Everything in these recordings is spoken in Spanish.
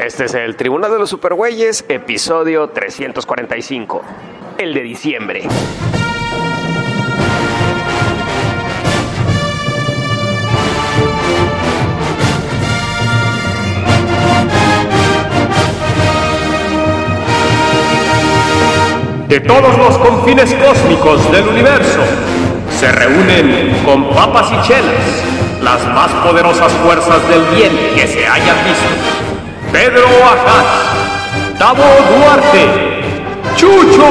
Este es el Tribunal de los Supergüeyes, episodio 345, el de diciembre. De todos los confines cósmicos del universo se reúnen con papas y chelas las más poderosas fuerzas del bien que se hayan visto. Pedro Ajaz, Tavo Duarte, Chucho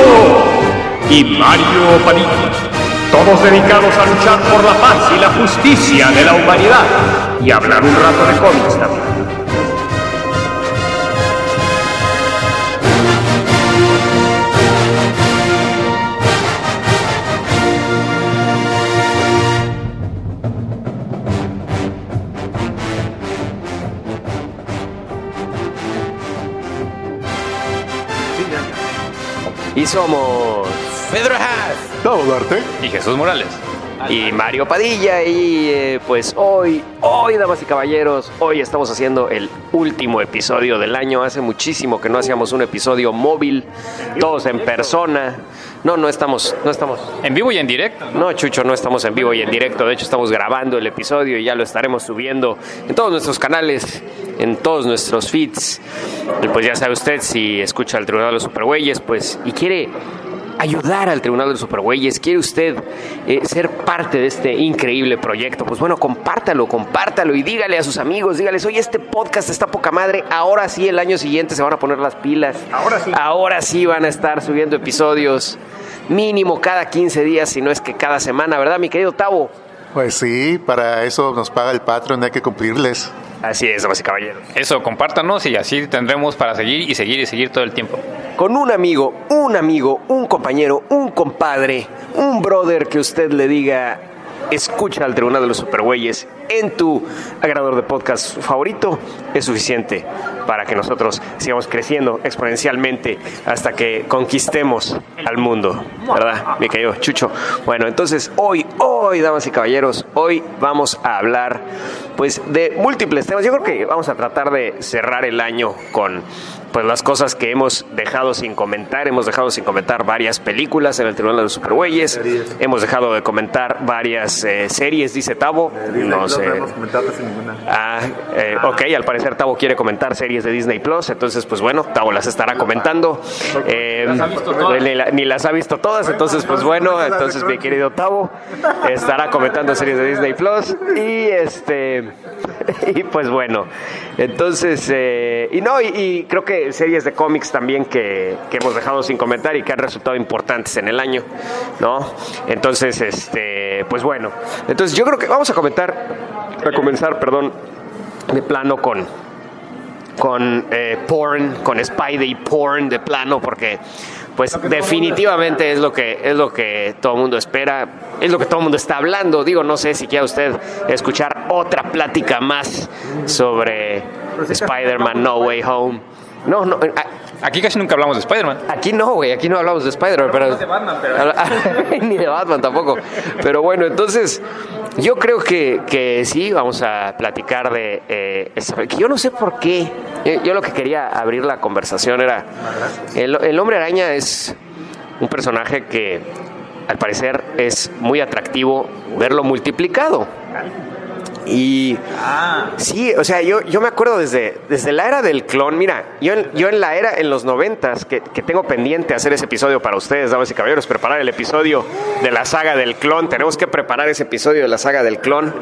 y Mario Padilla. Todos dedicados a luchar por la paz y la justicia de la humanidad y hablar un rato de cómics también. Somos Pedro Haas Tavo Duarte. y Jesús Morales. y Mario Padilla y eh, pues hoy, hoy damas y caballeros, hoy estamos haciendo el último episodio del año. Hace muchísimo que no hacíamos un episodio móvil, todos en persona. No, no estamos, no estamos. En vivo y en directo. No, Chucho, no estamos en vivo y en directo. De hecho, estamos grabando el episodio y ya lo estaremos subiendo en todos nuestros canales, en todos nuestros feeds. Y pues ya sabe usted, si escucha el Tribunal de los Supergüeyes, pues, y quiere ayudar al Tribunal de los Supergüeyes, quiere usted eh, ser parte de este increíble proyecto, pues bueno, compártalo, compártalo y dígale a sus amigos, dígales, oye, este podcast está poca madre, ahora sí, el año siguiente se van a poner las pilas. Ahora sí. Ahora sí van a estar subiendo episodios mínimo cada 15 días, si no es que cada semana, ¿verdad, mi querido Tavo? Pues sí, para eso nos paga el Patreon, hay que cumplirles. Así es, damas y caballeros. Eso, compártanos y así tendremos para seguir y seguir y seguir todo el tiempo. Con un amigo, un amigo, un compañero, un compadre, un brother que usted le diga, escucha al Tribunal de los Supergüeyes en tu agradador de podcast favorito, es suficiente para que nosotros sigamos creciendo exponencialmente hasta que conquistemos al mundo, ¿verdad? Mi querido Chucho. Bueno, entonces hoy, hoy, damas y caballeros, hoy vamos a hablar pues de múltiples temas. Yo creo que vamos a tratar de cerrar el año con pues las cosas que hemos dejado sin comentar. Hemos dejado sin comentar varias películas en el Tribunal de los Supergüeyes. Hemos dejado de comentar varias eh, series, dice Tavo. No sé. Ah, eh, ok, al parecer Tavo quiere comentar series de Disney Plus, entonces pues bueno, Tavo las estará comentando. Eh, ni, la- ni las ha visto todas, entonces pues bueno, entonces mi querido Tavo estará comentando series de Disney Plus y este y pues bueno, entonces eh, y no y, y creo que series de cómics también que, que hemos dejado sin comentar y que han resultado importantes en el año, ¿no? Entonces este pues bueno, entonces yo creo que vamos a comentar a comenzar, perdón, de plano con con eh, porn, con Spidey porn de plano, porque pues definitivamente es lo que es lo que todo el mundo espera, es lo que todo el mundo está hablando. Digo, no sé si quiere usted escuchar otra plática más sobre Spider-Man No Way Home. No, no, a- Aquí casi nunca hablamos de Spider-Man. Aquí no, güey, aquí no hablamos de Spider-Man, pero... Ni de Batman tampoco. Pero bueno, entonces, yo creo que, que sí, vamos a platicar de... eh, esa- que yo no sé por qué. Yo, yo lo que quería abrir la conversación era... El, el hombre araña es un personaje que, al parecer, es muy atractivo verlo multiplicado. Y sí, o sea, yo, yo me acuerdo desde, desde la era del clon. Mira, yo en, yo en la era, en los noventas, que, que tengo pendiente hacer ese episodio para ustedes, damas y caballeros, preparar el episodio de la saga del clon. Tenemos que preparar ese episodio de la saga del clon.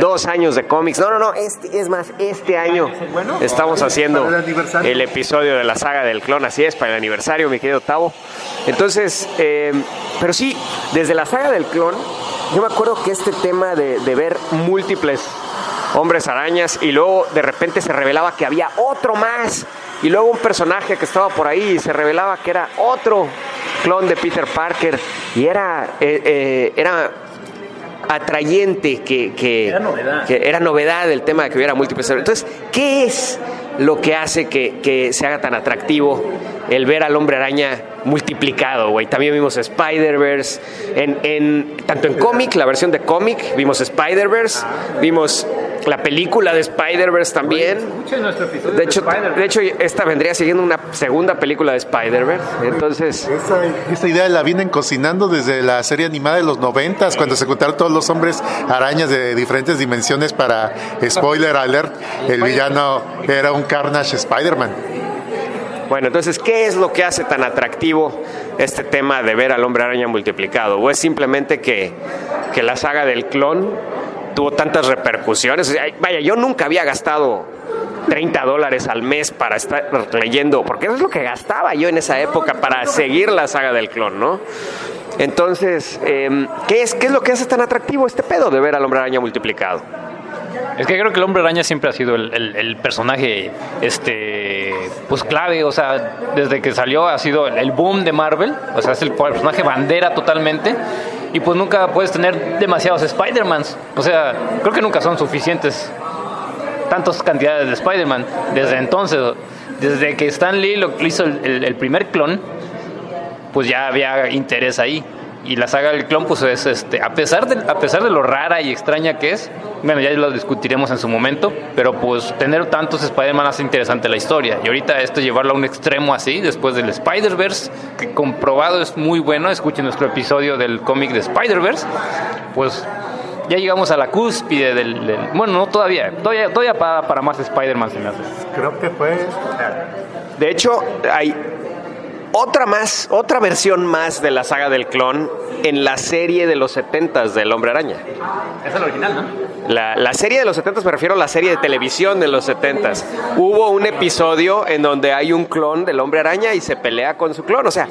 Dos años de cómics. No, no, no, este, es más, este año estamos haciendo el episodio de la saga del clon. Así es, para el aniversario, mi querido Tavo. Entonces, eh, pero sí, desde la saga del clon, yo me acuerdo que este tema de, de ver múltiples hombres arañas y luego de repente se revelaba que había otro más y luego un personaje que estaba por ahí y se revelaba que era otro clon de Peter Parker y era eh, eh, era atrayente que, que Era novedad. que era novedad el tema de que hubiera múltiples entonces qué es lo que hace que, que se haga tan atractivo el ver al hombre araña multiplicado, güey. También vimos Spider-Verse, en, en, tanto en cómic, la versión de cómic, vimos Spider-Verse, vimos La película de Spider-Verse también. De hecho, de hecho, esta vendría siguiendo una segunda película de Spider-Verse. Entonces, Esa, esa idea la vienen cocinando desde la serie animada de los noventas, cuando se juntaron todos los hombres arañas de diferentes dimensiones para, spoiler alert, el villano era un Carnage Spider-Man. Bueno, entonces, ¿qué es lo que hace tan atractivo este tema de ver al hombre araña multiplicado? ¿O es simplemente que, que la saga del clon tuvo tantas repercusiones? Vaya, yo nunca había gastado 30 dólares al mes para estar leyendo, porque eso es lo que gastaba yo en esa época para seguir la saga del clon, ¿no? Entonces, eh, ¿qué, es, ¿qué es lo que hace tan atractivo este pedo de ver al hombre araña multiplicado? Es que creo que el hombre araña siempre ha sido el, personaje este pues clave, o sea, desde que salió ha sido el boom de Marvel, o sea, es el personaje bandera totalmente. Y pues nunca puedes tener demasiados Spider-Mans. O sea, creo que nunca son suficientes tantas cantidades de Spider-Man. Desde entonces, desde que Stan Lee lo hizo el, el- el primer clon, pues ya había interés ahí. Y la saga del clon, pues es este, a pesar de, a pesar de lo rara y extraña que es, bueno, ya lo discutiremos en su momento, pero pues tener tantos Spider-Man hace interesante la historia. Y ahorita esto llevarlo a un extremo así, después del Spider-Verse, que comprobado es muy bueno, escuchen nuestro episodio del cómic de Spider-Verse, pues ya llegamos a la cúspide del, del- bueno, no todavía, todavía, todavía para, para más Spider-Man se me hace. Creo que fue De hecho, hay otra más, otra versión más de la saga del clon en la serie de los 70s del Hombre Araña. Es el original, ¿no? La, la serie de los 70s, me refiero a la serie de televisión de los 70s. Hubo un episodio en donde hay un clon del Hombre Araña y se pelea con su clon. O sea,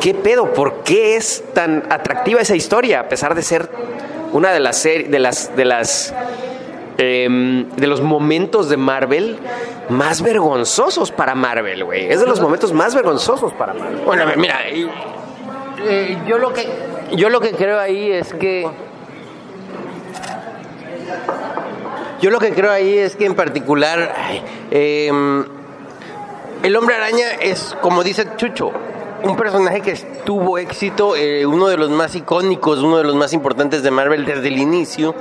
¿qué pedo? ¿Por qué es tan atractiva esa historia? A pesar de ser una de las series, de las, de las em, de los momentos de Marvel más vergonzosos para Marvel, güey. Es de los momentos más vergonzosos para Marvel. Bueno, a ver, mira, y- eh, yo lo que yo lo que creo ahí es que yo lo que creo ahí es que en particular ay, em, el hombre araña es como dice Chucho un personaje que tuvo éxito, eh, uno de los más icónicos, uno de los más importantes de Marvel desde el inicio.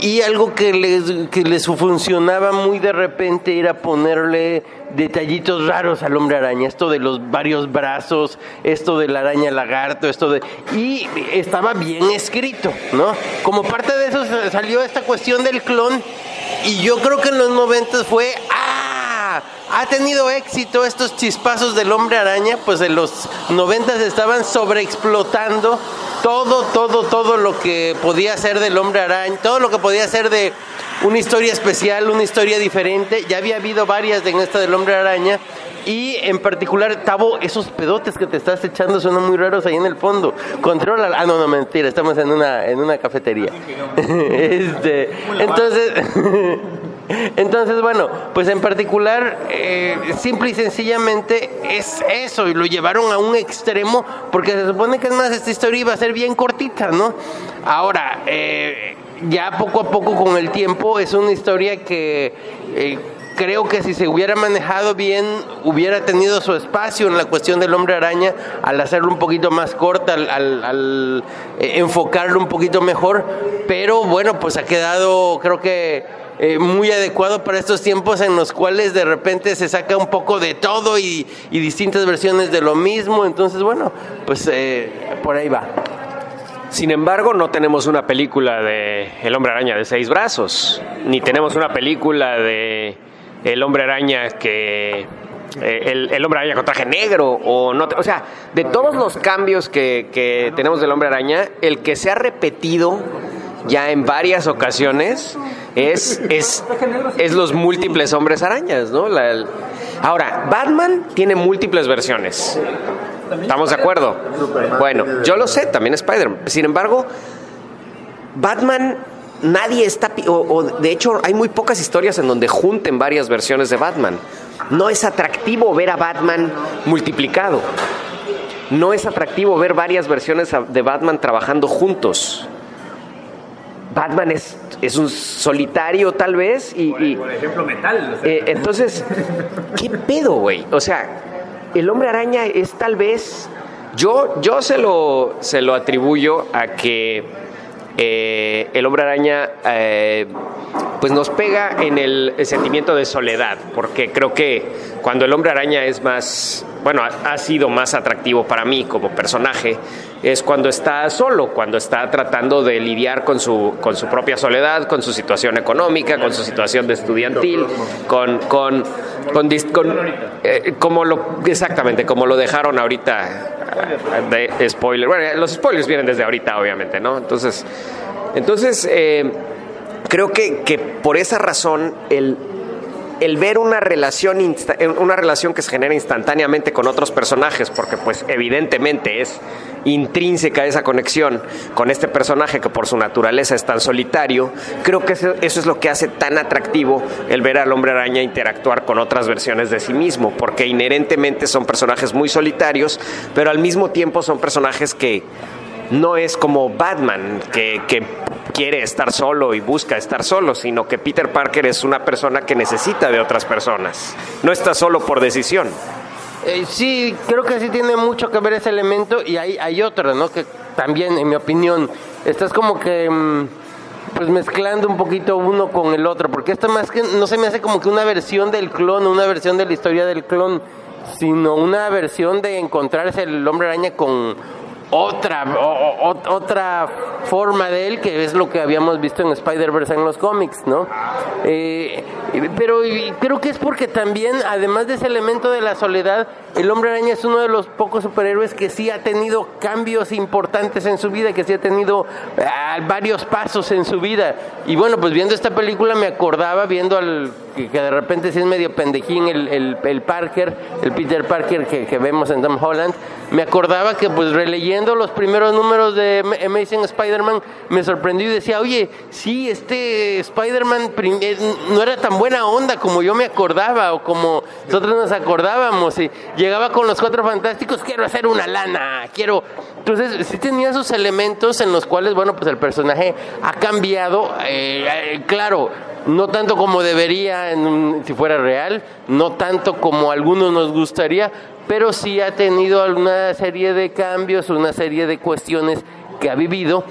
Y algo que les, que les funcionaba muy de repente era ponerle detallitos raros al hombre araña. Esto de los varios brazos, esto de la araña lagarto, esto de... Y estaba bien escrito, ¿no? Como parte de eso sa- salió esta cuestión del clon. Y yo creo que en los 90 fue... ¡Ah! Ha tenido éxito estos chispazos del hombre araña, pues en los 90 estaban sobreexplotando todo, todo, todo lo que podía ser del hombre araña, todo lo que podía ser de una historia especial, una historia diferente. Ya había habido varias en esta del hombre araña. Y en particular, Tavo, esos pedotes que te estás echando suenan muy raros ahí en el fondo. Controla. Ah, no, no, mentira, estamos en una, en una cafetería. este, entonces. Entonces, bueno, pues en particular, eh, simple y sencillamente es eso, y lo llevaron a un extremo, porque se supone que es más, esta historia iba a ser bien cortita, ¿no? Ahora, eh, ya poco a poco con el tiempo es una historia que eh, creo que si se hubiera manejado bien, hubiera tenido su espacio en la cuestión del hombre araña, al hacerlo un poquito más corta, al, al- al, eh, enfocarlo un poquito mejor, pero bueno, pues ha quedado, creo que eh, muy adecuado para estos tiempos en los cuales de repente se saca un poco de todo y, distintas versiones de lo mismo. Entonces, bueno, pues eh, por ahí va. Sin embargo, no tenemos una película de El Hombre Araña de seis brazos, ni tenemos una película de El Hombre Araña que eh, el, Hombre Araña con traje negro o no, o sea, de todos los cambios que, que tenemos del Hombre Araña, el que se ha repetido ya en varias ocasiones es, es, es los múltiples hombres arañas, ¿no? Ahora, Batman tiene múltiples versiones. ¿Estamos de acuerdo? Bueno, yo lo sé, también Spider-Man. Sin embargo, Batman, nadie está... O, de hecho, hay muy pocas historias en donde junten varias versiones de Batman. No es atractivo ver a Batman multiplicado. No es atractivo ver varias versiones de Batman trabajando juntos. Batman es, es un solitario tal vez y... y- ejemplo, metal. eh, entonces, ¿qué pedo, güey? O sea, el hombre araña es tal vez. Yo, yo se, lo, se lo atribuyo a que eh, el hombre araña eh, pues nos pega en el, sentimiento de soledad, porque creo que cuando el hombre araña es más, bueno, ha, sido más atractivo para mí como personaje, es cuando está solo, cuando está tratando de lidiar con su, con su propia soledad, con su situación económica, con su situación de estudiantil, con, con, con, eh, como lo, exactamente, como lo dejaron ahorita de spoiler. Bueno, los spoilers vienen desde ahorita, obviamente, ¿no? Entonces, entonces eh, creo que, que por esa razón el, el ver una relación, insta- una relación que se genera instantáneamente con otros personajes, porque pues evidentemente es intrínseca esa conexión con este personaje que por su naturaleza es tan solitario, creo que eso es lo que hace tan atractivo el ver al hombre araña interactuar con otras versiones de sí mismo, porque inherentemente son personajes muy solitarios, pero al mismo tiempo son personajes que no es como Batman, que, quiere estar solo y busca estar solo, sino que Peter Parker es una persona que necesita de otras personas. No está solo por decisión. Eh, sí, creo que sí tiene mucho que ver ese elemento y hay, hay otro, ¿no? Que también, en mi opinión, estás como que mm, pues mezclando un poquito uno con el otro, porque esto más que no se me hace como que una versión del clon, una versión de la historia del clon, sino una versión de encontrarse el hombre araña con otra otra forma de él que es lo que habíamos visto en Spider-Verse en los cómics, ¿no? Eh, pero creo que es porque también, además de ese elemento de la soledad, el hombre araña es uno de los pocos superhéroes que sí ha tenido cambios importantes en su vida, que sí ha tenido ah, varios pasos en su vida. Y bueno, pues viendo esta película me acordaba, viendo al que, de repente sí es medio pendejín el, el, el Parker, el Peter Parker que, que vemos en Tom Holland, me acordaba que pues releyendo los primeros números de Am- Amazing Spider-Man me sorprendió y decía, oye, sí, este Spider-Man eh, no era tan buena onda como yo me acordaba o como nosotros nos acordábamos y llegaba con los cuatro fantásticos, quiero hacer una lana, quiero... Entonces sí tenía esos elementos en los cuales, bueno, pues el personaje ha cambiado, eh, eh, claro, no tanto como debería en si fuera real, no tanto como algunos nos gustaría, pero sí ha tenido una serie de cambios, una serie de cuestiones que ha vivido,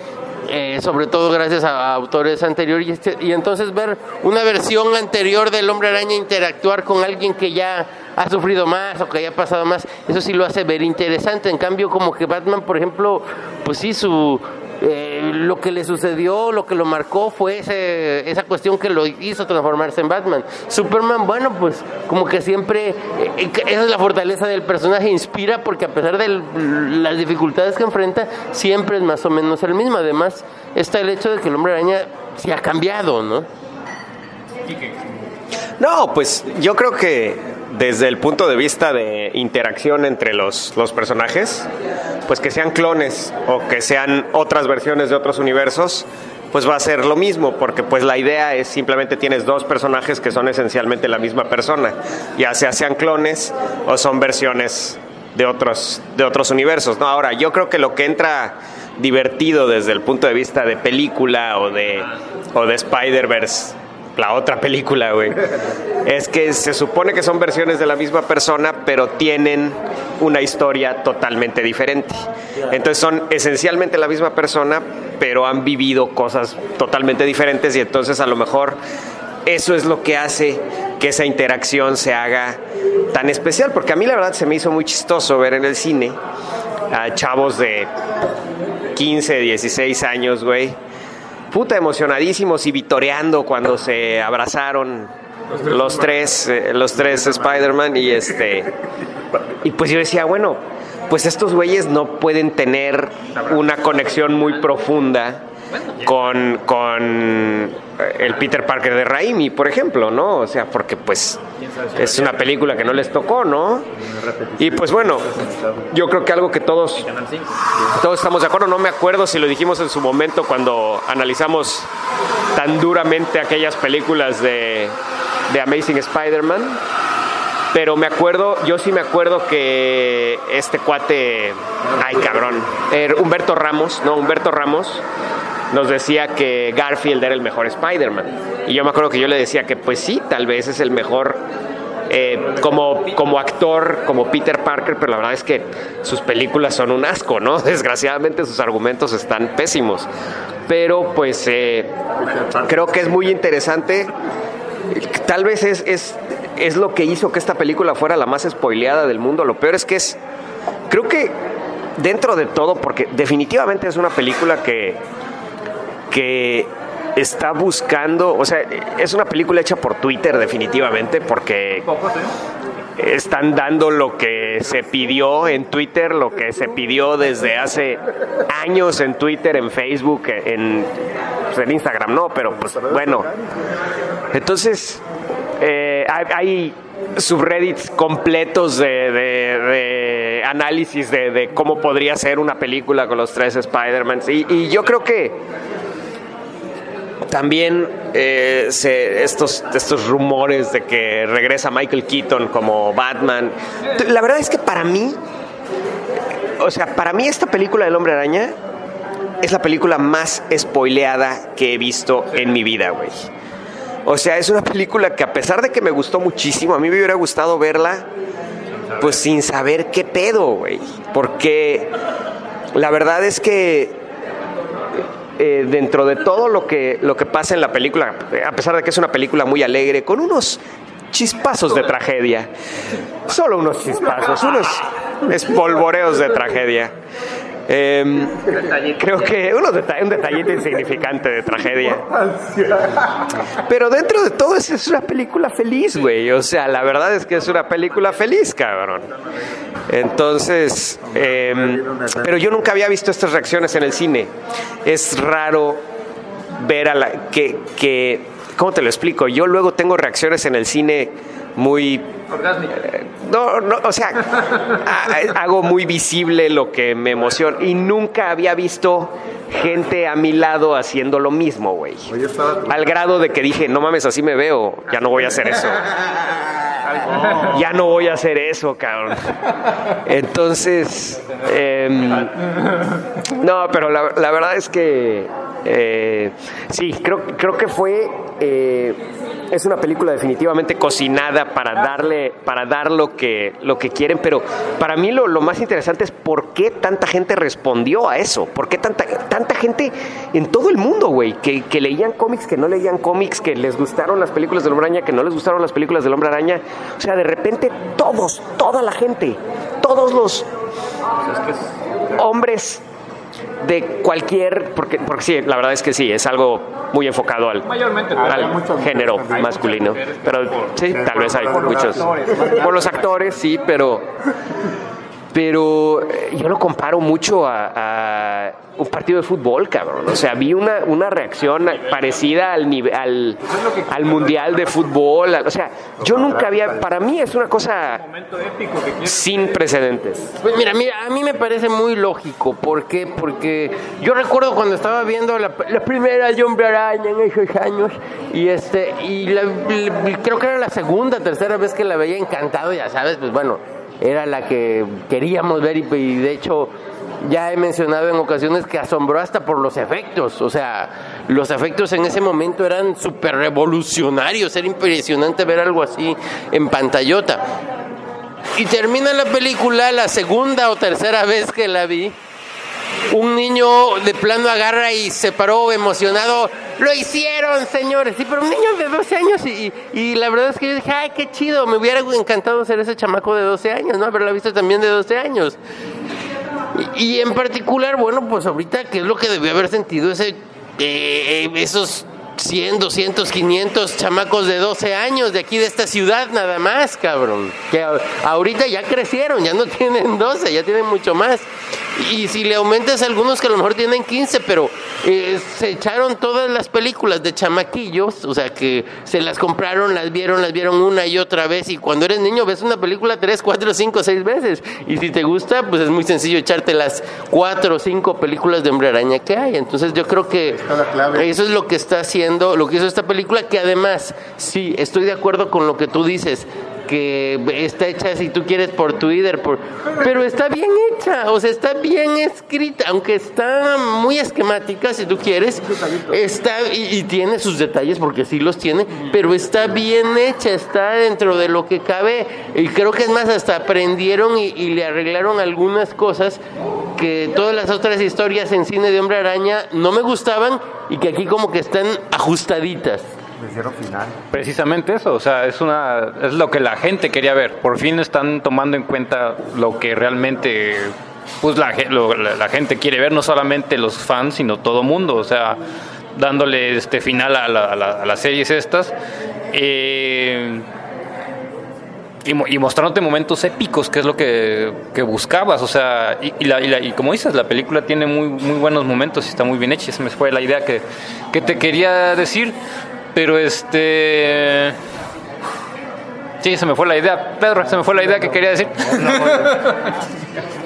eh, sobre todo gracias a autores anteriores, y, este- y entonces ver una versión anterior del hombre araña interactuar con alguien que ya ha sufrido más o que ya ha pasado más, eso sí lo hace ver interesante, en cambio como que Batman, por ejemplo, pues sí, su eh, lo que le sucedió, lo que lo marcó fue ese- esa cuestión que lo hizo transformarse en Batman. Superman, bueno, pues como que siempre, eh, eh, esa es la fortaleza del personaje, inspira porque a pesar de las dificultades que enfrenta, siempre es más o menos el mismo. Además, está el hecho de que el hombre araña sí ha cambiado, ¿no? No, pues yo creo que desde el punto de vista de interacción entre los, los personajes, pues que sean clones o que sean otras versiones de otros universos, pues va a ser lo mismo, porque pues la idea es simplemente tienes dos personajes que son esencialmente la misma persona, ya sea sean clones o son versiones de otros, de otros universos. ¿no? Ahora, yo creo que lo que entra divertido desde el punto de vista de película o de, o de Spider-Verse la otra película, güey. Es que se supone que son versiones de la misma persona, pero tienen una historia totalmente diferente. Entonces son esencialmente la misma persona, pero han vivido cosas totalmente diferentes y entonces a lo mejor eso es lo que hace que esa interacción se haga tan especial, porque a mí la verdad se me hizo muy chistoso ver en el cine a chavos de 15, 16 años, güey, puta emocionadísimos y vitoreando cuando se abrazaron los tres, eh, los tres Spider-Man y este y pues yo decía, bueno, pues estos güeyes no pueden tener una conexión muy profunda con, con eh, el Peter Parker de Raimi, por ejemplo, ¿no? O sea, porque pues es una película que no les tocó, ¿no? Y pues bueno, yo creo que algo que todos todos estamos de acuerdo, no me acuerdo si lo dijimos en su momento cuando analizamos tan duramente aquellas películas de, de Amazing Spider-Man, pero me acuerdo, yo sí me acuerdo que este cuate, ay cabrón, er- Humberto Ramos, no, Humberto Ramos, nos decía que Garfield era el mejor Spider-Man. Y yo me acuerdo que yo le decía que pues sí, tal vez es el mejor eh, como, como actor, como Peter Parker, pero la verdad es que sus películas son un asco, ¿no? Desgraciadamente sus argumentos están pésimos. Pero pues eh, creo que es muy interesante. Tal vez es, es, es lo que hizo que esta película fuera la más spoileada del mundo. Lo peor es que es, creo que dentro de todo, porque definitivamente es una película que, que está buscando, o sea, es una película hecha por Twitter definitivamente, porque están dando lo que se pidió en Twitter, lo que se pidió desde hace años en Twitter, en Facebook, en, pues, Instagram, no, pero pues bueno. Entonces, eh, hay, subreddits completos de, análisis de, cómo podría ser una película con los tres Spider-Man. Y yo creo que también eh, estos, estos rumores de que regresa Michael Keaton como Batman. La verdad es que para mí, o sea, para mí esta película del Hombre Araña es la película más spoileada que he visto en mi vida, güey. O sea, es una película que a pesar de que me gustó muchísimo, a mí me hubiera gustado verla, pues sin saber qué pedo, güey. Porque la verdad es que eh, dentro de todo lo que, lo que pasa en la película, eh, a pesar de que es una película muy alegre, con unos chispazos de tragedia, solo unos chispazos, unos espolvoreos de tragedia. Em, creo que unos un detallito insignificante de tragedia. Pero dentro de todo es, es una película feliz, güey. O sea, la verdad es que es una película feliz, cabrón. Entonces, em, pero yo nunca había visto estas reacciones en el cine. Es raro ver a la que, que ¿cómo te lo explico? Yo luego tengo reacciones en el cine muy eh, no, no, o sea, ha- hago muy visible lo que me emociona y nunca había visto gente a mi lado haciendo lo mismo, güey. Al grado de que dije, no mames, así me veo, ya no voy a hacer eso. Ya no voy a hacer eso, cabrón. Entonces, em, no, pero la, la verdad es que eh, sí, creo, creo que fue eh, es una película definitivamente cocinada para darle para dar lo que lo que quieren, pero para mí lo, lo más interesante es por qué tanta gente respondió a eso, por qué tanta tanta gente en todo el mundo, güey, que, que leían cómics, que no leían cómics, que les gustaron las películas del Hombre Araña, que no les gustaron las películas del Hombre Araña, o sea, de repente todos, toda la gente, todos los hombres de cualquier, porque, porque sí, la verdad es que sí, es algo muy enfocado al, al género masculino. Pero sí, tal vez hay muchos. Por los actores, sí, pero. Pero eh, yo lo comparo mucho a, un partido de fútbol, cabrón. O sea, vi una, una reacción parecida al, nive- al, al mundial de fútbol. O sea, yo nunca había. Para mí es una cosa sin precedentes. Pues mira, mira, a mí me parece muy lógico. ¿Por qué? Porque yo recuerdo cuando estaba viendo la, la primera Hombre Araña en esos años y este y la- creo que era la segunda, tercera vez que la veía encantado, ya sabes, pues bueno, era la que queríamos ver y, de hecho ya he mencionado en ocasiones que asombró hasta por los efectos, o sea, los efectos en ese momento eran súper revolucionarios, era impresionante ver algo así en pantallota. Y termina la película, la segunda o tercera vez que la vi. Un niño de plano agarra y se paró emocionado. Lo hicieron, señores. Sí, pero un niño de 12 años. Y, y la verdad es que yo dije, ay, qué chido. Me hubiera encantado ser ese chamaco de 12 años, ¿no? Haberla visto también de 12 años. Y, en particular, bueno, pues ahorita, ¿qué es lo que debió haber sentido ese, eh, esos 100, 200, 500 chamacos de 12 años de aquí de esta ciudad nada más, cabrón? Que ahorita ya crecieron, ya no tienen 12, ya tienen mucho más. Y si le aumentas a algunos que a lo mejor tienen 15, pero eh, se echaron todas las películas de chamaquillos, o sea que se las compraron, las vieron, las vieron una y otra vez. Y cuando eres niño ves una película 3, 4, 5, 6 veces. Y si te gusta, pues es muy sencillo echarte las 4 o 5 películas de Hombre Araña que hay. Entonces yo creo que eso es lo que está haciendo, lo que hizo esta película, que además, sí, estoy de acuerdo con lo que tú dices que está hecha si tú quieres por Twitter, por, pero está bien hecha, o sea, está bien escrita, aunque está muy esquemática si tú quieres, está y, tiene sus detalles porque sí los tiene, pero está bien hecha, está dentro de lo que cabe y creo que es más, hasta aprendieron y, y le arreglaron algunas cosas que todas las otras historias en cine de Hombre Araña no me gustaban y que aquí como que están ajustaditas. Precisamente eso, o sea, es una es lo que la gente quería ver. Por fin están tomando en cuenta lo que realmente pues la, lo- la- gente quiere ver, no solamente los fans, sino todo mundo, o sea, dándole este final a, la- a la- a las series estas. Eh, y, y mostrándote momentos épicos, que es lo que, que buscabas, o sea, y, la- y la- y como dices, la película tiene muy, muy buenos momentos y está muy bien hecha, esa me fue la idea que, que te quería decir, pero este... Sí, se me fue la idea, Pedro, se me fue la idea que quería decir.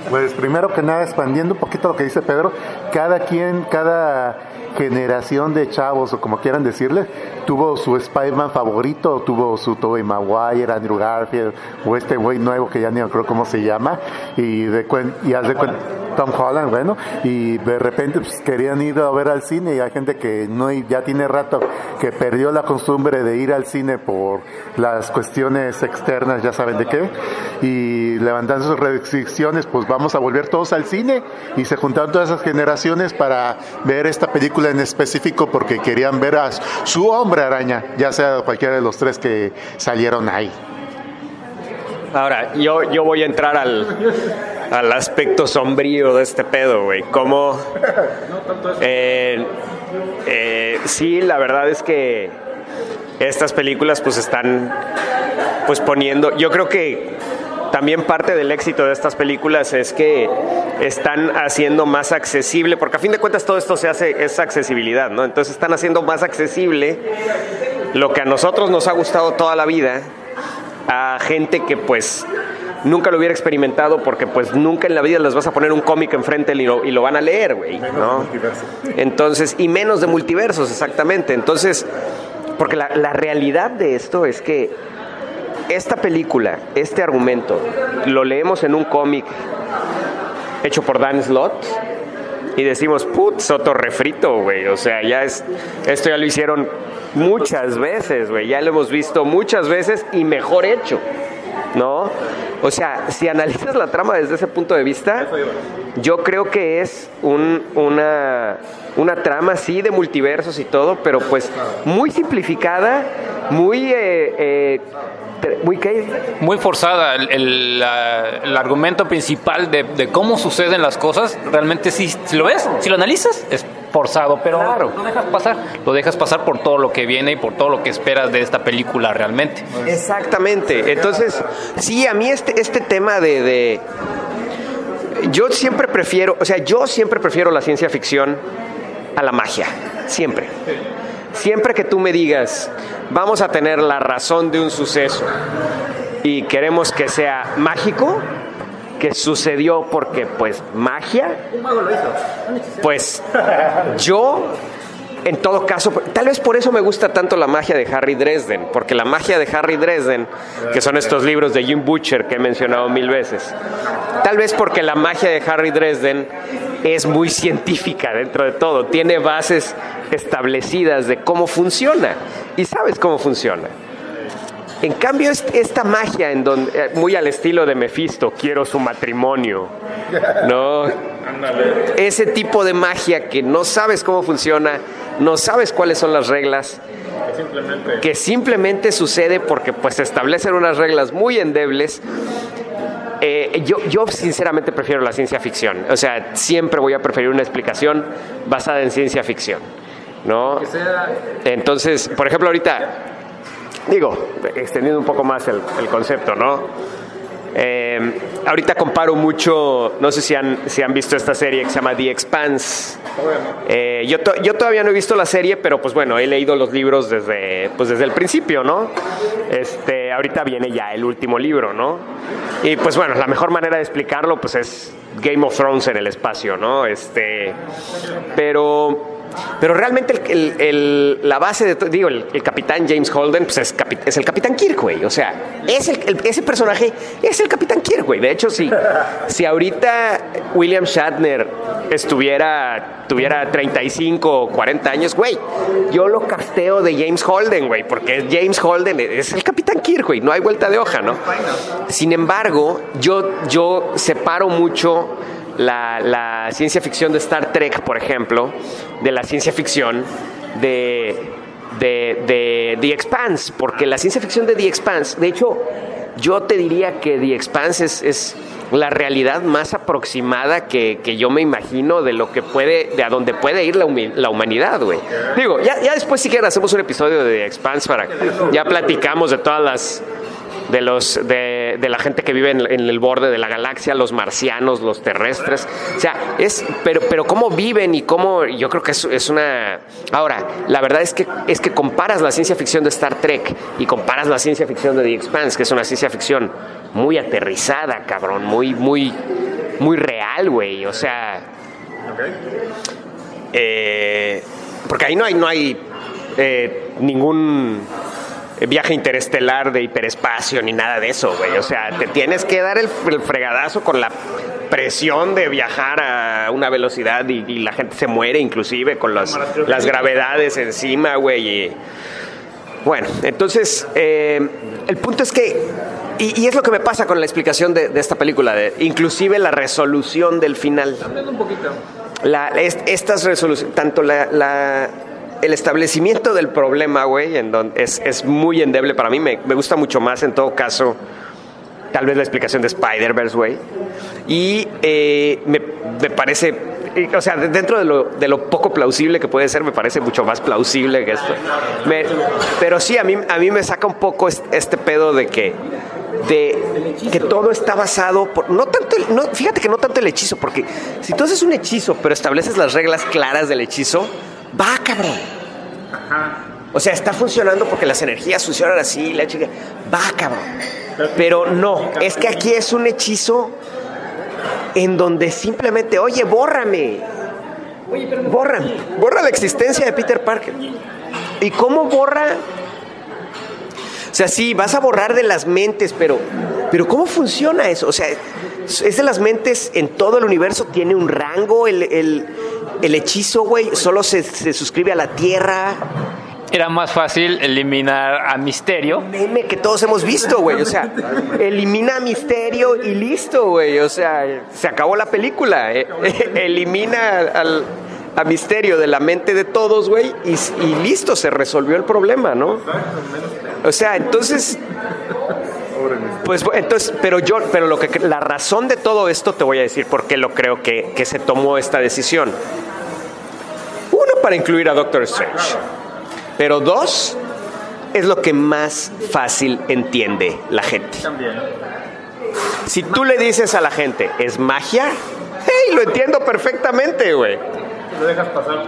Pues primero que nada, expandiendo un poquito lo que dice Pedro, cada quien, cada generación de chavos, o como quieran decirle, tuvo su Spider-Man favorito, tuvo su Tobey Maguire, Andrew Garfield, o este güey nuevo que ya ni me acuerdo cómo se llama, y, de y haz cuenta, Tom Holland, bueno, y de repente pues, querían ir a ver al cine y hay gente que no ya tiene rato que perdió la costumbre de ir al cine por las cuestiones externas, ya saben de qué, y levantando sus restricciones, pues vamos a volver todos al cine y se juntaron todas esas generaciones para ver esta película en específico porque querían ver a su hombre araña, ya sea cualquiera de los tres que salieron ahí. Ahora, yo, yo voy a entrar al, al aspecto sombrío de este pedo, güey. Como. eh, eh, sí, la verdad es que estas películas, pues están. Pues poniendo. Yo creo que también parte del éxito de estas películas es que están haciendo más accesible, porque a fin de cuentas todo esto se hace, es accesibilidad, ¿no? Entonces están haciendo más accesible lo que a nosotros nos ha gustado toda la vida a gente que pues nunca lo hubiera experimentado porque pues nunca en la vida les vas a poner un cómic enfrente y lo, y lo van a leer, güey, ¿no? Entonces, y menos de multiversos, exactamente. Entonces, porque la, la realidad de esto es que esta película, este argumento, lo leemos en un cómic hecho por Dan Slott y decimos, putz, otro refrito, güey. O sea, ya es, esto ya lo hicieron muchas veces, güey. Ya lo hemos visto muchas veces y mejor hecho, ¿no? O sea, si analizas la trama desde ese punto de vista, yo creo que es un- una, una trama, sí, de multiversos y todo, pero pues muy simplificada, muy... eh, eh, muy ¿qué? muy forzada. El, el, la- el argumento principal de, de cómo suceden las cosas, realmente sí, si lo ves, si lo analizas, es forzado, pero Claro. lo dejas pasar. Lo dejas pasar por todo lo que viene y por todo lo que esperas de esta película realmente. Exactamente. Entonces, sí, a mí este, este tema de, de- Yo siempre prefiero, o sea, yo siempre prefiero la ciencia ficción a la magia. Siempre. Siempre que tú me digas, vamos a tener la razón de un suceso y queremos que sea mágico, que sucedió porque, pues, magia, pues yo en todo caso, tal vez por eso me gusta tanto la magia de Harry Dresden, porque la magia de Harry Dresden, que son estos libros de Jim Butcher que he mencionado mil veces, tal vez porque la magia de Harry Dresden es muy científica dentro de todo, tiene bases establecidas de cómo funciona y sabes cómo funciona. En cambio, est- esta magia, en donde, eh, muy al estilo de Mephisto, quiero su matrimonio, ¿no? Ese tipo de magia que no sabes cómo funciona, no sabes cuáles son las reglas, que simplemente sucede porque pues se establecen unas reglas muy endebles. Eh, yo, yo sinceramente prefiero la ciencia ficción, o sea, siempre voy a preferir una explicación basada en ciencia ficción, ¿no? Entonces, por ejemplo, ahorita digo, extendiendo un poco más el, concepto, ¿no? Eh, ahorita comparo mucho, no sé si han, si han visto esta serie que se llama The Expanse. Eh, yo, yo todavía no he visto la serie, pero pues bueno, he leído los libros desde, pues desde el principio, ¿no? Este, ahorita viene ya el último libro, ¿no? Y pues bueno, la mejor manera de explicarlo pues es Game of Thrones en el espacio, ¿no? Este, pero pero realmente el- el- el- la base de, digo, el, capitán James Holden pues es, capi- es el capitán Kirk, güey. O sea, es ese personaje es el capitán Kirk, güey. De hecho, si, si ahorita William Shatner estuviera, tuviera 35 o 40 años, güey, yo lo casteo de James Holden, güey, porque James Holden es el capitán Kirk, güey. No hay vuelta de hoja, ¿no? Sin embargo, yo, yo separo mucho la, ciencia ficción de Star Trek, por ejemplo, de la ciencia ficción de, de, de The Expanse, porque la ciencia ficción de The Expanse, de hecho, yo te diría que The Expanse es, es la realidad más aproximada que, que yo me imagino de lo que puede, de a dónde puede ir la, la humanidad, güey. Digo, ya, ya después si quieren hacemos un episodio de The Expanse para, ya platicamos de todas las de los de, de la gente que vive en, en el borde de la galaxia, los marcianos, los terrestres. O sea, es pero pero cómo viven y cómo yo creo que es, es una ahora, la verdad es que es que comparas la ciencia ficción de Star Trek y comparas la ciencia ficción de The Expanse, que es una ciencia ficción muy aterrizada, cabrón, muy muy muy real, güey, o sea, eh, porque ahí no hay, no hay eh, ningún viaje interestelar de hiperespacio ni nada de eso, güey. O sea, te tienes que dar el, el fregadazo con la presión de viajar a una velocidad y, y la gente se muere inclusive con las, las gravedades encima, güey. y- bueno, entonces, eh, el punto es que, y, y es lo que me pasa con la explicación de, de esta película, de, inclusive la resolución del final. La, es- estas resoluciones, tanto la, la- el establecimiento del problema, güey, en donde es, es muy endeble para mí, me, gusta mucho más en todo caso, tal vez la explicación de Spider-Verse, güey. Y eh, me, me parece, o sea, de- dentro de lo, de lo poco plausible que puede ser, me parece mucho más plausible que esto. Pero sí, a mí, a mí me saca un poco est- este pedo de que de que todo está basado por no tanto el- no fíjate que no tanto el hechizo porque si tú haces un hechizo pero estableces las reglas claras del hechizo va cabrón. O sea está funcionando porque las energías funcionan así la chica. Va cabrón. Pero no es que aquí es un hechizo en donde simplemente oye bórrame bórrame borra la existencia de Peter Parker. Y cómo borra o sea, sí, vas a borrar de las mentes, pero, pero ¿cómo funciona eso? O sea, es de las mentes en todo el universo, tiene un rango, el, el, el hechizo, güey, solo se, se suscribe a la Tierra. Era más fácil eliminar a Misterio. Meme que todos hemos visto, güey. O sea, elimina a Misterio y listo, güey. O sea, se acabó la película. eh. Elimina al, a Misterio de la mente de todos, güey, y, y listo, se resolvió el problema, ¿no? O sea, entonces. Pues entonces, pero yo, pero lo que la razón de todo esto te voy a decir por qué lo creo que, que se tomó esta decisión. Uno, para incluir a Doctor Strange. Pero dos, es lo que más fácil entiende la gente. Si tú le dices a la gente, es magia, hey, lo entiendo perfectamente, güey.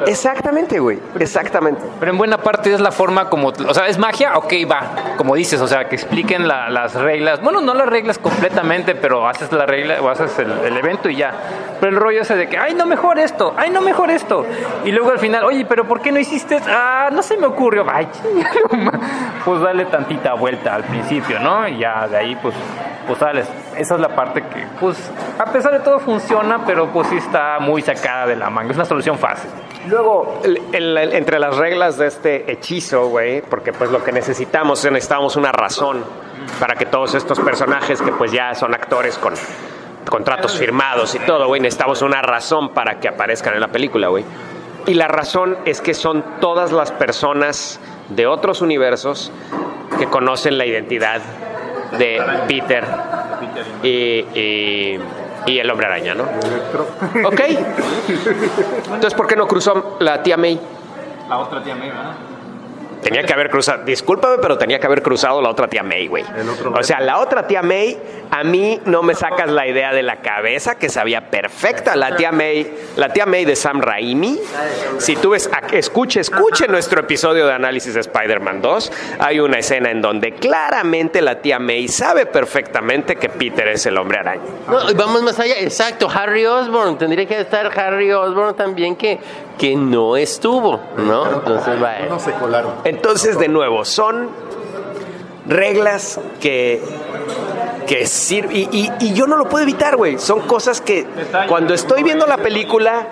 Exactamente, güey. Exactamente. Pero en buena parte es la forma como, o sea, es magia, ok, va, como dices, o sea, que expliquen la- las reglas. Bueno, no las reglas completamente, pero haces la regla o haces el, el evento y ya. Pero el rollo ese de que, ay, no mejor esto, ay, no mejor esto. Y luego al final, oye, pero ¿por qué no hiciste? Ah, no se me ocurrió. Ay, pues dale tantita vuelta al principio, ¿no? Y ya de ahí, pues, pues sales. Esa es la parte que, pues, a pesar de todo funciona, pero pues sí está muy sacada de la manga. Es una solución fácil. Luego, el- el- el- entre las reglas de este hechizo, güey, porque pues lo que necesitamos es necesitamos una razón para que todos estos personajes que pues ya son actores con contratos firmados y todo, güey, necesitamos una razón para que aparezcan en la película, güey. Y la razón es que son todas las personas de otros universos que conocen la identidad de Peter y, y- y el hombre araña, ¿no? Ok. Entonces, ¿por qué no cruzó la tía May? La otra tía May, ¿verdad? Tenía que haber cruzado, discúlpame, pero tenía que haber cruzado la otra tía May, güey. O sea, la otra tía May, a mí no me sacas la idea de la cabeza que sabía perfecta. La tía May, la tía May de Sam Raimi. Si tú ves, a- escuche, escuche nuestro episodio de análisis de Spider-Man 2. Hay una escena en donde claramente la tía May sabe perfectamente que Peter es el hombre araña. No, y vamos más allá, exacto, Harry Osborn, tendría que estar Harry Osborn también que, que no estuvo, ¿no? Entonces, bueno. No se colaron. Entonces, de nuevo, son reglas que que sirven y, y- y yo no lo puedo evitar, güey. Son cosas que cuando estoy viendo la película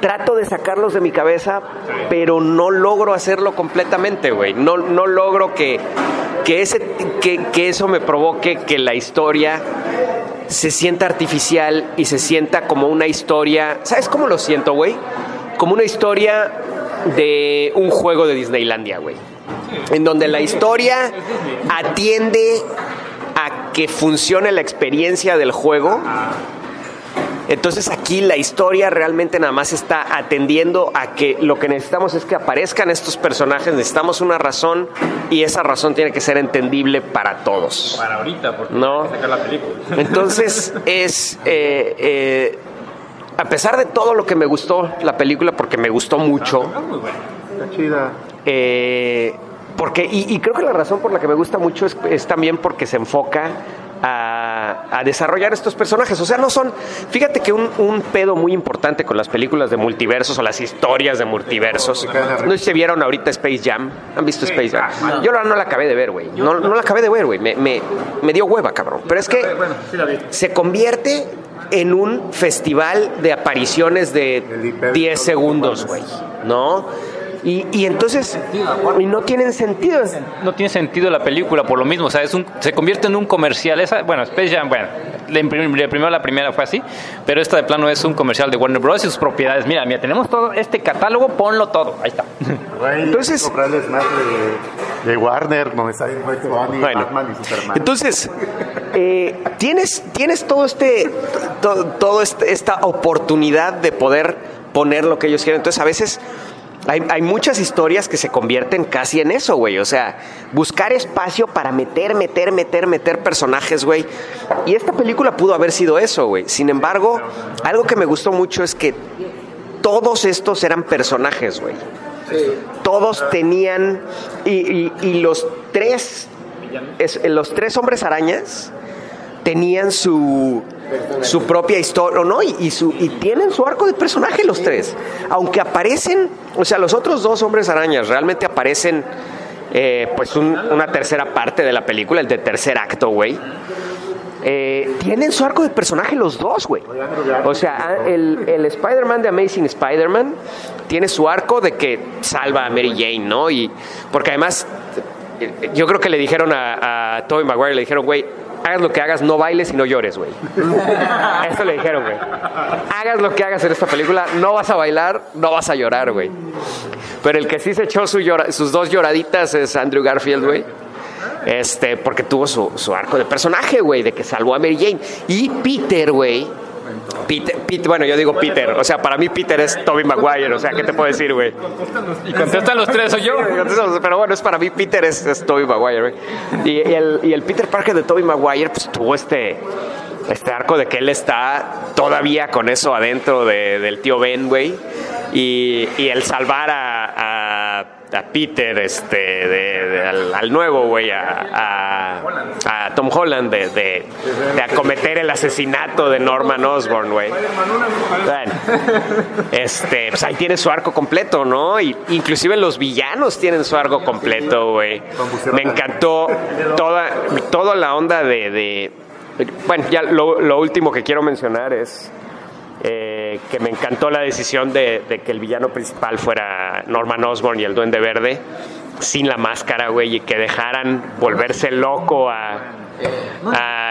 trato de sacarlos de mi cabeza, pero no logro hacerlo completamente, güey. No, no logro que, que, ese, que, que eso me provoque que la historia se sienta artificial y se sienta como una historia. ¿Sabes cómo lo siento, güey? Como una historia de un juego de Disneylandia, güey. En donde la historia atiende a que funcione la experiencia del juego. Entonces aquí la historia realmente nada más está atendiendo a que lo que necesitamos es que aparezcan estos personajes, necesitamos una razón y esa razón tiene que ser entendible para todos. Para ahorita, porque No. hay que sacar la película. Entonces es, eh, eh, a pesar de todo lo que me gustó la película, porque me gustó mucho, Está chida. eh, porque, y, y creo que la razón por la que me gusta mucho es, es también porque se enfoca a, a desarrollar estos personajes. O sea, no son. Fíjate que un, un pedo muy importante con las películas de multiversos o las historias de multiversos. No sé si vieron ahorita Space Jam. ¿Han visto Space Jam? Yo la- no la acabé de ver, güey. No, no la acabé de ver, güey. Me, me, me dio hueva, cabrón. Pero es que se convierte en un festival de apariciones de El hiper- 10 segundos, güey. ¿No? Y, y entonces, y no tienen sentido. No tiene sentido la película por lo mismo, o sea, es un, se convierte en un comercial. Esa, bueno, Space Jam, bueno, la prim- la primero la primera fue así, pero esta de plano es un comercial de Warner Bros. y sus propiedades. Mira, mira, tenemos todo este catálogo, ponlo todo. Ahí está. Entonces- comprarles más de, de Warner, Bunny, Bueno. Batman y Superman. Entonces, eh, tienes, tienes todo este, to- todo este- esta oportunidad de poder poner lo que ellos quieren. Entonces, a veces hay, hay muchas historias que se convierten casi en eso, güey. O sea, buscar espacio para meter, meter, meter, meter personajes, güey. Y esta película pudo haber sido eso, güey. Sin embargo, algo que me gustó mucho es que todos estos eran personajes, güey. Todos tenían y, y- los tres es- los tres hombres arañas tenían su su propia historia, ¿no? Y, y su, y tienen su arco de personaje los tres. Aunque aparecen, o sea, los otros dos hombres arañas realmente aparecen, eh, pues, un- una tercera parte de la película, el de tercer acto, güey. Eh, tienen su arco de personaje los dos, güey. O sea, el, el Spider-Man de Amazing Spider-Man tiene su arco de que salva a Mary Jane, ¿no? Y porque además, eh, yo creo que le dijeron a, a Tobey Maguire, le dijeron, güey, hagas lo que hagas, no bailes y no llores, güey. Eso le dijeron, güey. Hagas lo que hagas en esta película, no vas a bailar, no vas a llorar, güey. Pero el que sí se echó su llora- sus dos lloraditas es Andrew Garfield, güey. Este, porque tuvo su, su arco de personaje, güey, de que salvó a Mary Jane. Y Peter, güey. Peter, Peter- bueno, yo digo Peter. O sea, para mí Peter es Toby Maguire. O sea, ¿qué te puedo decir, güey? Y contestan los tres, soy yo. Pero bueno, es para mí Peter es, es Tobey Maguire, güey. Y, y el, y el Peter Parker de Tobey Maguire, pues tuvo este, este arco de que él está todavía con eso adentro de- del tío Ben, güey. Y, y el salvar a, a, a Peter, este, de, al, nuevo, güey, a, Tom Holland, de, de, acometer el asesinato de Norman Osborn, güey. Este, pues ahí tiene su arco completo, ¿no? Y inclusive los villanos tienen su arco completo, güey. Me encantó toda, toda la onda de, de- bueno, ya lo, lo último que quiero mencionar es eh, que me encantó la decisión de, que el villano principal fuera Norman Osborn y el Duende Verde sin la máscara, güey, y que dejaran volverse loco a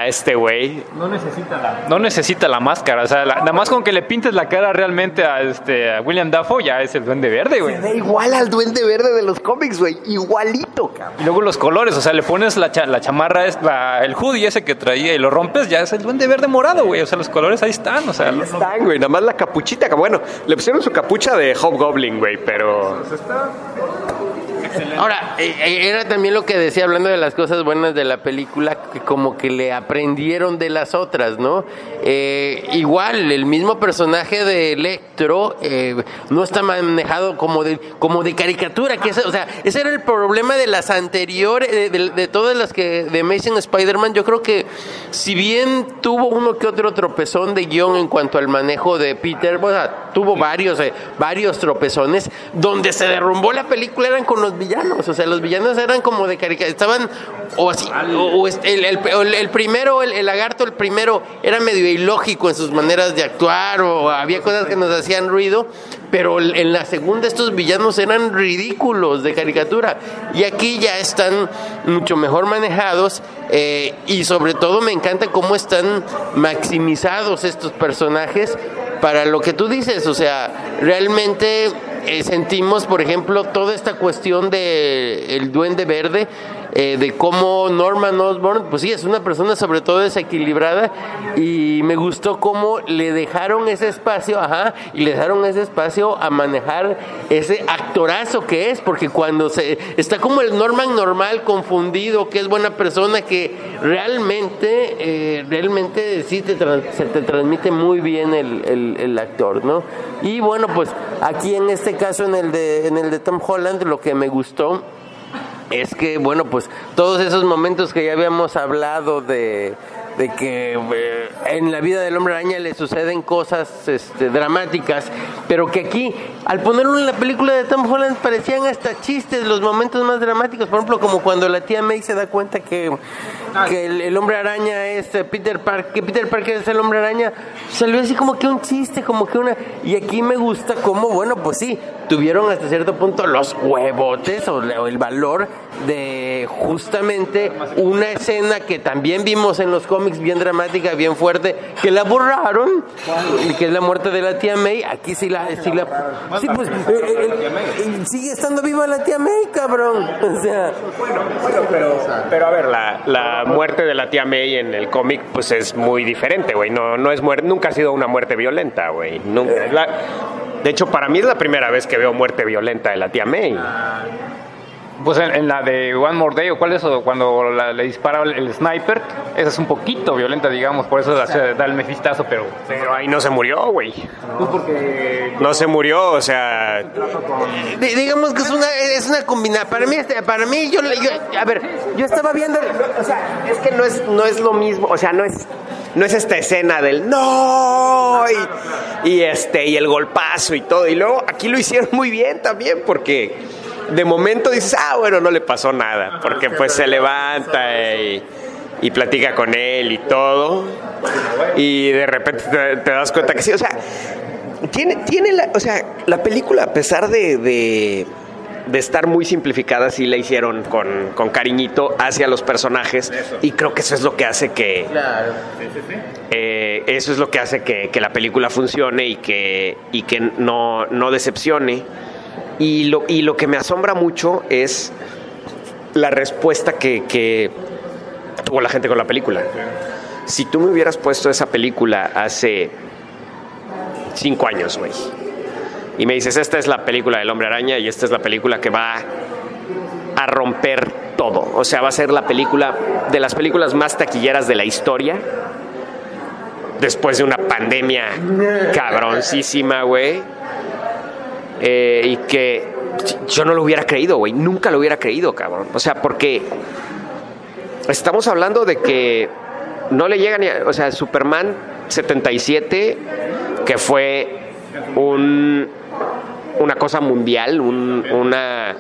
este güey. No necesita la, no necesita la máscara, o sea, la- nada más con que le pintes la cara realmente a, este, a William Dafoe ya es el duende verde, güey. Da igual al Duende Verde de los cómics, güey, igualito, cabrón. Y luego los colores, o sea, le pones la, cha- la chamarra, es la- el hoodie ese que traía y lo rompes, ya es el duende verde morado, güey. O sea, los colores ahí están, o sea, lo- Están, güey, nada más la capuchita. que Bueno, le pusieron su capucha de Hobgoblin, güey, pero. Ahora, eh, eh, era también lo que decía, hablando de las cosas buenas de la película, que como que le aprendieron de las otras, ¿no? Eh, igual, el mismo personaje de Electro eh, no está manejado como de, como de caricatura, que es- o sea, ese era el problema de las anteriores, de, de- todas las que, de Amazing Spider-Man, yo creo que si bien tuvo uno que otro tropezón de guion en cuanto al manejo de Peter, o sea, tuvo varios, eh, varios tropezones, donde se derrumbó la película eran con los villanos, o sea, los villanos eran como de caricatura, estaban, o así, o, el, el, primero, el, el, lagarto, el primero, era medio ilógico en sus maneras de actuar, o había cosas que nos hacían ruido, pero en la segunda estos villanos eran ridículos de caricatura, y aquí ya están mucho mejor manejados, eh, y sobre todo me encanta cómo están maximizados estos personajes para lo que tú dices, o sea, realmente eh, sentimos, por ejemplo, toda esta cuestión de el duende verde, eh, de cómo Norman Osborn, pues sí, es una persona sobre todo desequilibrada y me gustó cómo le dejaron ese espacio, ajá, y le dejaron ese espacio a manejar ese actorazo que es, porque cuando se está como el Norman normal, confundido, que es buena persona, que realmente, eh, realmente sí te se te transmite muy bien el, el, el actor, ¿no? Y bueno, pues aquí en este caso, en el de, en el de Tom Holland, lo que me gustó es que, bueno, pues todos esos momentos que ya habíamos hablado de, de que eh, en la vida del hombre araña le suceden cosas este, dramáticas, pero que aquí, al ponerlo en la película de Tom Holland, parecían hasta chistes los momentos más dramáticos, por ejemplo, como cuando la tía May se da cuenta que, que el, hombre araña es eh, Peter Parker, que Peter Parker es el hombre araña, salió así como que un chiste, como que una... Y aquí me gusta como, bueno, pues sí, tuvieron hasta cierto punto los huevotes o el valor de justamente una escena que también vimos en los cómics bien dramática, bien fuerte, que la borraron, que es la muerte de la tía May. Aquí sí la, sí la, sí pues, eh, eh, eh, sigue estando viva la tía May, cabrón. O sea, bueno, pero, pero a ver, la, la muerte de la tía May en el cómic, pues es muy diferente, güey. No, no es muerte, nunca ha sido una muerte violenta, güey. De hecho, para mí es la primera vez que veo muerte violenta de la tía May. Pues en, la de One More Day, o cuál es eso, cuando le dispara el, sniper, esa es un poquito violenta, digamos, por eso da el mefistazo, pero. Pero ahí no se murió, güey. Pues porque. No se murió, o sea. digamos que es una, es una combinación. Para mí, este, para mí yo, yo, A ver, yo estaba viendo. O sea, es que no es, no es lo mismo, o sea, no es no es esta escena del no y, y, este y el golpazo y todo y luego aquí lo hicieron muy bien también porque de momento dices, ah, bueno, no le pasó nada, porque pues se levanta y, platica con él y todo, y de repente te, das cuenta que sí, o sea, tiene, tiene la, o sea, la película, a pesar de, de, estar muy simplificada, sí la hicieron con, cariñito hacia los personajes, y creo que eso es lo que hace que... Eh, eso es lo que hace que, la película funcione y que, y que no, no decepcione. Y lo, y lo que me asombra mucho es la respuesta que, tuvo la gente con la película. Si tú me hubieras puesto esa película hace cinco años, güey, y me dices, esta es la película del hombre araña y esta es la película que va a romper todo. O sea, va a ser la película de las películas más taquilleras de la historia. Después de una pandemia cabroncísima, güey eh, y que yo no lo hubiera creído, güey. Nunca lo hubiera creído, cabrón. O sea, porque estamos hablando de que no le llega ni. o sea, Superman 77, que fue un, una cosa mundial, una.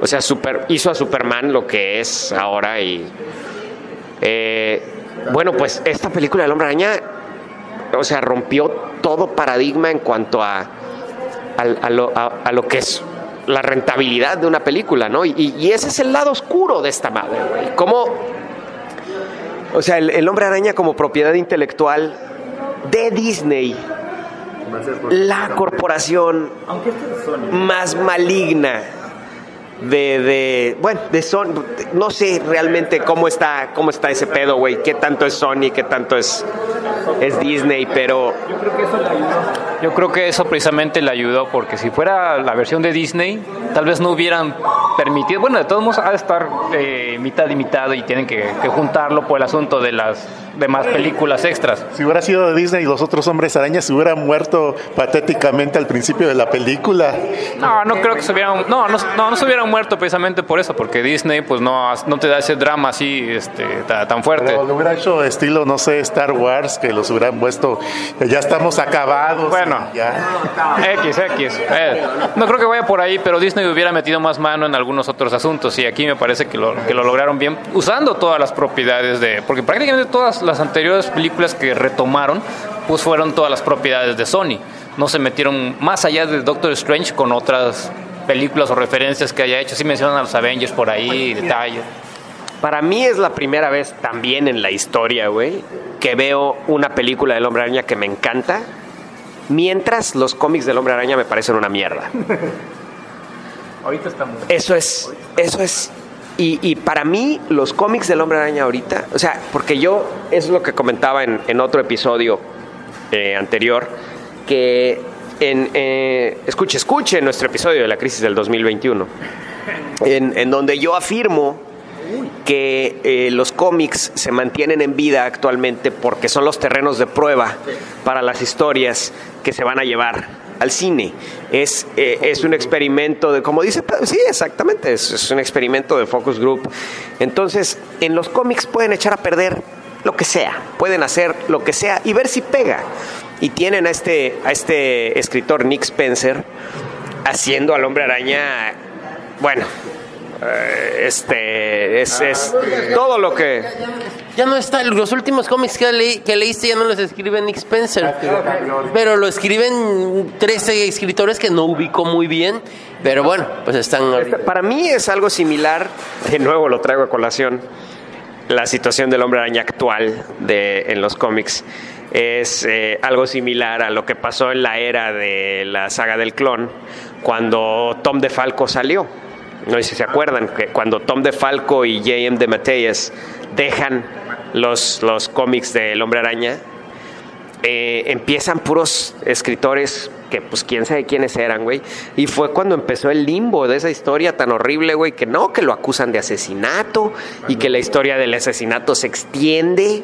O sea, super, hizo a Superman lo que es ahora y. Eh, bueno, pues esta película del Hombre Araña, o sea, rompió todo paradigma en cuanto a a, lo, a, lo, que es la rentabilidad de una película, ¿no? Y, ese es el lado oscuro de esta madre, güey. Como, o sea, el, hombre araña como propiedad intelectual de Disney, la corporación más maligna de, de, bueno, de Sony, no sé realmente cómo está, cómo está ese pedo, güey, qué tanto es Sony, qué tanto es, es Disney, pero... Yo creo que eso le ayudó. Yo creo que eso precisamente le ayudó, porque si fuera la versión de Disney, tal vez no hubieran permitido, bueno, de todos modos ha de estar eh, mitad y mitad y tienen que, que juntarlo por el asunto de las demás películas extras. Si hubiera sido de Disney y los otros hombres arañas se hubieran muerto patéticamente al principio de la película. No, no creo que se hubieran, no, no, no, no se hubieran muerto precisamente por eso, porque Disney pues no, no te da ese drama así este, ta- tan fuerte. Pero lo hubiera hecho estilo, no sé, Star Wars, que los hubieran puesto, que ya estamos acabados. Bueno. ya. X, X. Eh, no creo que vaya por ahí, pero Disney hubiera metido más mano en algunos otros asuntos y aquí me parece que lo, que lo lograron bien usando todas las propiedades de... Porque prácticamente todas las anteriores películas que retomaron pues fueron todas las propiedades de Sony. No se metieron más allá de Doctor Strange con otras películas o referencias que haya hecho. Sí mencionan a los Avengers por ahí, detalles. Para mí es la primera vez también en la historia, güey, que veo una película del Hombre Araña que me encanta, mientras los cómics del Hombre Araña me parecen una mierda. Ahorita estamos... Eso es, eso es. Y, y para mí, los cómics del Hombre Araña ahorita, o sea, porque yo, es lo que comentaba en, otro episodio eh, anterior, que en, eh, escuche, escuche nuestro episodio de la crisis del 2021, en, en donde yo afirmo que eh, los cómics se mantienen en vida actualmente porque son los terrenos de prueba para las historias que se van a llevar al cine. Es, eh, es un experimento de, como dice, sí, exactamente, es, es un experimento de focus group. Entonces, en los cómics pueden echar a perder lo que sea, pueden hacer lo que sea y ver si pega. Y tienen a este, a este escritor Nick Spencer haciendo al hombre araña, bueno, eh, este es, es todo lo que Ya no está, los últimos cómics que, leí- que leíste ya no los escribe Nick Spencer. Pero lo escriben 13 escritores que no ubico muy bien. Pero bueno, pues están. Para mí es algo similar, de nuevo lo traigo a colación, la situación del hombre araña actual de, en los cómics. Es eh, algo similar a lo que pasó en la era de la saga del clon, cuando Tom DeFalco salió. No sé si se acuerdan, que cuando Tom DeFalco y J.M. de dejan los, los cómics del hombre araña, eh, empiezan puros escritores que pues quién sabe quiénes eran, güey. Y fue cuando empezó el limbo de esa historia tan horrible, güey, que no, que lo acusan de asesinato y que la historia del asesinato se extiende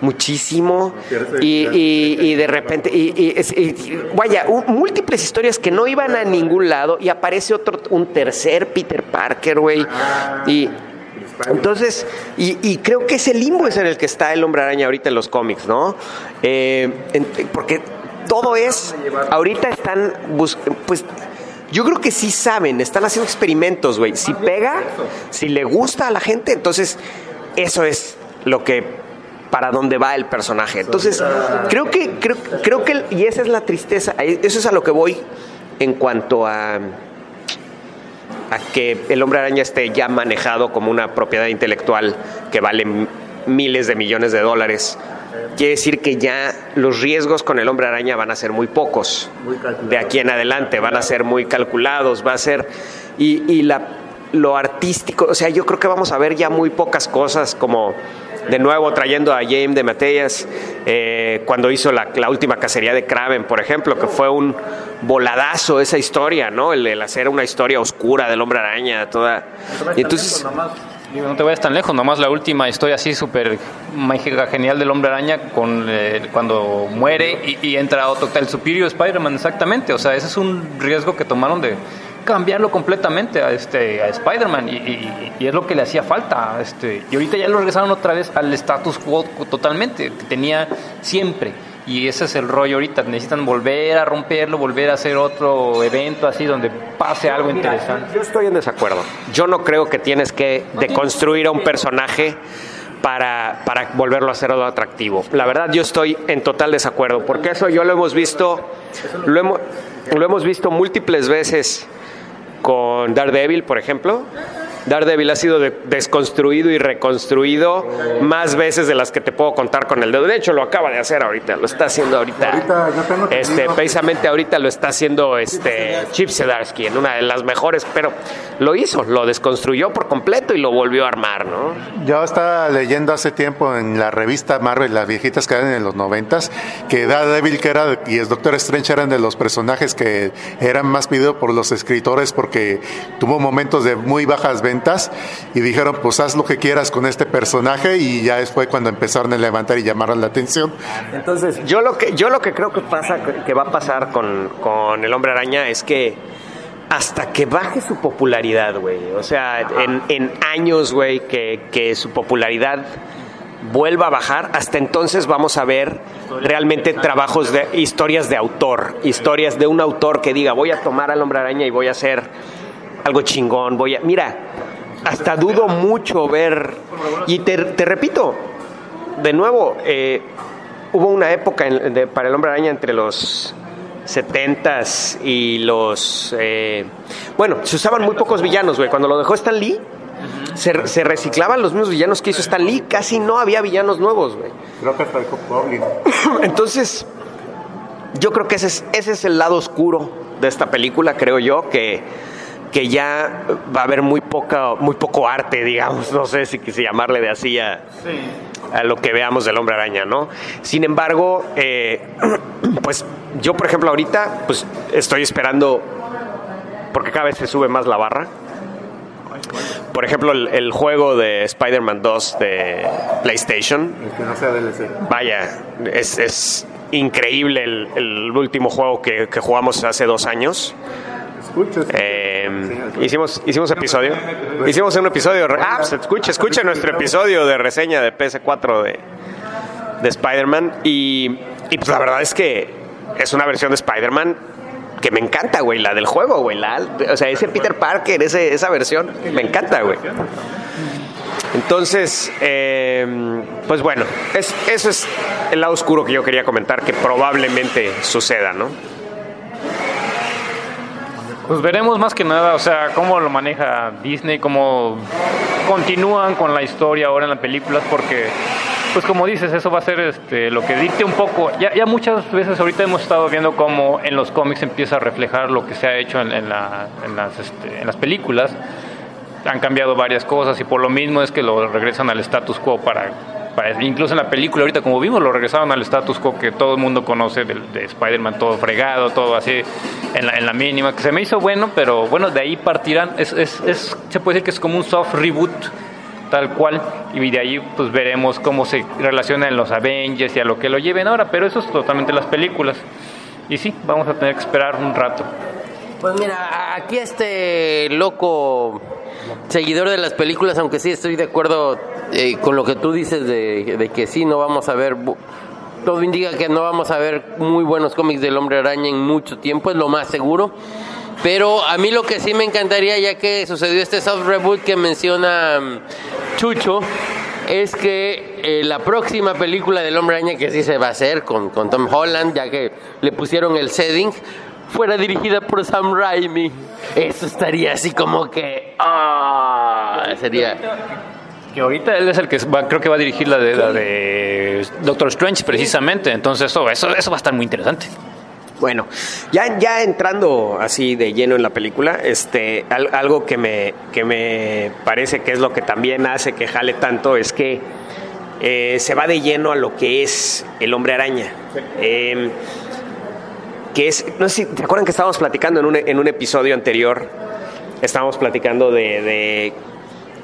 muchísimo y, y- y de repente, y, y- vaya, múltiples historias que no iban a ningún lado y aparece otro, un tercer Peter Parker, güey. Y entonces, y, creo que ese limbo es en el que está el hombre araña ahorita en los cómics, ¿no? Eh, porque todo es, ahorita están, pues, yo creo que sí saben, están haciendo experimentos, güey. Si pega, si le gusta a la gente, entonces eso es lo que, para dónde va el personaje. Entonces, creo que, creo, creo que, y esa es la tristeza, eso es a lo que voy en cuanto a a que el hombre araña esté ya manejado como una propiedad intelectual que vale miles de millones de dólares. Quiere decir que ya los riesgos con el hombre araña van a ser muy pocos. De aquí en adelante van a ser muy calculados, va a ser... Y, y la, lo artístico, o sea, yo creo que vamos a ver ya muy pocas cosas como de nuevo trayendo a James de Mateas eh, cuando hizo la, la última cacería de Kraven, por ejemplo, que fue un voladazo esa historia, ¿no? El, el hacer una historia oscura del hombre araña, toda. Y entonces, Digo, no te vayas tan lejos, nomás la última historia así súper mágica, genial del Hombre Araña con eh, cuando muere y, entra otro, el Superior Spider-Man, exactamente. O sea, ese es un riesgo que tomaron de cambiarlo completamente a este a Spider-Man y, y- y es lo que le hacía falta. Este, y ahorita ya lo regresaron otra vez al status quo totalmente, que tenía siempre. Y ese es el rollo ahorita, necesitan volver a romperlo, volver a hacer otro evento así donde pase algo interesante. yo estoy en desacuerdo. Yo no creo que tienes que deconstruir a un personaje para, para volverlo a hacer algo atractivo. La verdad, yo estoy en total desacuerdo, porque eso yo lo hemos visto, lo hemos, lo hemos visto múltiples veces con Daredevil, por ejemplo. Daredevil ha sido de- desconstruido y reconstruido más veces de las que te puedo contar con el dedo. De hecho, lo acaba de hacer ahorita, lo está haciendo ahorita. Ahorita este, precisamente ahorita lo está haciendo este Chip Zdarsky en una de las mejores, pero lo hizo, lo desconstruyó por completo y lo volvió a armar, ¿no? Yo estaba leyendo hace tiempo en la revista Marvel, las viejitas que eran en los noventas, que Daredevil que era, y el Doctor Strange eran de los personajes que eran más pedidos por los escritores porque tuvo momentos de muy bajas ventas y dijeron, pues haz lo que quieras con este personaje y ya fue cuando empezaron a levantar y llamaron la atención. Entonces, yo lo que, yo lo que creo que pasa, que va a pasar con, con el hombre araña es que hasta que baje su popularidad, güey. O sea, en, en años, güey, que, que su popularidad vuelva a bajar, hasta entonces vamos a ver realmente trabajos de historias de autor, historias de un autor que diga, voy a tomar al hombre araña y voy a hacer algo chingón, voy a... Mira, hasta dudo mucho ver... Y te, te repito, de nuevo, eh, hubo una época en- de- para el hombre araña entre los 70s y los... eh, bueno, se usaban muy pocos villanos, güey. Cuando lo dejó Stan Lee, se, se reciclaban los mismos villanos que hizo Stan Lee. Casi no había villanos nuevos, güey. Creo que hasta el Goblin. Entonces, yo creo que ese es, ese es el lado oscuro de esta película, creo yo, que, que ya va a haber muy, poca, muy poco arte, digamos, no sé si quise llamarle de así a, a lo que veamos del hombre araña, ¿no? Sin embargo, eh, pues yo, por ejemplo, ahorita, pues estoy esperando, porque cada vez se sube más la barra. Por ejemplo, el, el juego de Spider-Man 2 de PlayStation, El que no sea DLC. Vaya, es, es increíble el, el último juego que, que jugamos hace dos años. Eh, hicimos, hicimos episodio. Hicimos un episodio. Ah, escucha, escucha nuestro episodio de reseña de PS4 de, de Spider-Man. Y, y pues la verdad es que es una versión de Spider-Man que me encanta, güey. La del juego, güey. La, o sea, ese Peter Parker, ese, esa versión, me encanta, güey. Entonces, eh, pues bueno, es, eso es el lado oscuro que yo quería comentar, que probablemente suceda, ¿no? Pues veremos más que nada, o sea, cómo lo maneja Disney, cómo continúan con la historia ahora en las películas, porque, pues como dices, eso va a ser este, lo que dicte un poco. Ya, ya muchas veces ahorita hemos estado viendo cómo en los cómics empieza a reflejar lo que se ha hecho en, en la- en las, este, en las películas. Han cambiado varias cosas y por lo mismo es que lo regresan al status quo para, incluso en la película ahorita como vimos lo regresaron al status quo que todo el mundo conoce del- de, Spider-Man todo fregado todo así en la, en la mínima que se me hizo bueno pero bueno de ahí partirán es, es, es- se puede decir que es como un soft reboot tal cual y de ahí pues veremos cómo se relacionan los Avengers y a lo que lo lleven ahora pero eso es totalmente las películas. Y sí vamos a tener que esperar un rato Pues mira, aquí este loco seguidor de las películas, aunque sí estoy de acuerdo eh, con lo que tú dices de, que sí, no vamos a ver, todo indica que no vamos a ver muy buenos cómics del hombre araña en mucho tiempo, es lo más seguro. Pero a mí lo que sí me encantaría, ya que sucedió este soft reboot que menciona mm, Chucho, es que eh, la próxima película del Hombre Araña que sí se va a hacer con, con Tom Holland, ya que le pusieron el setting, fuera dirigida por Sam Raimi. Eso estaría así como que... ah, sería... Que ahorita él es el que va, creo que va a dirigir la de, la de Doctor Strange precisamente, entonces eso, eso, eso va a estar muy interesante. Bueno, ya, ya entrando así de lleno en la película, este, al- algo que me, que me parece que es lo que también hace que jale tanto es que eh, se va de lleno a lo que es el hombre araña. Eh, que es, no sé si te acuerdan que estábamos platicando en un, en un episodio anterior, estábamos platicando de, de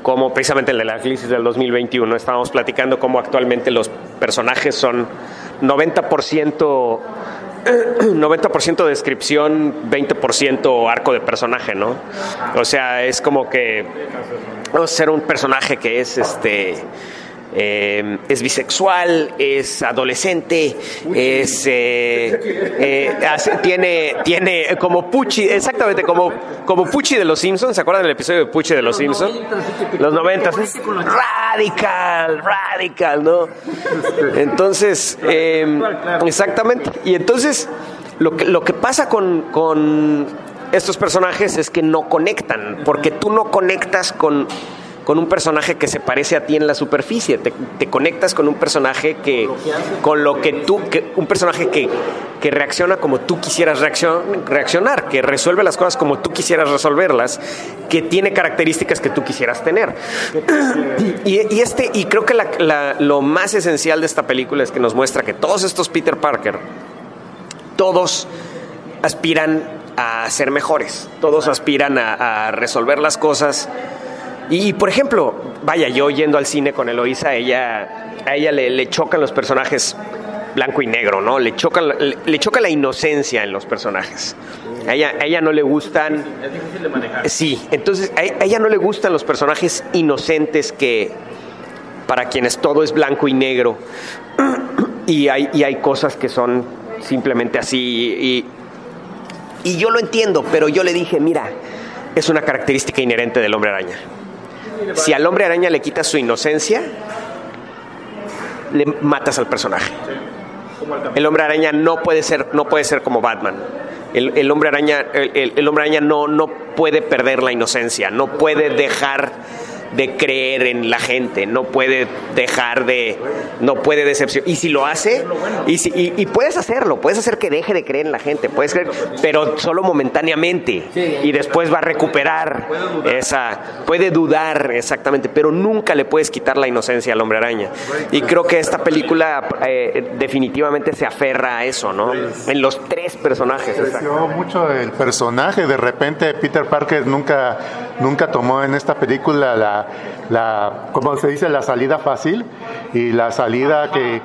cómo precisamente el de la crisis del 2021, estábamos platicando cómo actualmente los personajes son 90% 90% descripción, 20% arco de personaje, ¿no? O sea, es como que vamos a ser un personaje que es este eh, es bisexual, es adolescente, es eh, eh, tiene tiene como Pucci, exactamente como como Pucci de los Simpsons, ¿se acuerdan del episodio de Pucci de los Simpsons? Los 90 es radical, radical, ¿no? Entonces, exactamente. Y entonces, lo que, lo que pasa con, con estos personajes es que no conectan, porque tú no conectas con, con un personaje que se parece a ti en la superficie, te, te conectas con un personaje que, con lo que tú, que, un personaje que, que reacciona como tú quisieras reaccion- reaccionar, que resuelve las cosas como tú quisieras resolverlas, que tiene características que tú quisieras tener. Y, y este, y creo que la- la- lo más esencial de esta película es que nos muestra que todos estos Peter Parker, todos aspiran a ser mejores, todos aspiran a, a resolver las cosas Y, por ejemplo, vaya, yo yendo al cine con Eloisa, ella, a ella le, le chocan los personajes blanco y negro, ¿no? Le choca, le, le choca la inocencia en los personajes. A ella, a ella no le gustan. Es difícil de manejar. Sí, entonces a a ella no le gustan los personajes inocentes que para quienes todo es blanco y negro. Y hay, y hay cosas que son simplemente así. Y, y yo lo entiendo, pero yo le dije, mira, es una característica inherente del hombre araña. Si al hombre araña le quitas su inocencia, le matas al personaje. El hombre araña no puede ser, no puede ser como Batman. El, hombre araña, el hombre araña no, no puede perder la inocencia, no puede dejar de creer en la gente, no puede dejar de, no puede decepcionar. Y si lo hace, y, si- y- y puedes hacerlo, puedes hacer que deje de creer en la gente, puedes creer, pero solo momentáneamente. Y después va a recuperar esa, puede dudar exactamente, pero nunca le puedes quitar la inocencia al hombre araña. Y creo que esta película eh, definitivamente se aferra a eso, ¿no? En los tres personajes. Creció mucho el personaje. De repente Peter Parker nunca, nunca tomó en esta película la, la, ¿cómo se dice? La salida fácil y la salida que...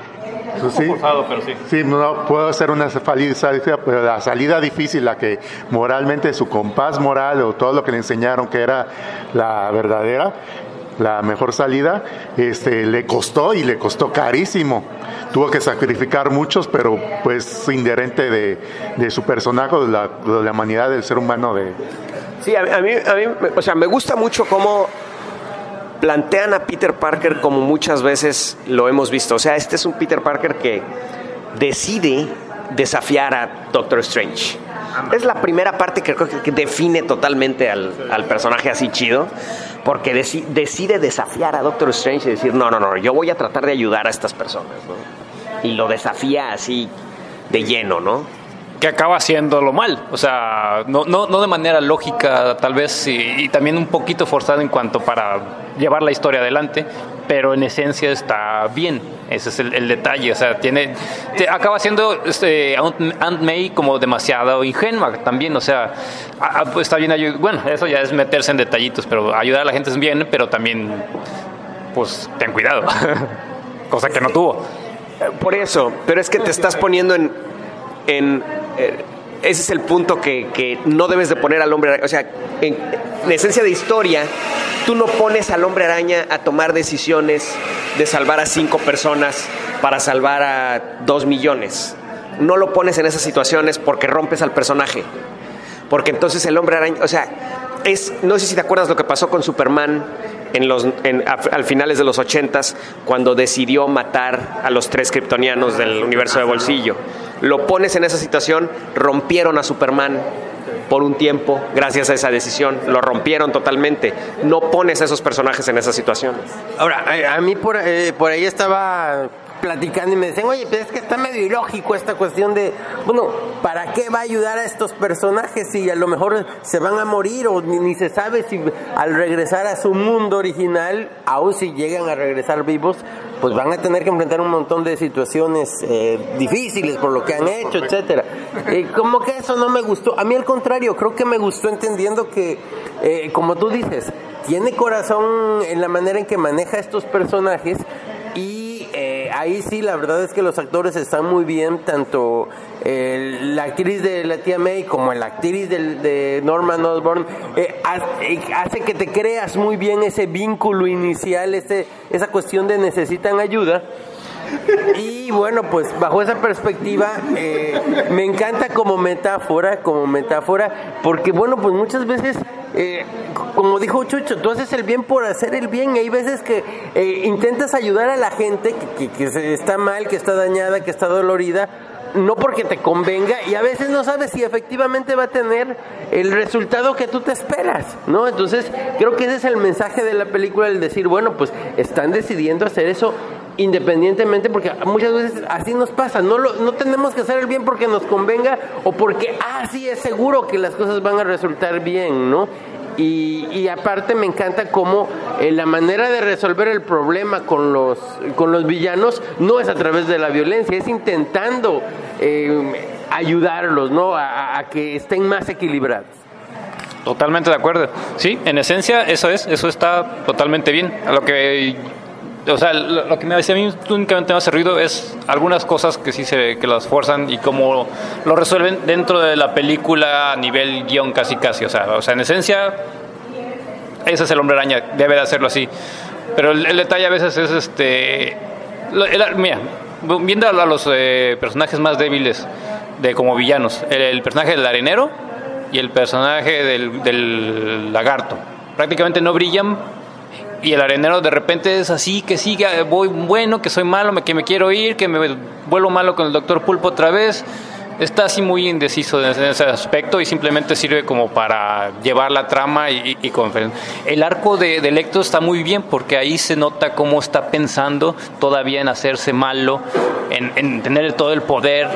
pues sí, Forzado, pero sí. Sí, no puedo hacer una salida, pero la salida difícil, la que moralmente su compás moral o todo lo que le enseñaron que era la verdadera, la mejor salida, este, le costó y le costó carísimo. Tuvo que sacrificar muchos, pero pues inherente de, de su personaje, de la, de la humanidad del ser humano. De, Sí, a mí, a mí, o sea, me gusta mucho cómo plantean a Peter Parker como muchas veces lo hemos visto. O sea, este es un Peter Parker que decide desafiar a Doctor Strange. Es la primera parte que creo que define totalmente al, al personaje así chido, porque deci- decide desafiar a Doctor Strange y decir, no, no, no, yo voy a tratar de ayudar a estas personas, ¿no? Y lo desafía así de lleno, ¿no? Que acaba haciéndolo mal, o sea, no, no, no de manera lógica tal vez y, también un poquito forzado en cuanto para llevar la historia adelante, pero en esencia está bien, ese es el, detalle, o sea, tiene, acaba siendo este, Aunt, May como demasiado ingenua también, o sea, pues, está bien, bueno, eso ya es meterse en detallitos, pero ayudar a la gente es bien, pero también, pues, ten cuidado, cosa que no tuvo. Por eso, pero es que te estás poniendo en... en eh, ese es el punto que, que no debes de poner al hombre araña. O sea, en, en esencia de historia, tú no pones al hombre araña a tomar decisiones de salvar a cinco personas para salvar a dos millones. No lo pones en esas situaciones porque rompes al personaje. Porque entonces el hombre araña, o sea, es, no sé si te acuerdas lo que pasó con Superman en los, en- a- al finales de los ochentas, cuando decidió matar a los tres kryptonianos del universo de bolsillo. Lo pones en esa situación, rompieron a Superman por un tiempo gracias a esa decisión, lo rompieron totalmente. No pones a esos personajes en esas situaciones. Ahora, a, mí por, eh, por ahí estaba platicando y me decían, oye, pero es que está medio ilógico esta cuestión de, bueno, ¿para qué va a ayudar a estos personajes si a lo mejor se van a morir o ni, se sabe si al regresar a su mundo original, aun si llegan a regresar vivos, pues van a tener que enfrentar un montón de situaciones eh, difíciles por lo que han hecho, etcétera. Eh, como que eso no me gustó. A mí al contrario, creo que me gustó entendiendo que, eh, como tú dices, tiene corazón en la manera en que maneja estos personajes ahí sí la verdad es que los actores están muy bien, tanto eh, la actriz de la tía May como la actriz de Norman Osborn eh, eh, hace que te creas muy bien ese vínculo inicial, ese, esa cuestión de necesitan ayuda. Y bueno, pues bajo esa perspectiva, eh, me encanta como metáfora, como metáfora, porque bueno, pues muchas veces, eh, como dijo Chucho, tú haces el bien por hacer el bien, y hay veces que eh, intentas ayudar a la gente que, que- que está mal, que está dañada, que está dolorida, no porque te convenga, y a veces no sabes si efectivamente va a tener el resultado que tú te esperas, ¿no? Entonces, creo que ese es el mensaje de la película, el decir, bueno, pues están decidiendo hacer eso independientemente, porque muchas veces así nos pasa, no, lo- no tenemos que hacer el bien porque nos convenga o porque, ah, es seguro que las cosas van a resultar bien, ¿no? Y, aparte me encanta cómo eh, la manera de resolver el problema con los, con los villanos no es a través de la violencia, es intentando eh, ayudarlos, ¿no? A- a que estén más equilibrados. Totalmente de acuerdo. Sí, en esencia eso es, eso está totalmente bien. A lo que o sea, lo, que me hace a mí únicamente me hace ruido es algunas cosas que sí se que las forzan y cómo lo resuelven dentro de la película a nivel guion casi casi. O sea, o sea en esencia, ese es el hombre araña, debe de hacerlo así. Pero el, detalle a veces es este. mira, viendo a los eh, personajes más débiles de como villanos, el, personaje del arenero y el personaje del, del lagarto. Prácticamente no brillan y el arenero de repente es así, que siga, voy bueno, que soy malo, que me quiero ir, que me vuelvo malo con el doctor Pulpo otra vez. Está así muy indeciso en ese aspecto y simplemente sirve como para llevar la trama y, y, El arco de, de Lecto está muy bien porque ahí se nota cómo está pensando todavía en hacerse malo, en tener todo el poder,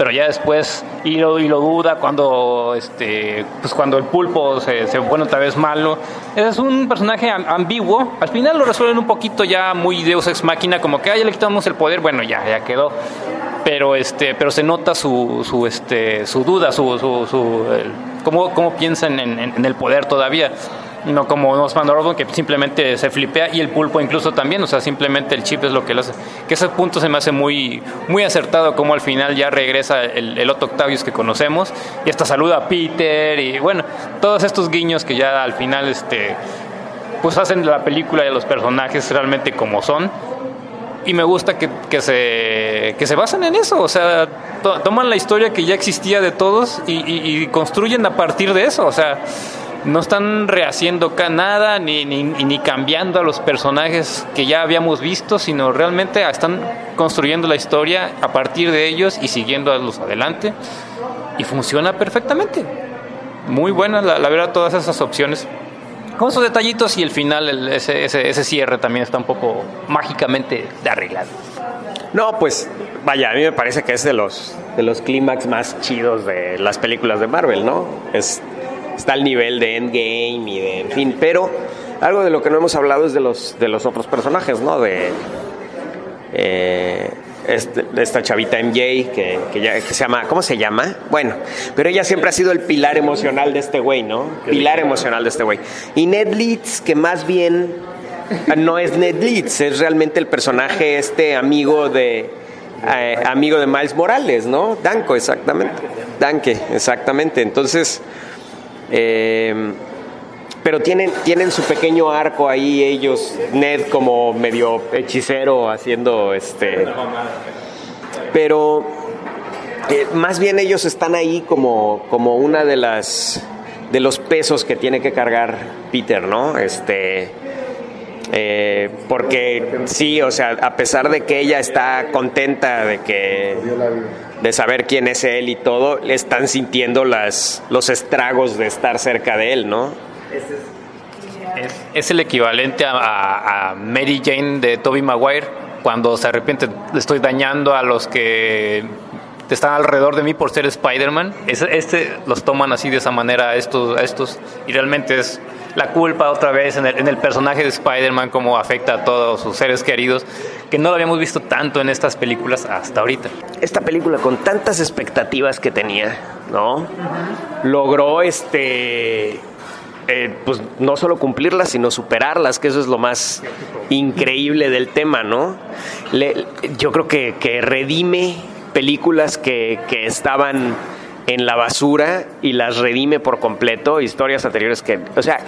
pero ya después y lo, y lo duda cuando este pues cuando el pulpo se, se pone otra vez malo. Es un personaje ambiguo. Al final lo resuelven un poquito ya muy Deus ex máquina como que ah, ya le quitamos el poder bueno ya ya quedó. Pero este pero se nota su, su este su duda su, su, su cómo, cómo piensa en, en el poder todavía no como Osman Robin que simplemente se flipea y el pulpo incluso también, o sea, simplemente el chip es lo que lo hace. Que ese punto se me hace muy, muy acertado como al final ya regresa el, el Otto Octavius que conocemos y hasta saluda a Peter y bueno, todos estos guiños que ya al final este pues hacen la película de los personajes realmente como son y me gusta que, que, se, que se en eso, o sea, toman la historia que ya existía de todos y, y, y construyen a partir de eso, o sea, no están rehaciendo nada ni, ni, ni, cambiando a los personajes que ya habíamos visto, sino realmente están construyendo la historia a partir de ellos y siguiéndolos adelante. Y funciona perfectamente. Muy buena la, verdad todas esas opciones. Con sus detallitos y el final, ese, ese, ese cierre también está un poco mágicamente arreglado. No, pues vaya, a mí me parece que es de los de los clímax más chidos de las películas de Marvel, ¿no? Es está al nivel de Endgame y de, en fin, pero algo de lo que no hemos hablado es de los, de los otros personajes, ¿no? De, eh, este, esta chavita MJ que, que, ya, que se llama, ¿cómo se llama? Bueno, pero ella siempre ha sido el pilar emocional de este güey, ¿no? Pilar emocional de este güey. Y Ned Leeds, que más bien no es Ned Leeds, es realmente el personaje este amigo de eh, amigo de Miles Morales, ¿no? Danko, exactamente. Danke, exactamente. Entonces, eh, pero tienen, tienen su pequeño arco ahí ellos, Ned como medio hechicero haciendo este... Pero eh, más bien ellos están ahí como, como una de las de los pesos que tiene que cargar Peter, ¿no? Este eh, porque sí, o sea, a pesar de que ella está contenta de que de saber quién es él y todo, le están sintiendo las, los estragos de estar cerca de él, ¿no? Es, es el equivalente a, a, Mary Jane de Toby Maguire cuando se arrepiente, le estoy dañando a los que están alrededor de mí por ser Spider-Man. Este, los toman así de esa manera estos, estos y realmente es la culpa otra vez en el, en el personaje de Spider-Man, cómo afecta a todos sus seres queridos, que no lo habíamos visto tanto en estas películas hasta ahorita. Esta película con tantas expectativas que tenía, ¿no? Logró este... Eh, pues no solo cumplirlas, sino superarlas, que eso es lo más increíble del tema, ¿no? Yo creo que, que redime películas que, que estaban en la basura y las redime por completo, historias anteriores que, o sea,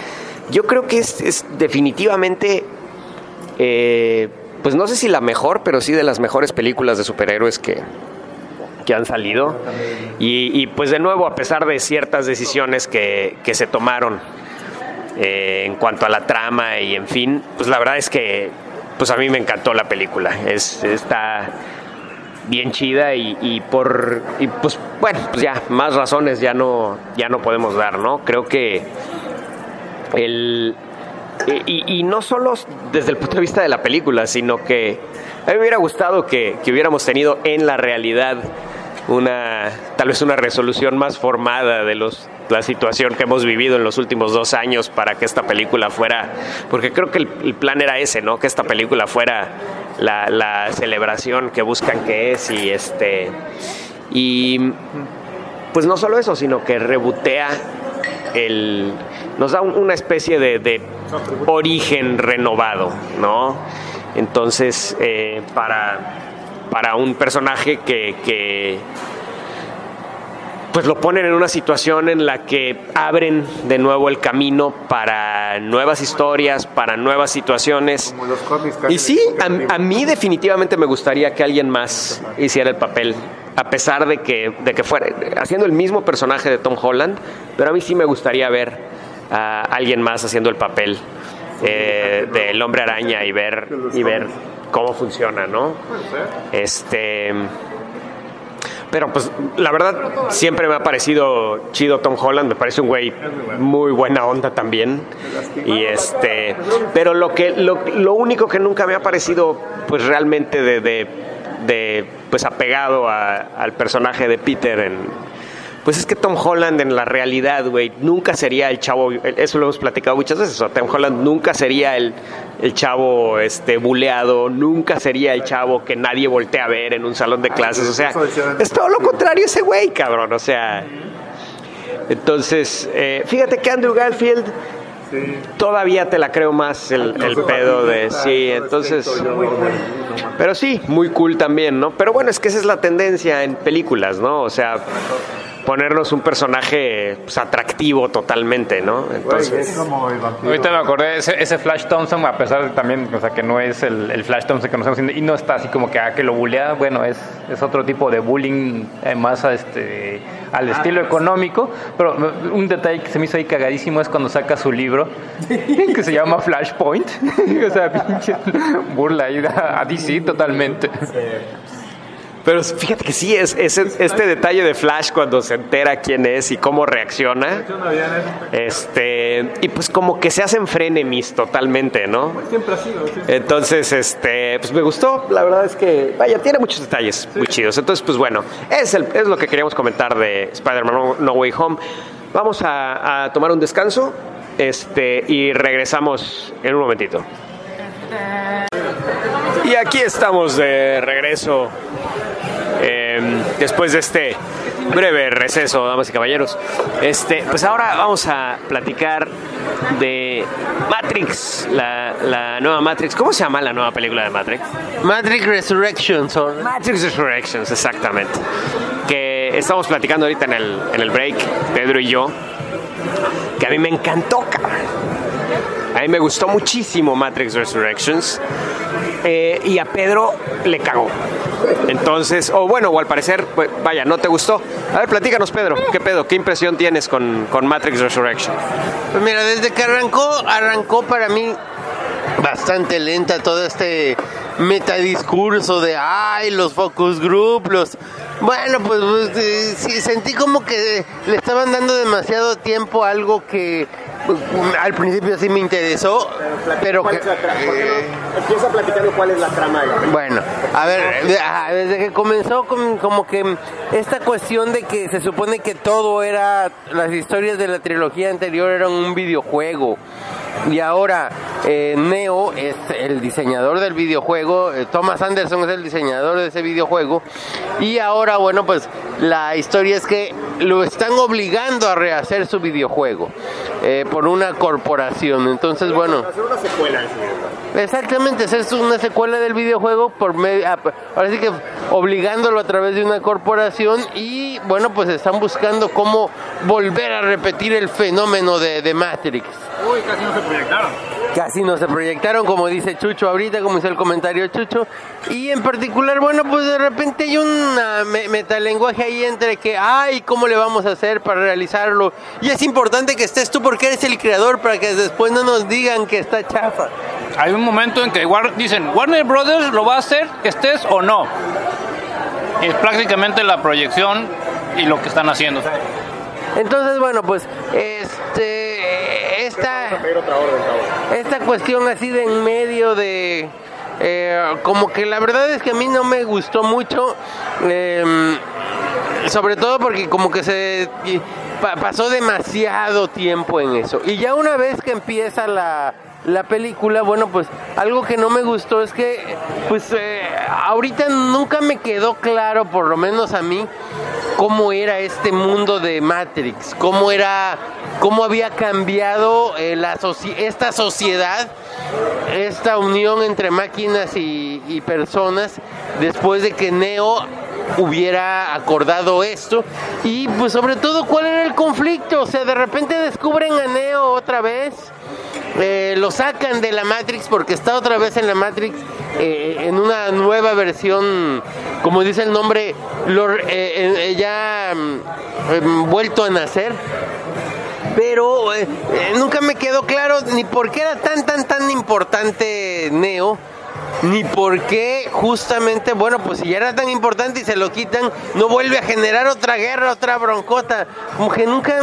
yo creo que es, definitivamente, eh, pues no sé si la mejor, pero sí de las mejores películas de superhéroes que, que han salido. Y, y, pues de nuevo, a pesar de ciertas decisiones que, que se tomaron eh, en cuanto a la trama y en fin, pues la verdad es que pues a mí me encantó la película. Es, está bien chida y, por y pues bueno pues ya más razones ya no ya no podemos dar no creo que el y, y, no solo desde el punto de vista de la película sino que a mí me hubiera gustado que, que hubiéramos tenido en la realidad una tal vez una resolución más formada de los la situación que hemos vivido en los últimos dos años para que esta película fuera porque creo que el, plan era ese no que esta película fuera la, la, celebración que buscan que es y este y pues no solo eso sino que rebotea el nos da un- una especie de, de origen renovado, ¿no? Entonces, eh, para, para un personaje que, que pues lo ponen en una situación en la que abren de nuevo el camino para nuevas historias, para nuevas situaciones. Como los cómics casi Y sí, a, a mí definitivamente me gustaría que alguien más hiciera el papel, a pesar de que, de que fuera haciendo el mismo personaje de Tom Holland, pero a mí sí me gustaría ver a alguien más haciendo el papel eh, del hombre araña y ver, y ver cómo funciona, ¿no? Este... Pero pues la verdad siempre me ha parecido chido Tom Holland, me parece un güey muy buena onda también. Y este, pero lo que lo, lo único que nunca me ha parecido pues realmente de, de, de, pues apegado al personaje de Peter en pues es que Tom Holland en la realidad, güey, nunca sería el chavo, eso lo hemos platicado muchas veces, o Tom Holland nunca sería el, el chavo este buleado, nunca sería el chavo que nadie voltea a ver en un salón de clases, o sea, es todo lo contrario ese güey, cabrón, o sea, entonces, eh, fíjate que Andrew Garfield todavía te la creo más el, el pedo de sí, entonces, pero sí, muy cool también, ¿no? Pero bueno, es que esa es la tendencia en películas, ¿no? O sea, ponernos un personaje pues, atractivo totalmente, ¿no? Entonces, Es como el vampiro. Ahorita me acordé, ese, ese Flash Thompson, a pesar de también, o sea, que no es el, el Flash Thompson que conocemos y no está así como que, ah, que lo bulea, bueno, es, es otro tipo de bullying eh, más a este, al estilo económico, pero un detalle que se me hizo ahí cagadísimo es cuando saca su libro, que se llama Flashpoint, o sea, pinche burla ahí a, DC totalmente. Pero fíjate que sí, es, es este detalle de Flash cuando se entera quién es y cómo reacciona. Este, y pues como que se hacen frenemies totalmente, ¿no? Siempre ha sido. Entonces, este, pues me gustó. La verdad es que, vaya, tiene muchos detalles muy chidos. Entonces, pues bueno, es, el, es lo que queríamos comentar de Spider-Man No, No Way Home. Vamos a, a tomar un descanso este, y regresamos en un momentito. Y aquí estamos de regreso eh, después de este breve receso, damas y caballeros. Este, pues ahora vamos a platicar de Matrix, la, la nueva Matrix. ¿Cómo se llama la nueva película de Matrix? Matrix Resurrections. o- Matrix Resurrections, exactamente. Que estamos platicando ahorita en el, en el break, Pedro y yo, que a mí me encantó, cabrón. Mí me gustó muchísimo Matrix Resurrections. eh, y a Pedro le cagó. Entonces, o bueno, o al parecer, pues, vaya, no te gustó. A ver, platícanos, Pedro. ¿Qué pedo? ¿Qué impresión tienes con, con Matrix Resurrection? Pues mira, desde que arrancó, arrancó para mí bastante lenta todo este metadiscurso de ay los focus group los bueno pues, pues, eh, sí, sentí como que le estaban dando demasiado tiempo a algo que al principio sí me interesó pero que Empieza platicando cuál es la trama de la bueno, a ver, de- desde que comenzó con- como que esta cuestión de que se supone que todo era, las historias de la trilogía anterior eran un videojuego. Y ahora eh, Neo es el diseñador del videojuego, eh, Thomas Anderson es el diseñador de ese videojuego. Y ahora, bueno, pues la historia es que lo están obligando a rehacer su videojuego eh, por una corporación. Entonces, bueno. una secuela. Exactamente, es una secuela del videojuego por medio, ah, ahora sí que obligándolo a través de una corporación y bueno, pues están buscando cómo volver a repetir el fenómeno de, de Matrix. Uy, casi no se proyectaron. Casi no se proyectaron, como dice Chucho ahorita, como dice el comentario Chucho. Y en particular, bueno, pues de repente hay me- metalenguaje ahí entre que, ay, ¿cómo le vamos a hacer para realizarlo? Y es importante que estés tú porque eres el creador para que después no nos digan que está chafa. Hay un momento en que dicen, Warner Brothers lo va a hacer, estés o no. Es prácticamente la proyección y lo que están haciendo. Entonces, bueno, pues, este, esta, esta cuestión así de en medio de, eh, como que la verdad es que a mí no me gustó mucho, eh, sobre todo porque como que se y pa- pasó demasiado tiempo en eso. Y ya una vez que empieza la la película, bueno, pues algo que no me gustó es que, pues eh, ahorita nunca me quedó claro, por lo menos a mí, cómo era este mundo de Matrix, cómo era, cómo había cambiado eh, la esta sociedad, esta unión entre máquinas y, y personas después de que Neo hubiera acordado esto y pues sobre todo cuál era el conflicto, o sea, de repente descubren a Neo otra vez. Eh, lo sacan de la Matrix porque está otra vez en la Matrix eh, en una nueva versión, como dice el nombre, lo- eh, eh, ya mm, em, vuelto a nacer. Pero eh, eh, nunca me quedó claro ni por qué era tan, tan, tan importante Neo. Ni por qué justamente, bueno, pues si ya era tan importante y se lo quitan, no vuelve a generar otra guerra, otra broncota. Como que nunca,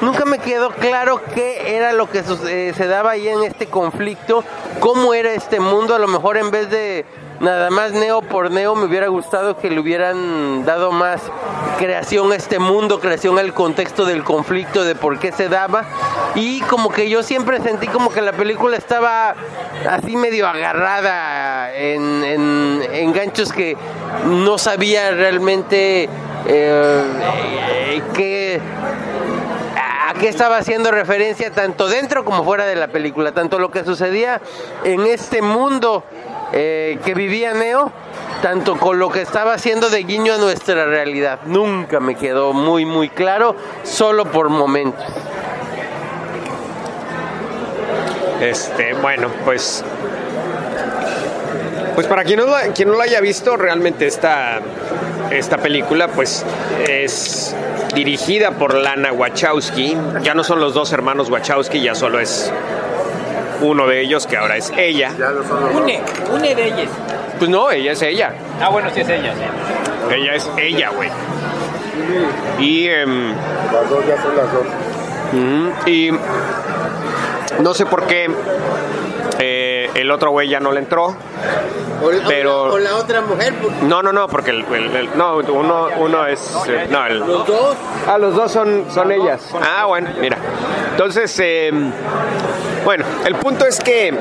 nunca me quedó claro qué era lo que eh, se daba ahí en este conflicto, cómo era este mundo. A lo mejor en vez de nada más Neo por Neo, me hubiera gustado que le hubieran dado más creación a este mundo, creación al contexto del conflicto, de por qué se daba. Y como que yo siempre sentí como que la película estaba así medio agarrada en, en, en ganchos que no sabía realmente eh, qué a qué estaba haciendo referencia tanto dentro como fuera de la película, tanto lo que sucedía en este mundo eh, que vivía Neo, tanto con lo que estaba haciendo de guiño a nuestra realidad. Nunca me quedó muy muy claro, solo por momentos. Este, bueno, pues. Pues para quien no, quien no lo haya visto, realmente esta, esta película, pues es dirigida por Lana Wachowski. Ya no son los dos hermanos Wachowski, ya solo es uno de ellos, que ahora es ella. Une, une de ellas. Pues no, ella es ella. Ah, bueno, sí es ella, sí. Ella es ella, güey. Y. em, Las dos ya son las dos. Y no sé por qué el otro güey ya no le entró. Pero- o la otra mujer, No, no, no, porque el, el- el- no, uno, uno es eh, no, el- dos. ah, los dos son, son ellas. Ah, bueno, mira. Entonces, eh, bueno, el punto es que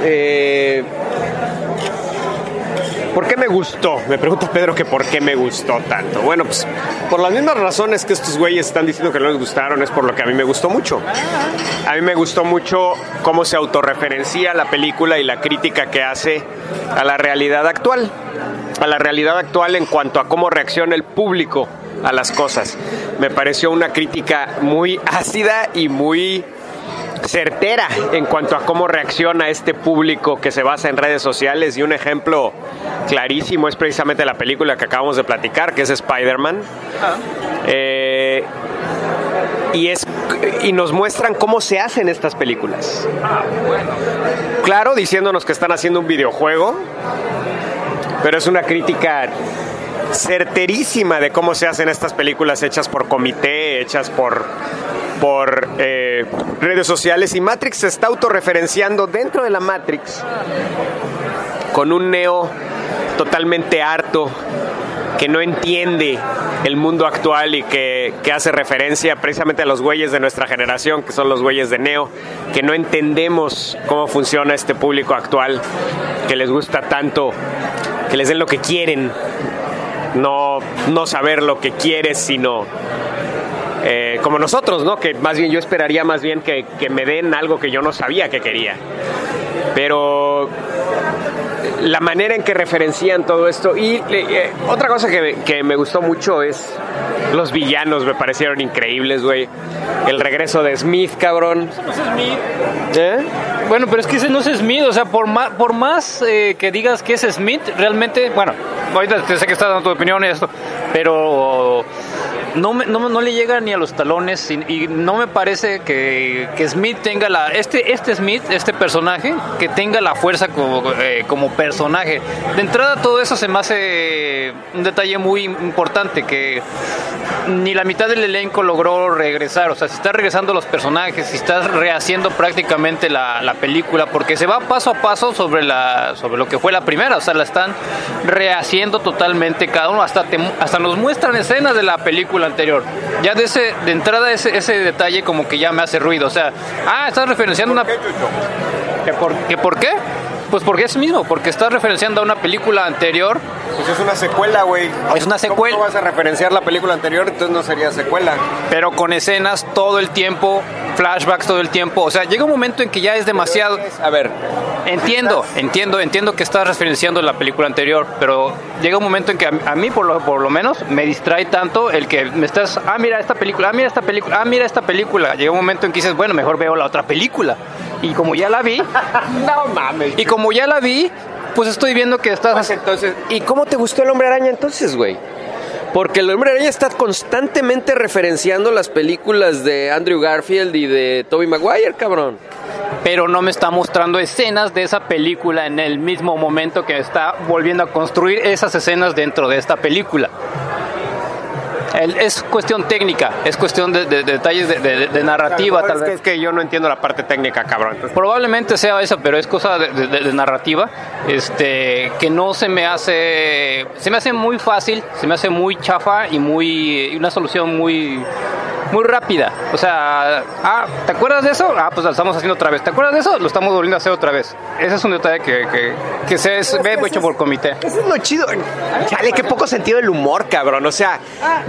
eh, ¿Por qué me gustó? Me pregunta Pedro que por qué me gustó tanto. Bueno, pues por las mismas razones que estos güeyes están diciendo que no les gustaron, es por lo que a mí me gustó mucho. A mí me gustó mucho cómo se autorreferencia la película y la crítica que hace a la realidad actual. A la realidad actual en cuanto a cómo reacciona el público a las cosas. Me pareció una crítica muy ácida y muy certera en cuanto a cómo reacciona este público que se basa en redes sociales y un ejemplo clarísimo es precisamente la película que acabamos de platicar, que es Spider-Man. Eh, y, es, y nos muestran cómo se hacen estas películas. Claro, diciéndonos que están haciendo un videojuego, pero es una crítica certerísima de cómo se hacen estas películas hechas por comité, hechas por, por eh, redes sociales. Y Matrix se está autorreferenciando dentro de la Matrix con un Neo totalmente harto, que no entiende el mundo actual y que, que hace referencia precisamente a los güeyes de nuestra generación, que son los güeyes de Neo, que no entendemos cómo funciona este público actual, que les gusta tanto, que les den lo que quieren, no, no saber lo que quieres, sino eh, como nosotros, ¿no? Que más bien yo esperaría más bien que, que me den algo que yo no sabía que quería. Pero la manera en que referencian todo esto. Y eh, otra cosa que, que me gustó mucho es los villanos, me parecieron increíbles, güey. El regreso de Smith, cabrón. No es Smith. ¿Eh? Bueno, pero es que ese no es Smith, o sea, por más, por más eh, que digas que es Smith, realmente, bueno, ahorita te sé que estás dando tu opinión y esto, pero no, me- no, no le llega ni a los talones y, no me parece que, que Smith tenga la, este, este Smith, este personaje, que tenga la fuerza como, eh, como personaje. De entrada todo eso se me hace un detalle muy importante, que ni la mitad del elenco logró regresar. O sea, si estás regresando los personajes, si estás rehaciendo prácticamente la, la película, porque se va paso a paso sobre, la, sobre lo que fue la primera. O sea, la están rehaciendo totalmente cada uno. Hasta, te- hasta nos muestran escenas de la película anterior. Ya de ese, de entrada ese, ese detalle como que ya me hace ruido. O sea, ah, estás referenciando una. ¿Que por, ¿Que por qué? Pues porque es mismo, porque estás referenciando a una película anterior. Pues es una secuela, güey. Es una secuela. ¿Cómo vas a referenciar la película anterior? Entonces no sería secuela. pero con escenas todo el tiempo, flashbacks todo el tiempo. O sea, llega un momento en que ya es demasiado. A ver, Entiendo, entiendo, entiendo que estás referenciando la película anterior, pero llega un momento en que a, a mí, por lo, por lo menos, me distrae tanto el que me estás, ah, mira esta película, ah, mira esta película, ah, mira esta película. Llega un momento en que dices, bueno, mejor veo la otra película. Y como ya la vi, no mames. y como ya la vi, pues estoy viendo que estás... entonces, ¿y cómo te gustó el Hombre Araña entonces, güey? Porque el Hombre Araña está constantemente referenciando las películas de Andrew Garfield y de Tobey Maguire, cabrón. pero no me está mostrando escenas de esa película en el mismo momento que está volviendo a construir esas escenas dentro de esta película. El- es cuestión técnica, es cuestión de, de- de detalles de, de- de narrativa, tal es, que, vez. es que yo no entiendo la parte técnica, cabrón. Entonces, Probablemente sea eso, pero es cosa de, de- de narrativa, este, que no se me hace, se me hace muy fácil, se me hace muy chafa y muy, y una solución muy, muy rápida. O sea, ah, ¿te acuerdas de eso? Ah, pues lo estamos haciendo otra vez. ¿Te acuerdas de eso? Lo estamos volviendo a hacer otra vez. Ese es un detalle que, que, que se es, ve hecho por comité. Eso es lo chido. Chale, qué poco sentido el humor, cabrón. O sea,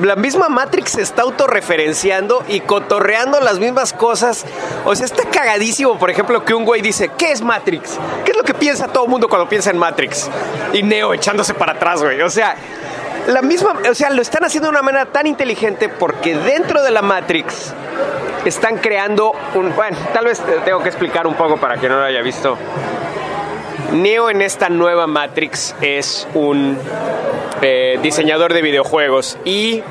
la misma Matrix se está autorreferenciando y cotorreando las mismas cosas. O sea, está cagadísimo, por ejemplo, que un güey dice, ¿qué es Matrix? ¿Qué es lo que piensa todo el mundo cuando piensa en Matrix? Y Neo echándose para atrás, güey. O sea, la misma, o sea, lo están haciendo de una manera tan inteligente porque dentro de la Matrix están creando un, bueno, tal vez tengo que explicar un poco para quien no lo haya visto. Neo en esta nueva Matrix es un eh, diseñador de videojuegos y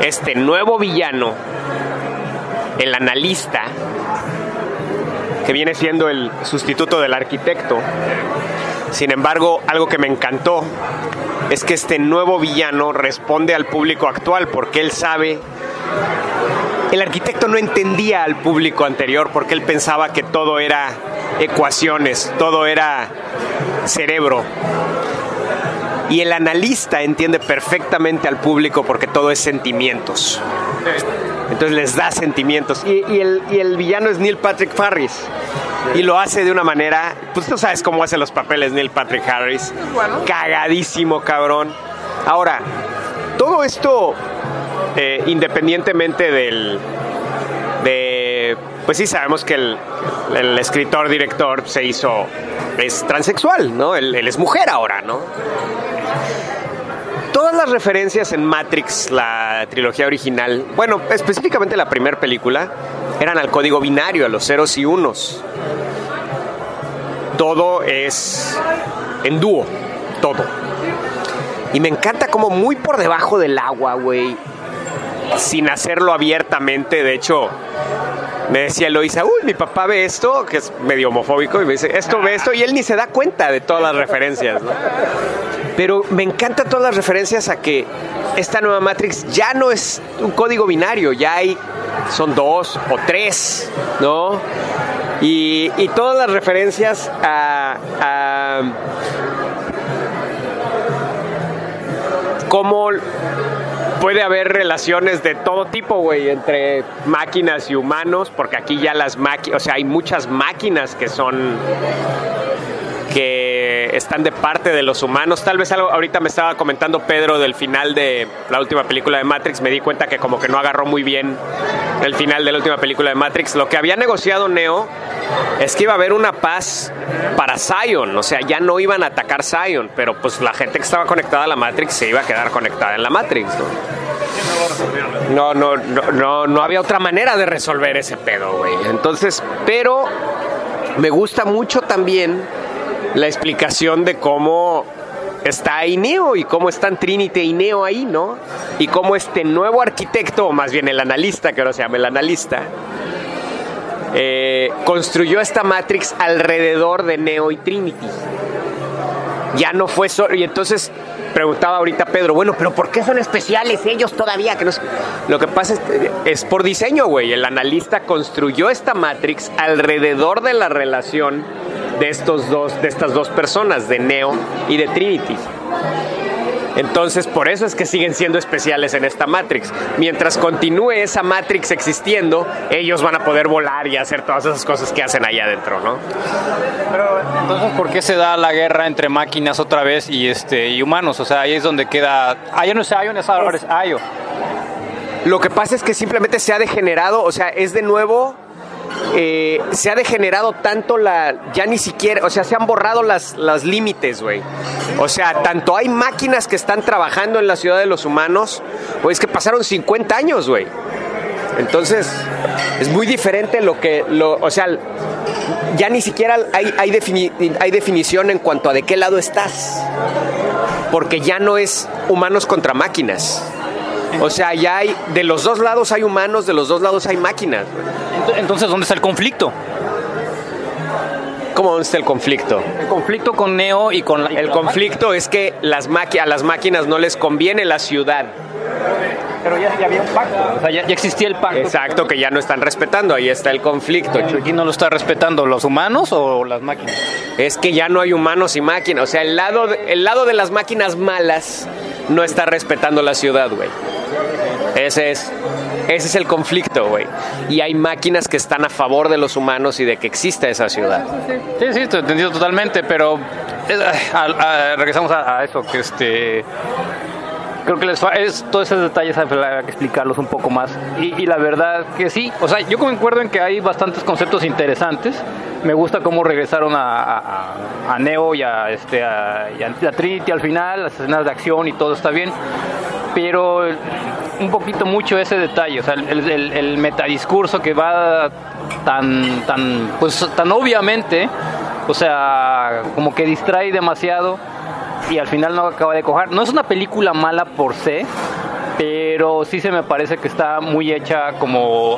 este nuevo villano, el analista, que viene siendo el sustituto del arquitecto. Sin embargo, algo que me encantó es que este nuevo villano responde al público actual porque él sabe el arquitecto no entendía al público anterior porque él pensaba que todo era ecuaciones, todo era cerebro. Y el analista entiende perfectamente al público porque todo es sentimientos. Entonces les da sentimientos. Y, y el, y el villano es Neil Patrick Harris. Y lo hace de una manera, pues tú sabes cómo hace los papeles Neil Patrick Harris. Cagadísimo, cabrón. Ahora, todo esto eh, independientemente del de pues sí sabemos que el, escritor director se hizo es transexual no él, él es mujer ahora no todas las referencias en Matrix la trilogía original bueno específicamente la primera película eran al código binario a los ceros y unos. Todo es en dúo todo. Y me encanta como muy por debajo del agua güey sin hacerlo abiertamente. De hecho, me decía Eloisa, uy, mi papá ve esto, que es medio homofóbico, y me dice, esto ve esto, y él ni se da cuenta de todas las referencias, ¿no? Pero me encantan todas las referencias a que esta nueva Matrix ya no es un código binario, ya hay, son dos o tres, ¿no? Y, todas las referencias a, a puede haber relaciones de todo tipo, güey, entre máquinas y humanos, porque aquí ya las máquinas, o sea, hay muchas máquinas que son que están de parte de los humanos. Tal vez ahorita me estaba comentando Pedro del final de la última película de Matrix, me di cuenta que como que no agarró muy bien el final de la última película de Matrix. Lo que había negociado Neo es que iba a haber una paz para Zion, o sea, ya no iban a atacar Zion, pero pues la gente que estaba conectada a la Matrix se iba a quedar conectada en la Matrix. No, no, no, no, no había otra manera de resolver ese pedo, güey. Entonces, pero me gusta mucho también la explicación de cómo está ahí Neo y cómo están Trinity y Neo ahí, ¿no? Y cómo este nuevo arquitecto, o más bien el analista, que ahora se llama el analista, eh, construyó esta Matrix alrededor de Neo y Trinity. Ya no fue solo. Y entonces preguntaba ahorita Pedro, bueno, pero ¿por qué son especiales ellos todavía? Que no... Lo que pasa es, es por diseño, güey. El analista construyó esta Matrix alrededor de la relación de estos dos, de estas dos personas, de Neo y de Trinity. Entonces, por eso es que siguen siendo especiales en esta Matrix. Mientras continúe esa Matrix existiendo, ellos van a poder volar y hacer todas esas cosas que hacen allá adentro, ¿no? Pero entonces, ¿por qué se da la guerra entre máquinas otra vez y este y humanos? O sea, ahí es donde queda. Ah, ya no es Ion, es ahora es Io. Lo que pasa es que simplemente se ha degenerado, o sea, es de nuevo. Eh, se ha degenerado tanto la. Ya ni siquiera. O sea, se han borrado las, límites, güey. O sea, tanto hay máquinas que están trabajando en la ciudad de los humanos. Pues es que pasaron 50 años, güey. Entonces, es muy diferente lo que. Lo, o sea, ya ni siquiera hay, hay, hay definición en cuanto a de qué lado estás. Porque ya no es humanos contra máquinas. O sea, ya hay. De los dos lados hay humanos, de los dos lados hay máquinas. Ent- Entonces, ¿dónde está el conflicto? ¿Cómo está el conflicto? El conflicto con Neo y con la. y El con la conflicto es que las a las máquinas no les conviene la ciudad. Pero ya, ya había un pacto. O sea, ya, ya existía el pacto. Exacto, que ya no están respetando. Ahí está el conflicto. ¿Quién no lo está respetando? ¿Los humanos o las máquinas? Es que ya no hay humanos y máquinas. O sea, el lado de, el lado de las máquinas malas no está respetando la ciudad, güey. Ese es. Ese es el conflicto, güey. Y hay máquinas que están a favor de los humanos y de que exista esa ciudad. Sí, sí, te entendido totalmente, pero eh, regresamos a eso, que este... Creo que les es, todos esos detalles hay que explicarlos un poco más. Y, y la verdad que sí, o sea, yo concuerdo en que hay bastantes conceptos interesantes. Me gusta cómo regresaron a, Neo y a, este, a, y a Trinity al final, las escenas de acción y todo está bien. Pero un poquito mucho ese detalle, o sea, el, el, el metadiscurso que va tan, tan, pues, tan obviamente, o sea, como que distrae demasiado y al final no acaba de cojar. No es una película mala por sí, pero sí se me parece que está muy hecha como...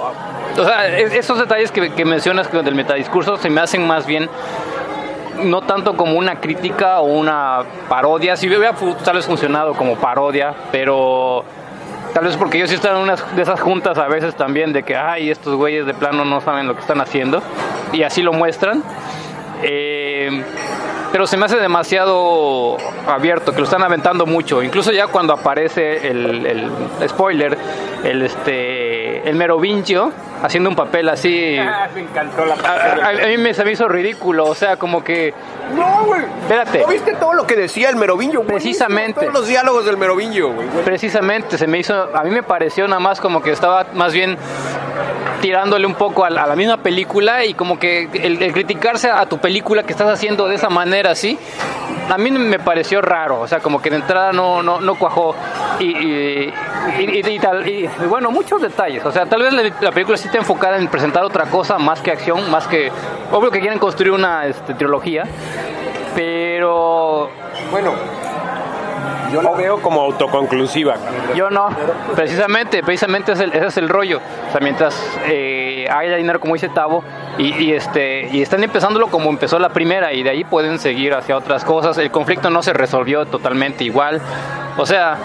O sea, es- esos detalles que, mencionas del metadiscurso se me hacen más bien no tanto como una crítica o una parodia, si hubiera fu- tal vez funcionado como parodia, pero tal vez porque yo sí están en unas de esas juntas a veces también de que, ay, estos güeyes de plano no saben lo que están haciendo, y así lo muestran. Eh, pero se me hace demasiado abierto, que lo están aventando mucho. Incluso ya cuando aparece el, el spoiler, el este el merovingio haciendo un papel así. me encantó la A, a- a mí me, se me hizo ridículo, o sea, como que. No, güey. Espérate. ¿No viste todo lo que decía el Merovingio? Precisamente. Todos los diálogos del Merovingio, güey. Precisamente, se me hizo. A mí me pareció nada más como que estaba más bien tirándole un poco a la, misma película y como que el, criticarse a tu película que estás haciendo de esa manera así, a mí me pareció raro, o sea, como que de entrada no, no, no cuajó. Y, y, y- tal, y, bueno, muchos detalles, o sea, tal vez la, la película sí está enfocada en presentar otra cosa más que acción, más que, obvio que quieren construir una este, trilogía, pero Bueno, yo la veo como autoconclusiva. Yo no, precisamente, precisamente es el- ese es el rollo. O sea, mientras eh, haya dinero, como dice Tavo, y, y, este, y están empezándolo como empezó la primera, y de ahí pueden seguir hacia otras cosas. El conflicto no se resolvió totalmente igual. O sea,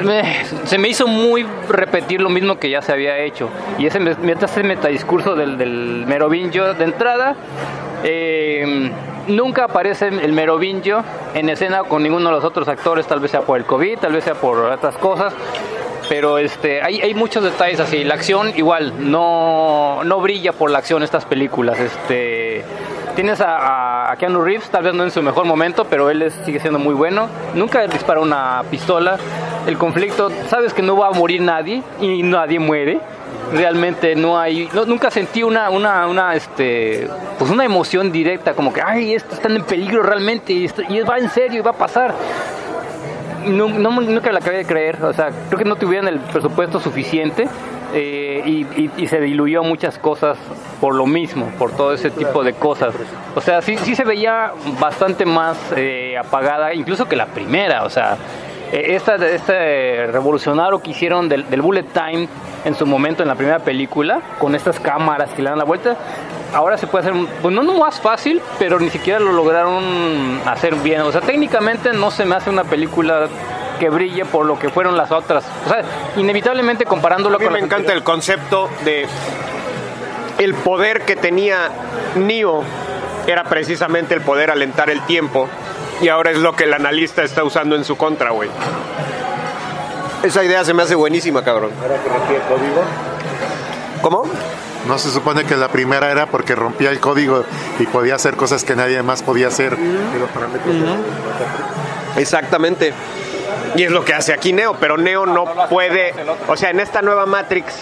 se me hizo muy repetir lo mismo que ya se había hecho. Y ese, ese metadiscurso del, del merovingio de entrada, eh, nunca aparece el merovingio en escena con ninguno de los otros actores, tal vez sea por el COVID, tal vez sea por otras cosas. Pero este, hay, hay muchos detalles así. La acción igual no, no brilla por la acción estas películas. Este, tienes a, Keanu Reeves, tal vez no en su mejor momento, pero él es- sigue siendo muy bueno. Nunca dispara una pistola. El conflicto, sabes que no va a morir nadie y nadie muere. Realmente no hay, nunca sentí una, una, este, pues una emoción directa, como que, ay, esto está en peligro realmente y, esto- y va en serio y va a pasar no, nunca la acabé de creer. O sea, creo que no tuvieron el presupuesto suficiente eh, y, y- se diluyó muchas cosas por lo mismo, por todo ese tipo de cosas. O sea, sí, sí se veía bastante más eh, apagada, incluso que la primera. O sea, eh, esta, este revolucionario que hicieron del, del bullet time en su momento en la primera película, con estas cámaras que le dan la vuelta, ahora se puede hacer, pues no más fácil, pero ni siquiera lo lograron hacer bien. O sea, técnicamente no se me hace una película que brille por lo que fueron las otras. O sea, inevitablemente comparándolo A mí con me encanta el concepto de el poder que tenía Neo era precisamente el poder alentar el tiempo Y ahora es lo que el analista está usando en su contra, güey. Esa idea se me hace buenísima, cabrón. ¿Cómo? No se supone que la primera era porque rompía el código y podía hacer cosas que nadie más podía hacer. Exactamente. Y es lo que hace aquí Neo, pero Neo no puede, o sea, en esta nueva Matrix,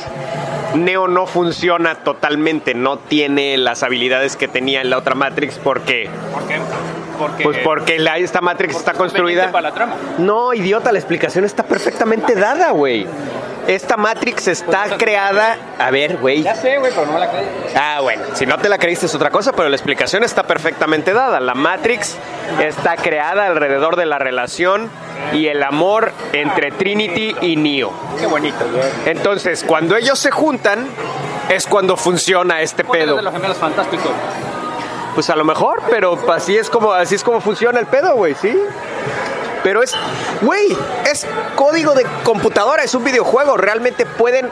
Neo no funciona totalmente, no tiene las habilidades que tenía en la otra Matrix porque, ¿Por qué? Porque, pues porque la, esta Matrix está construida. para la trama. No, idiota, la explicación está perfectamente dada, güey. Esta Matrix está creada, a ver, güey. Ya sé, güey, pero no me la creí. Ah, bueno, si no te la creíste es otra cosa, pero la explicación está perfectamente dada. La Matrix está creada alrededor de la relación y el amor entre Trinity y Neo. Qué bonito. Entonces, cuando ellos se juntan, es cuando funciona este ¿Cuál es pedo. de los gemelos fantásticos? Pues a lo mejor, pero así es como así es como funciona el pedo, güey, ¿sí? Pero es, güey, es código de computadora, es un videojuego, realmente pueden,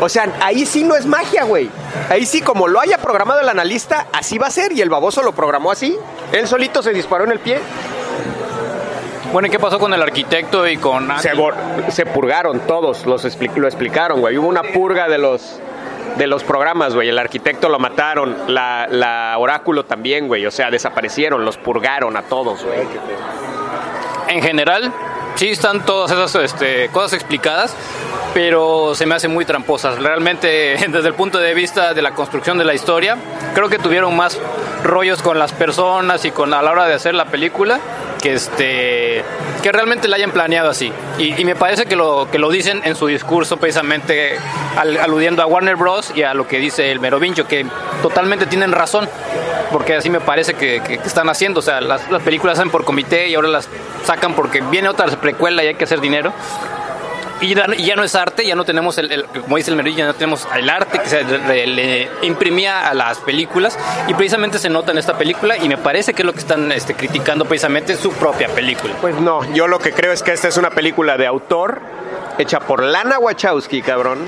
o sea, ahí sí no es magia, güey. Ahí sí, como lo haya programado el analista, así va a ser, y el baboso lo programó así. Él solito se disparó en el pie. Bueno, ¿y qué pasó con el arquitecto y con Se, purgaron todos, los expli- lo explicaron, güey. Hubo una purga de los de los programas, güey. El arquitecto lo mataron, la, la oráculo también, güey. O sea, desaparecieron, los purgaron a todos, güey. en general, sí están todas esas este, cosas explicadas, pero se me hacen muy tramposas. Realmente, desde el punto de vista de la construcción de la historia, creo que tuvieron más rollos con las personas y con a la hora de hacer la película que este que realmente la hayan planeado así. Y, me parece que lo que lo dicen en su discurso precisamente al- aludiendo a Warner Bros. y a lo que dice el Merovincho que totalmente tienen razón porque así me parece que, que- que están haciendo. O sea las, las películas hacen por comité y ahora las sacan porque viene otra precuela y hay que hacer dinero y ya, no es arte, ya no tenemos, el, el- como dice el Merillo, ya no tenemos el arte que se le, le imprimía a las películas y precisamente se nota en esta película y me parece que es lo que están este, criticando precisamente su propia película. Pues no, yo lo que creo es que esta es una película de autor hecha por Lana Wachowski, cabrón.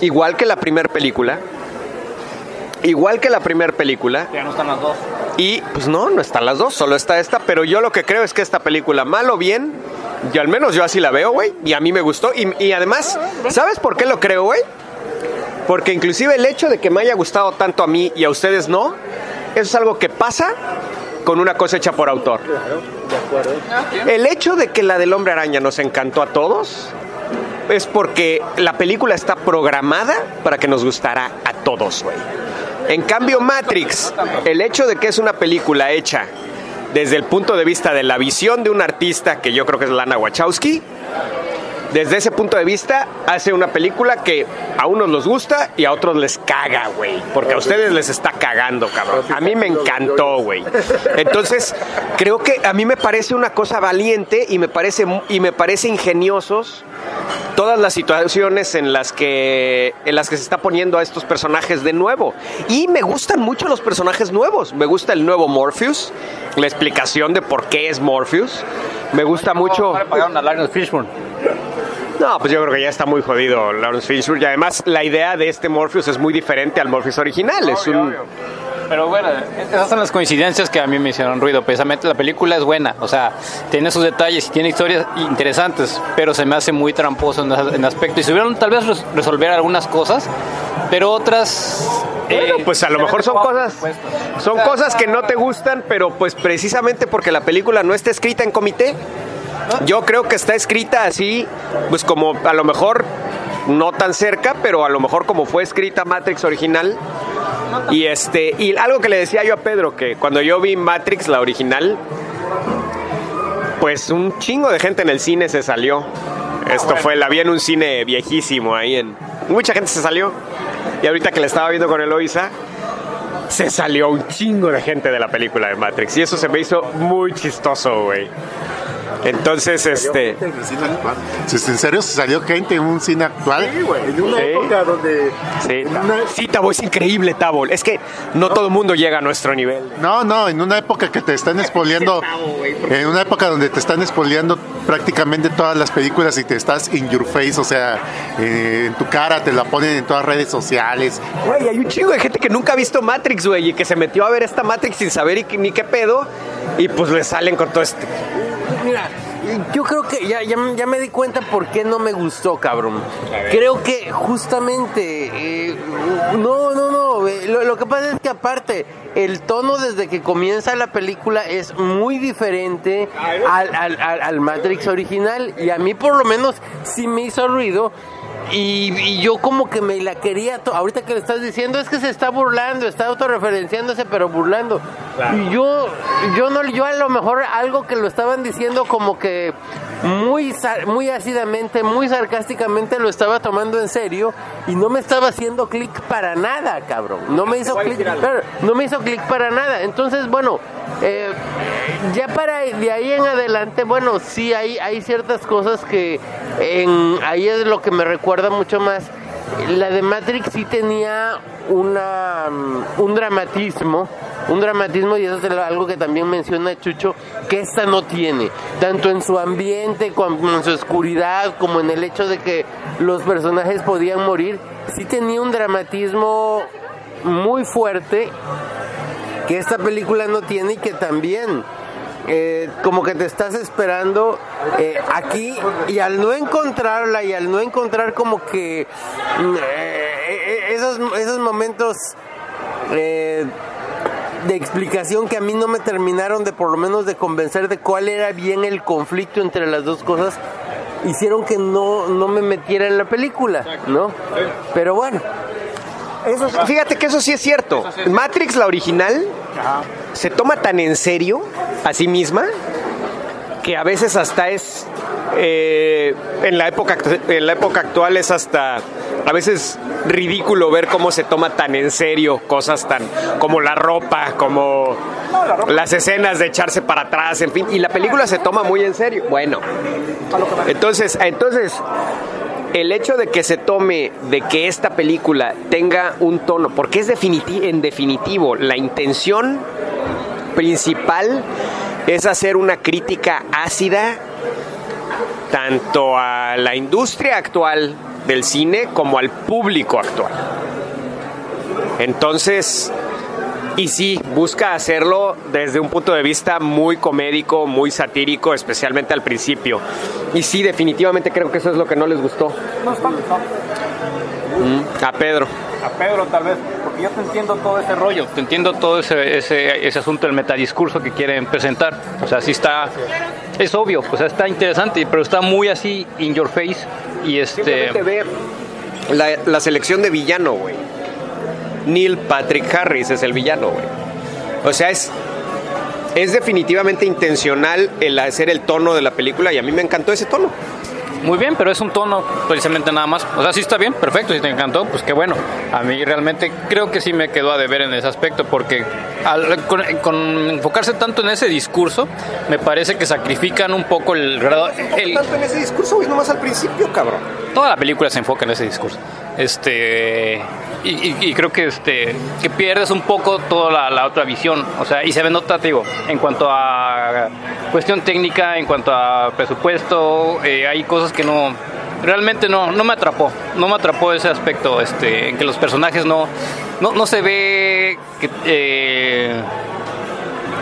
Igual que la primer película. Igual que la primer película. Ya no están las dos. Y pues no, no están las dos, solo está esta. Pero yo lo que creo es que esta película, mal o bien, yo al menos yo así la veo, güey. Y a mí me gustó. Y, y además, ¿sabes por qué lo creo, güey? Porque inclusive el hecho de que me haya gustado tanto a mí y a ustedes no, eso es algo que pasa con una cosa hecha por autor. El hecho de que la del hombre araña nos encantó a todos es porque la película está programada para que nos gustara a todos, güey. En cambio, Matrix, el hecho de que es una película hecha desde el punto de vista de la visión de un artista, que yo creo que es Lana Wachowski, desde ese punto de vista, hace una película que a unos les gusta y a otros les caga, güey. Porque a ustedes les está cagando, cabrón. A mí me encantó, güey. Entonces, creo que a mí me parece una cosa valiente y me parece, y me parece ingeniosos todas las situaciones en las que en las que se está poniendo a estos personajes de nuevo y me gustan mucho los personajes nuevos me gusta el nuevo Morpheus la explicación de por qué es Morpheus me gusta mucho Fishburne. No, pues yo creo que ya está muy jodido Lawrence Fishburne y además la idea de este Morpheus es muy diferente al Morpheus original. es un Pero bueno, esas son las coincidencias que a mí me hicieron ruido. Precisamente la película es buena, o sea, tiene sus detalles y tiene historias interesantes, pero se me hace muy tramposo en, aspecto. Y subieron tal vez res- resolver algunas cosas, pero otras... Bueno, eh, pues a lo se mejor son cosas son cosas que no te gustan, pero pues precisamente porque la película no está escrita en comité. Yo creo que está escrita así, pues como a lo mejor no tan cerca, pero a lo mejor como fue escrita Matrix original. Y este y algo que le decía yo a Pedro que cuando yo vi Matrix la original, pues un chingo de gente en el cine se salió. Esto fue, la vi en un cine viejísimo ahí en mucha gente se salió. Y ahorita que la estaba viendo con Eloisa, se salió un chingo de gente de la película de Matrix. Y eso se me hizo muy chistoso, güey. Entonces, este. Si es en serio, se salió gente en un cine actual. En una Sí. época donde. Sí, en una- sí, Tabo, es increíble, Tabo. Es que no todo el mundo llega a nuestro nivel. No, no, en una época que te están expoliando, en una época donde te están expoliando prácticamente todas las películas y te estás in your face, o sea, eh, en tu cara, te la ponen en todas redes sociales. Güey, hay un chingo de gente que nunca ha visto Matrix, güey, y que se metió a ver esta Matrix sin saber y- ni qué pedo, y pues le salen con todo este. Mira, yo creo que ya, ya, ya me di cuenta por qué no me gustó, cabrón. Creo que justamente, eh, no, no, no, eh, lo, que pasa es que aparte, el tono desde que comienza la película es muy diferente al, al- al- al Matrix original y a mí por lo menos sí me hizo ruido. Y, y yo como que me la quería, ahorita que le estás diciendo es que se está burlando, está autorreferenciándose pero burlando. Y yo, yo no, yo a lo mejor algo que lo estaban diciendo como que muy, muy ácidamente, muy sarcásticamente lo estaba tomando en serio y no me estaba haciendo clic para nada, cabrón. No me hizo clic, claro, no me hizo clic para nada. Entonces, bueno, eh, ya para de ahí en adelante, bueno, sí hay, hay ciertas cosas que en, ahí es lo que me recuerda mucho más. La de Matrix sí tenía una, mm, un dramatismo, un dramatismo y eso es algo que también menciona Chucho, que esta no tiene, tanto en su ambiente como en su oscuridad, como en el hecho de que los personajes podían morir, sí tenía un dramatismo muy fuerte que esta película no tiene y que también eh, como que te estás esperando eh, aquí y al no encontrarla y al no encontrar como que mm, eh, esos, esos momentos eh, de explicación que a mí no me terminaron de por lo menos de convencer de cuál era bien el conflicto entre las dos cosas hicieron que no, no me metiera en la película, ¿no? Pero bueno, Eso, fíjate que eso sí es cierto. Matrix, la original, se toma tan en serio a sí misma que a veces hasta es eh, en la época en la época actual es hasta a veces ridículo ver cómo se toma tan en serio cosas tan como la ropa como las escenas de echarse para atrás en fin y la película se toma muy en serio. Bueno entonces entonces el hecho de que se tome, de que esta película tenga un tono, porque es definiti- en definitivo, la intención principal es hacer una crítica ácida tanto a la industria actual del cine como al público actual. Entonces, y sí, busca hacerlo desde un punto de vista muy comédico, muy satírico, especialmente al principio. Y sí, definitivamente creo que eso es lo que no les gustó. No está. Mm, A Pedro. A Pedro tal vez, porque yo te entiendo todo ese rollo, te entiendo todo ese, ese, ese asunto del metadiscurso que quieren presentar. O sea, sí está, es obvio, o sea, está interesante, pero está muy así in your face y este... Simplemente ve la, la selección de villano, güey. Neil Patrick Harris es el villano, güey. O sea, es, es definitivamente intencional el hacer el tono de la película y a mí me encantó ese tono. Muy bien, pero es un tono precisamente nada más. O sea, sí está bien, perfecto, si te encantó, pues qué bueno. A mí realmente creo que sí me quedó a deber en ese aspecto, porque al, con, con enfocarse tanto en ese discurso, me parece que sacrifican un poco el grado... el- Tanto en ese discurso, güey, nomás al principio, cabrón. toda la película se enfoca en ese discurso. Este y, y- y creo que este que pierdes un poco toda la, la otra visión, o sea, y se ve nota, digo, en cuanto a cuestión técnica, en cuanto a presupuesto, eh, hay cosas que no realmente no no me atrapó, no me atrapó ese aspecto, este, en que los personajes no no, no se ve que eh,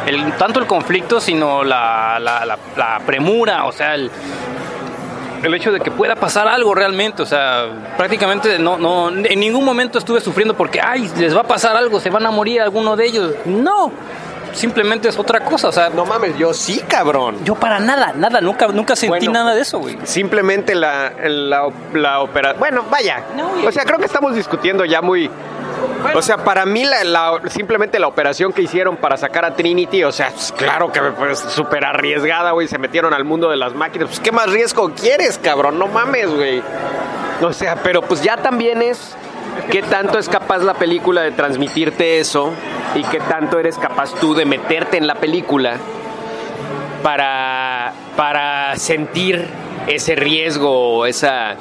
el, tanto el conflicto, sino la, la, la- la premura, o sea, el, el hecho de que pueda pasar algo realmente, o sea, prácticamente no, no, en ningún momento estuve sufriendo porque, ay, les va a pasar algo, se van a morir alguno de ellos. No, simplemente es otra cosa, o sea, No mames, yo sí, cabrón. yo para nada, nada, nunca, nunca sentí Bueno. nada de eso, güey. Simplemente la, la, la ópera. Bueno, vaya. No, O sea, creo que estamos discutiendo ya muy. O sea, para mí, la, la- simplemente la operación que hicieron para sacar a Trinity, o sea, pues, claro que pues, súper arriesgada, güey. Se metieron al mundo de las máquinas. Pues, ¿qué más riesgo quieres, cabrón? No mames, güey. O sea, pero pues ya también es. ¿Qué tanto es capaz la película de transmitirte eso? ¿Y qué tanto eres capaz tú de meterte en la película? para, para sentir ese riesgo, esa...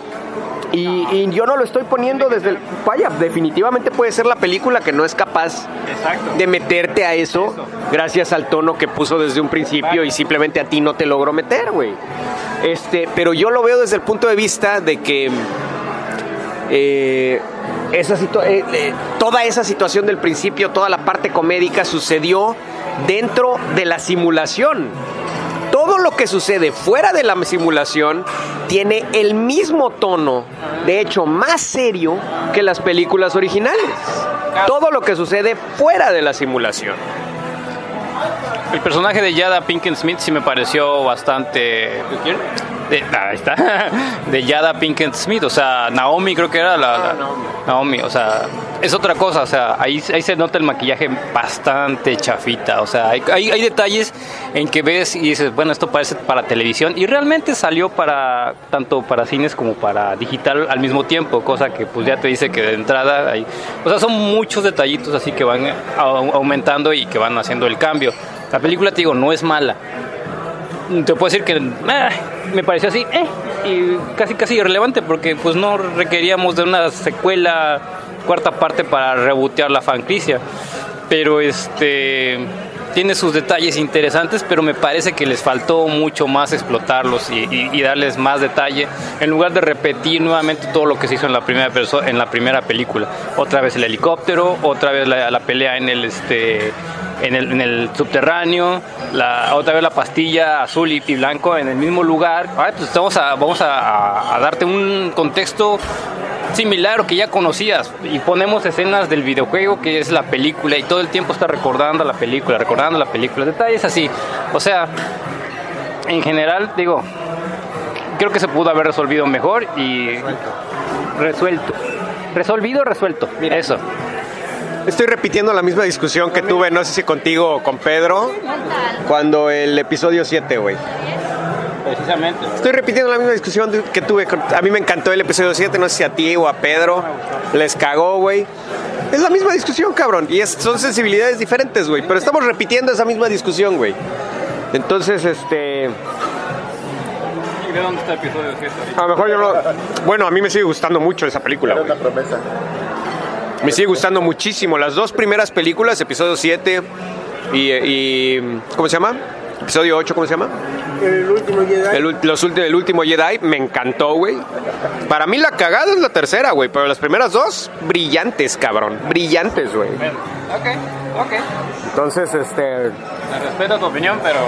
Y, y yo no lo estoy poniendo desde el... Vaya, definitivamente puede ser la película que no es capaz Exacto. de meterte a eso, gracias al tono que puso desde un principio y simplemente a ti no te logró meter, güey. Este, pero yo lo veo desde el punto de vista de que eh, esa eh, eh, toda esa situación del principio, toda la parte comédica sucedió dentro de la simulación. Todo lo que sucede fuera de la simulación tiene el mismo tono, de hecho más serio que las películas originales. Todo lo que sucede fuera de la simulación. El personaje de Yada Pinkett Smith sí me pareció bastante. De, ah, ahí está. De Yada Pinkett Smith, o sea, Naomi creo que era la. la- Naomi, o sea, es otra cosa, o sea, ahí, ahí se nota el maquillaje bastante chafita, o sea, hay, hay, hay detalles en que ves y dices, bueno, esto parece para televisión y realmente salió para tanto para cines como para digital al mismo tiempo, cosa que pues ya te dice que de entrada hay, o sea, son muchos detallitos así que van au- aumentando y que van haciendo el cambio. La película, te digo, no es mala. Te puedo decir que eh, me pareció así, eh, y casi casi irrelevante porque pues no requeríamos de una secuela cuarta parte para rebotear la franquicia. Pero este tiene sus detalles interesantes, pero me parece que les faltó mucho más explotarlos y, darles más detalle en lugar de repetir nuevamente todo lo que se hizo en la primera en la primera película. Otra vez el helicóptero, otra vez la, la pelea en el este en el, en el subterráneo, la, otra vez la pastilla azul y, y blanco en el mismo lugar. Ay, pues vamos a, vamos a darte un contexto similar o que ya conocías y ponemos escenas del videojuego que es la película y todo el tiempo está recordando la película, recordando la película, detalles así. O sea, en general, digo, creo que se pudo haber resolvido mejor y resuelto. Resolvido, resuelto. Mira eso. Estoy repitiendo la misma discusión que tuve, no sé si contigo o con Pedro, cuando el episodio 7, güey. Precisamente. Estoy repitiendo la misma discusión que tuve. con- A mí me encantó el episodio 7, no sé si a ti o a Pedro les cagó, güey. Es la misma discusión, cabrón. Y es- son sensibilidades diferentes, güey. Pero estamos repitiendo esa misma discusión, güey. Entonces, este. ¿Y de dónde está el episodio 7? A lo mejor yo no. Bueno, a mí me sigue gustando mucho esa película, güey. Me sigue gustando muchísimo. Las dos primeras películas, episodio 7 y, y- ¿Cómo se llama? Episodio 8, ¿cómo se llama? El último Jedi. El, los el último Jedi me encantó, güey. Para mí la cagada es la tercera, güey. Pero las primeras dos, brillantes, cabrón. Brillantes, güey. Ok, ok. Entonces, este. Respeto tu opinión, pero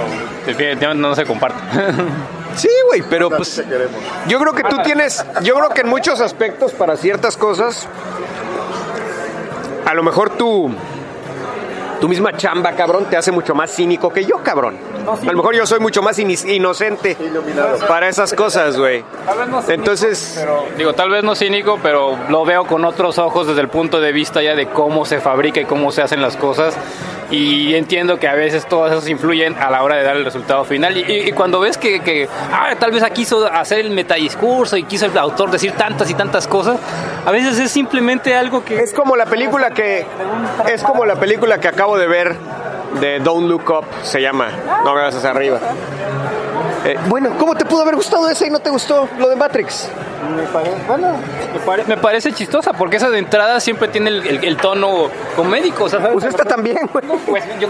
definitivamente no se comparte. Sí, güey, pero pues. Yo creo que tú tienes. Yo creo que en muchos aspectos, para ciertas cosas. A lo mejor tú. Tu misma chamba, cabrón, te hace mucho más cínico que yo, cabrón. A lo mejor yo soy mucho más inocente para esas cosas, güey. Entonces, Digo, tal vez no cínico, pero lo veo con otros ojos desde el punto de vista ya de cómo se fabrica y cómo se hacen las cosas. Y entiendo que a veces todas esas influyen a la hora de dar el resultado final. Y, cuando ves que, ah, tal vez quiso hacer el metadiscurso y quiso el autor decir tantas y tantas cosas, a veces es simplemente algo que... Es como la película que es como la película que acabo de ver de Don't Look Up se llama. No me vas hacia arriba. Eh, bueno, ¿cómo te pudo haber gustado ese y no te gustó lo de Matrix? Me, pare- me parece chistosa porque esa de entrada siempre tiene el, el- el tono comédico. O sea. Pues esta también, güey. Pues yo,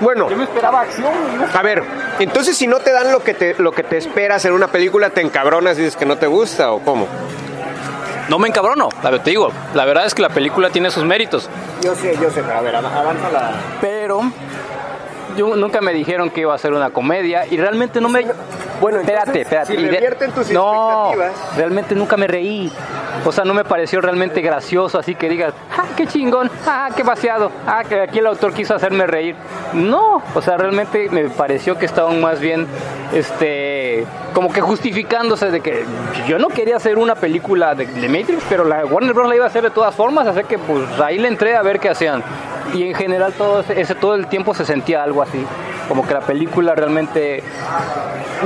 Bueno, yo me esperaba acción. ¿no? a ver, entonces si no te dan lo que te lo que te esperas en una película, te encabronas y dices que no te gusta o cómo? No me encabrono, la verdad te digo. La verdad es que la película tiene sus méritos. Yo sé, yo sé, pero a ver, avanza la Pero yo, nunca me dijeron que iba a ser una comedia y realmente no me... Bueno, espérate, espérate. si revierten tus no, expectativas. realmente nunca me reí. O sea, no me pareció realmente gracioso, así que digas, ah, qué chingón, ah, qué vaciado, ah, que aquí el autor quiso hacerme reír. No, o sea, realmente me pareció que estaban más bien, este, como que justificándose de que yo no quería hacer una película de, de Matrix, pero la Warner Bros. la iba a hacer de todas formas, así que pues ahí le entré a ver qué hacían. Y en general todo ese, ese- todo el tiempo se sentía algo así, como que la película realmente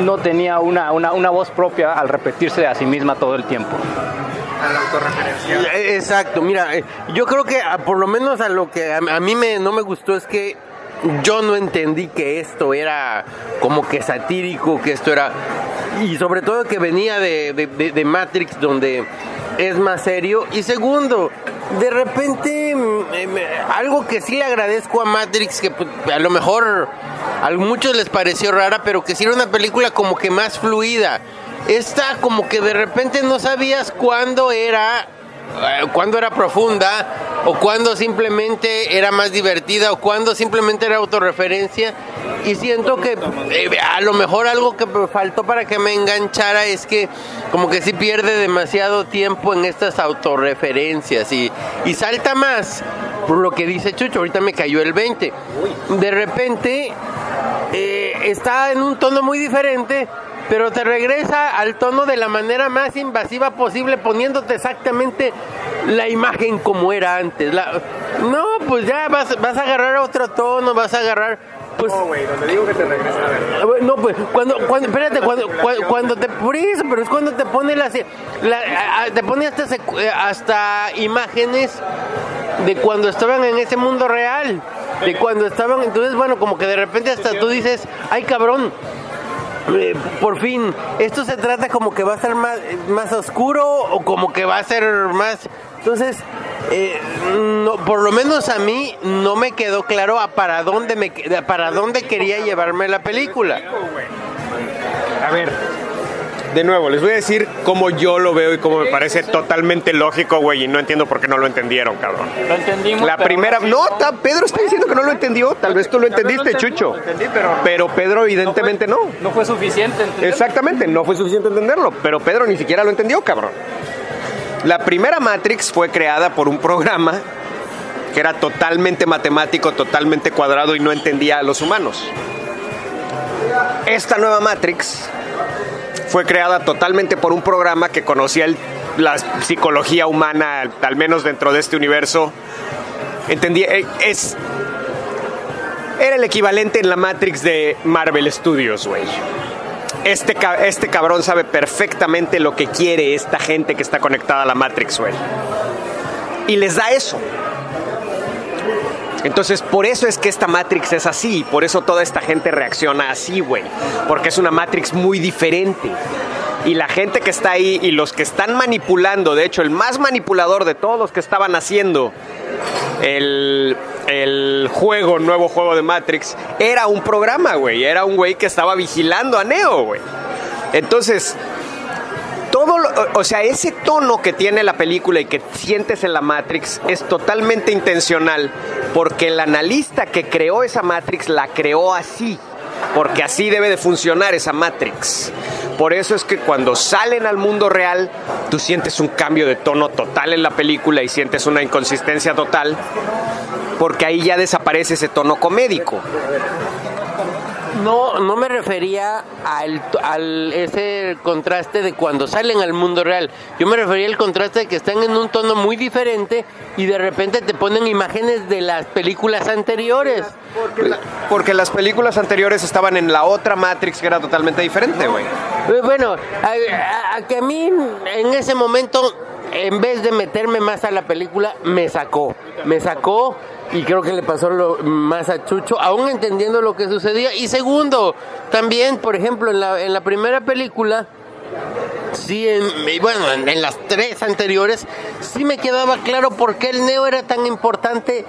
no tenía una, una, una voz propia al repetirse a sí misma todo el tiempo. Eh, Exacto, mira, eh, yo creo que ah, por lo menos a lo que a, a mí me, no me gustó es que yo no entendí que esto era como que satírico, que esto era... Y sobre todo que venía de, de- de- de Matrix, donde es más serio. Y segundo, de repente, mm, eh, algo que sí le agradezco a Matrix, que pues, a lo mejor a muchos les pareció rara, pero que sí era una película como que más fluida. Esta como que de repente no sabías cuándo era cuándo era profunda o cuándo simplemente era más divertida o cuándo simplemente era autorreferencia. Y siento que eh, a lo mejor algo que faltó para que me enganchara es que como que sí pierde demasiado tiempo en estas autorreferencias y, y salta más por lo que dice Chucho, ahorita me cayó el 20 de repente eh, está en un tono muy diferente, pero te regresa al tono de la manera más invasiva posible, poniéndote exactamente la imagen como era antes. La- no, pues ya vas, vas a agarrar otro tono, vas a agarrar... Pues, No, güey, donde digo que te regresa a ver. Ah, No, pues cuando, cuando espérate, cuando, cuando, cuando te por eso, pero es cuando te pone las, la, a- te pone hasta eh, hasta imágenes de cuando estaban en ese mundo real, de cuando estaban, entonces bueno, como que de repente hasta tú dices, ay cabrón, eh, por fin, esto se trata como que va a ser más, más oscuro o como que va a ser más... Entonces, eh, no, por lo menos a mí no me quedó claro a para dónde me para dónde quería llevarme la película. A ver, de nuevo, les voy a decir cómo yo lo veo y cómo me parece totalmente lógico, güey, y no entiendo por qué no lo entendieron, cabrón. Lo entendimos. La primera, no, ta- Pedro está diciendo que no lo entendió, tal vez tú lo entendiste, Chucho. Lo entendí, pero, Pero Pedro evidentemente no. no fue suficiente. ¿entendés? Exactamente, no fue suficiente entenderlo, pero Pedro ni siquiera lo entendió, cabrón. La primera Matrix fue creada por un programa que era totalmente matemático, totalmente cuadrado y no entendía a los humanos. Esta nueva Matrix fue creada totalmente por un programa que conocía la psicología humana, al- al menos dentro de este universo. Entendía, eh, es, era el equivalente en la Matrix de Marvel Studios, güey. Este, este cabrón sabe perfectamente lo que quiere esta gente que está conectada a la Matrix, güey. Y les da eso. Entonces, por eso es que esta Matrix es así, por eso toda esta gente reacciona así, güey. Porque es una Matrix muy diferente. Y la gente que está ahí y los que están manipulando, de hecho, el más manipulador de todos que estaban haciendo el, el juego, nuevo juego de Matrix, era un programa, güey. Era un güey que estaba vigilando a Neo, güey. Entonces, todo, lo- o sea, ese tono que tiene la película y que sientes en la Matrix es totalmente intencional porque el analista que creó esa Matrix la creó así, porque así debe de funcionar esa Matrix. Por eso es que cuando salen al mundo real, tú sientes un cambio de tono total en la película y sientes una inconsistencia total, porque ahí ya desaparece ese tono comédico. No, no me refería al, al ese contraste de cuando salen al mundo real. Yo me refería al contraste de que están en un tono muy diferente y de repente te ponen imágenes de las películas anteriores. Porque las películas anteriores estaban en la otra Matrix que era totalmente diferente, güey. Eh, Bueno, a, a- a que a mí en ese momento, en vez de meterme más a la película, me sacó. Me sacó y creo que le pasó lo más a Chucho, aún entendiendo lo que sucedía. Y segundo, también, por ejemplo, en la, en la primera película, sí, en, bueno, en, en las tres anteriores, sí me quedaba claro por qué el Neo era tan importante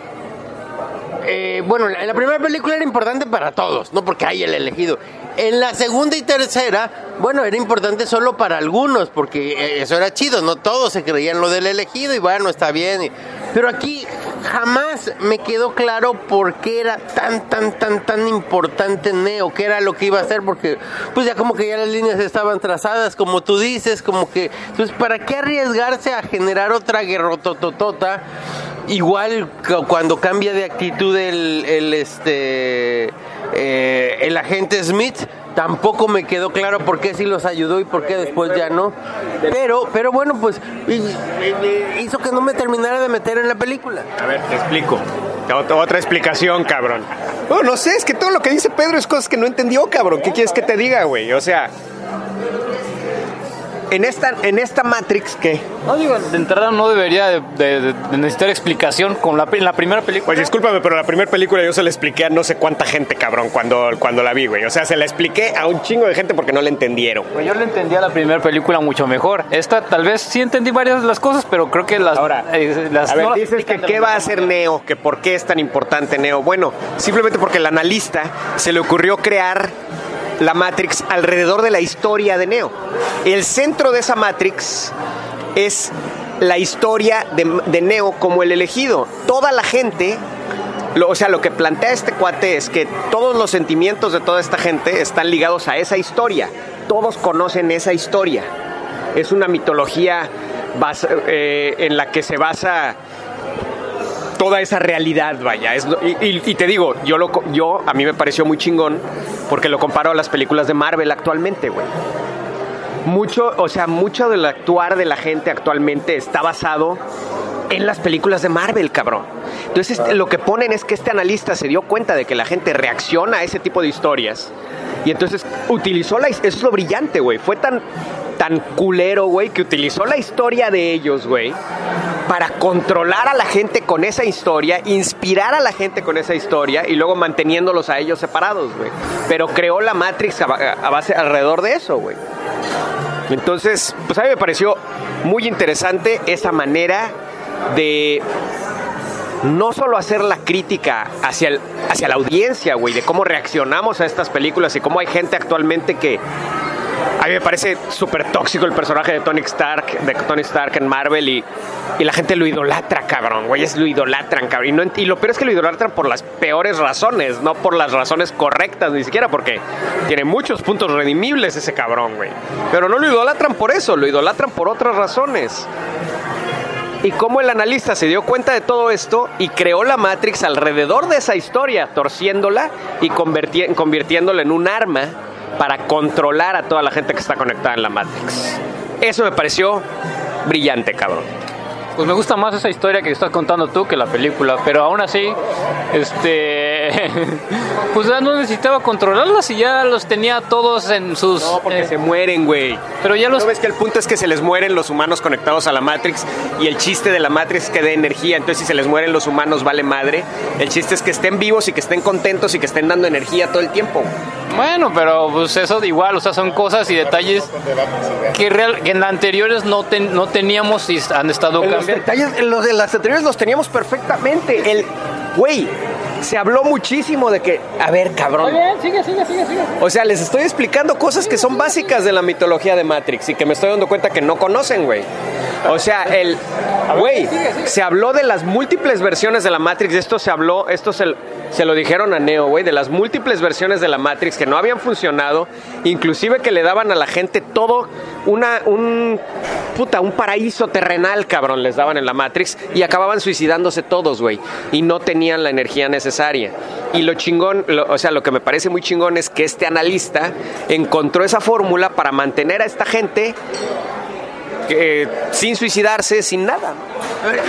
eh, bueno, en la primera película era importante para todos, no porque hay el elegido. En la segunda y tercera, bueno, era importante solo para algunos, porque eh, eso era chido, no todos se creían lo del elegido y bueno, está bien. Pero aquí jamás me quedó claro por qué era tan, tan, tan, tan importante Neo, qué era lo que iba a hacer, porque pues ya como que ya las líneas estaban trazadas, como tú dices, como que, entonces, ¿para qué arriesgarse a generar otra guerrotototota? Igual cu- cuando cambia de actitud el, el, este eh, el agente Smith, tampoco me quedó claro por qué sí los ayudó y por qué después ya no. Pero, pero bueno, pues hizo que no me terminara de meter en la película. A ver, te explico. Ot- Otra explicación, cabrón. No, no sé, es que todo lo que dice Pedro es cosas que no entendió, cabrón. ¿Qué quieres que te diga, güey? O sea, en esta, en esta Matrix, ¿qué? No digo, de entrada no debería de, de- de necesitar explicación con la, en la primera película. Pues discúlpame, pero la primera película yo se la expliqué a no sé cuánta gente, cabrón, cuando, cuando la vi, güey. O sea, se la expliqué a un chingo de gente porque no la entendieron. Pues yo le entendía la primera película mucho mejor. Esta tal vez sí entendí varias de las cosas, pero creo que las... Ahora, eh, las a ver, no dices que qué va a hacer. Neo, que por qué es tan importante Neo. Bueno, simplemente porque el analista se le ocurrió crear la Matrix alrededor de la historia de Neo. El centro de esa Matrix es la historia de, Neo como el elegido. Toda la gente, o sea, lo que plantea este cuate es que todos los sentimientos de toda esta gente están ligados a esa historia. Todos conocen esa historia. Es una mitología eh, en la que se basa toda esa realidad, vaya. Es, y, te digo, yo, lo, yo a mí me pareció muy chingón porque lo comparo a las películas de Marvel actualmente, güey. Mucho, o sea, mucho del actuar de la gente actualmente está basado en las películas de Marvel, cabrón. Entonces, lo que ponen es que este analista se dio cuenta de que la gente reacciona a ese tipo de historias. Y entonces utilizó la... Eso es lo brillante, güey. Fue tan, tan culero, güey, que utilizó la historia de ellos, güey, para controlar a la gente con esa historia, inspirar a la gente con esa historia y luego manteniéndolos a ellos separados, güey. Pero creó la Matrix a, ba- a base alrededor de eso, güey. Entonces, pues a mí me pareció muy interesante esa manera de no solo hacer la crítica hacia, el- hacia la audiencia, güey, de cómo reaccionamos a estas películas y cómo hay gente actualmente que a mí me parece súper tóxico el personaje de Tony Stark, de Tony Stark en Marvel y, y la gente lo idolatra, cabrón, güey, es lo idolatran, cabrón. Y, lo peor es que lo idolatran por las peores razones, no por las razones correctas, ni siquiera porque tiene muchos puntos redimibles ese cabrón, güey. Pero no lo idolatran por eso, lo idolatran por otras razones. Y cómo el analista se dio cuenta de todo esto y creó la Matrix alrededor de esa historia, torciéndola y convirtiéndola en un arma para controlar a toda la gente que está conectada en la Matrix. Eso me pareció brillante, cabrón. Pues me gusta más esa historia que estás contando tú que la película, pero aún así, este, pues ya no necesitaba controlarlas y ya los tenía todos en sus... No, porque eh, se mueren, güey. pero ya los... ¿No ves que el punto es que se les mueren los humanos conectados a la Matrix y el chiste de la Matrix es que dé energía, entonces si se les mueren los humanos vale madre. El chiste es que estén vivos y que estén contentos y que estén dando energía todo el tiempo. Bueno, pero pues eso de igual, o sea, son cosas y detalles que, real, que en las anteriores no, ten- no teníamos y han estado En los cambiando. detalles, en los de las anteriores los teníamos perfectamente. El, güey, se habló muchísimo de que, a ver, cabrón. sigue, sigue, sigue, sigue. O sea, les estoy explicando cosas que son básicas de la mitología de Matrix y que me estoy dando cuenta que no conocen, güey. O sea, el, güey, se habló de las múltiples versiones de la Matrix. Esto se habló, esto se, se lo dijeron a Neo, güey, de las múltiples versiones de la Matrix que no habían funcionado, inclusive que le daban a la gente todo una, un, puta, un paraíso terrenal, cabrón, les daban en la Matrix y acababan suicidándose todos, güey, y no tenían la energía necesaria. Y lo chingón, o sea, lo que me parece muy chingón es que este analista encontró esa fórmula para mantener a esta gente eh, sin suicidarse, sin nada.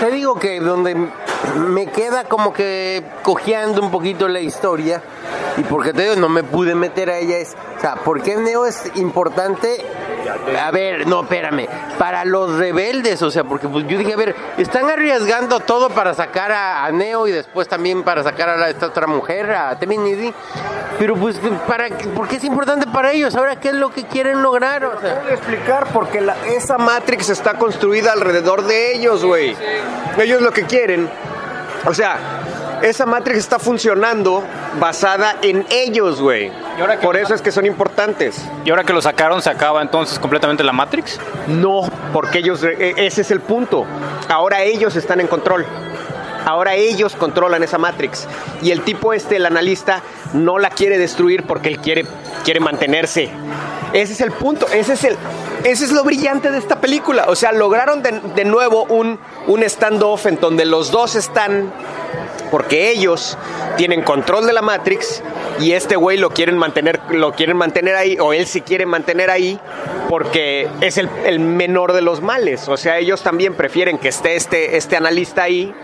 Te digo que donde me queda como que cojeando un poquito la historia y porque te digo no me pude meter a ella es, o sea, ¿por qué Neo es importante? A ver, no, espérame, para los rebeldes, o sea, porque pues, yo dije, a ver, están arriesgando todo para sacar a, a Neo y después también para sacar a la- esta otra mujer, a Trinity, pero pues, para, ¿por qué es importante para ellos? Ahora, ¿qué es lo que quieren lograr? O sea, Voy a explicar porque la- esa Matrix está construida alrededor de ellos, güey. Ellos lo que quieren, o sea, esa Matrix está funcionando basada en ellos, güey. ¿Y ahora qué Por eso es que son importantes. Y ahora que lo sacaron, ¿se acaba entonces completamente la Matrix? No, porque ellos, e- ese es el punto. Ahora ellos están en control. Ahora ellos controlan esa Matrix. Y el tipo este, el analista, no la quiere destruir porque él quiere, quiere mantenerse. Ese es el punto, ese es el... Ese es lo brillante de esta película. O sea, lograron de, de nuevo un, un standoff en donde los dos están porque ellos tienen control de la Matrix y este güey lo quieren mantener lo quieren mantener ahí o él sí quiere mantener ahí porque es el, el menor de los males o sea ellos también prefieren que esté este, este analista ahí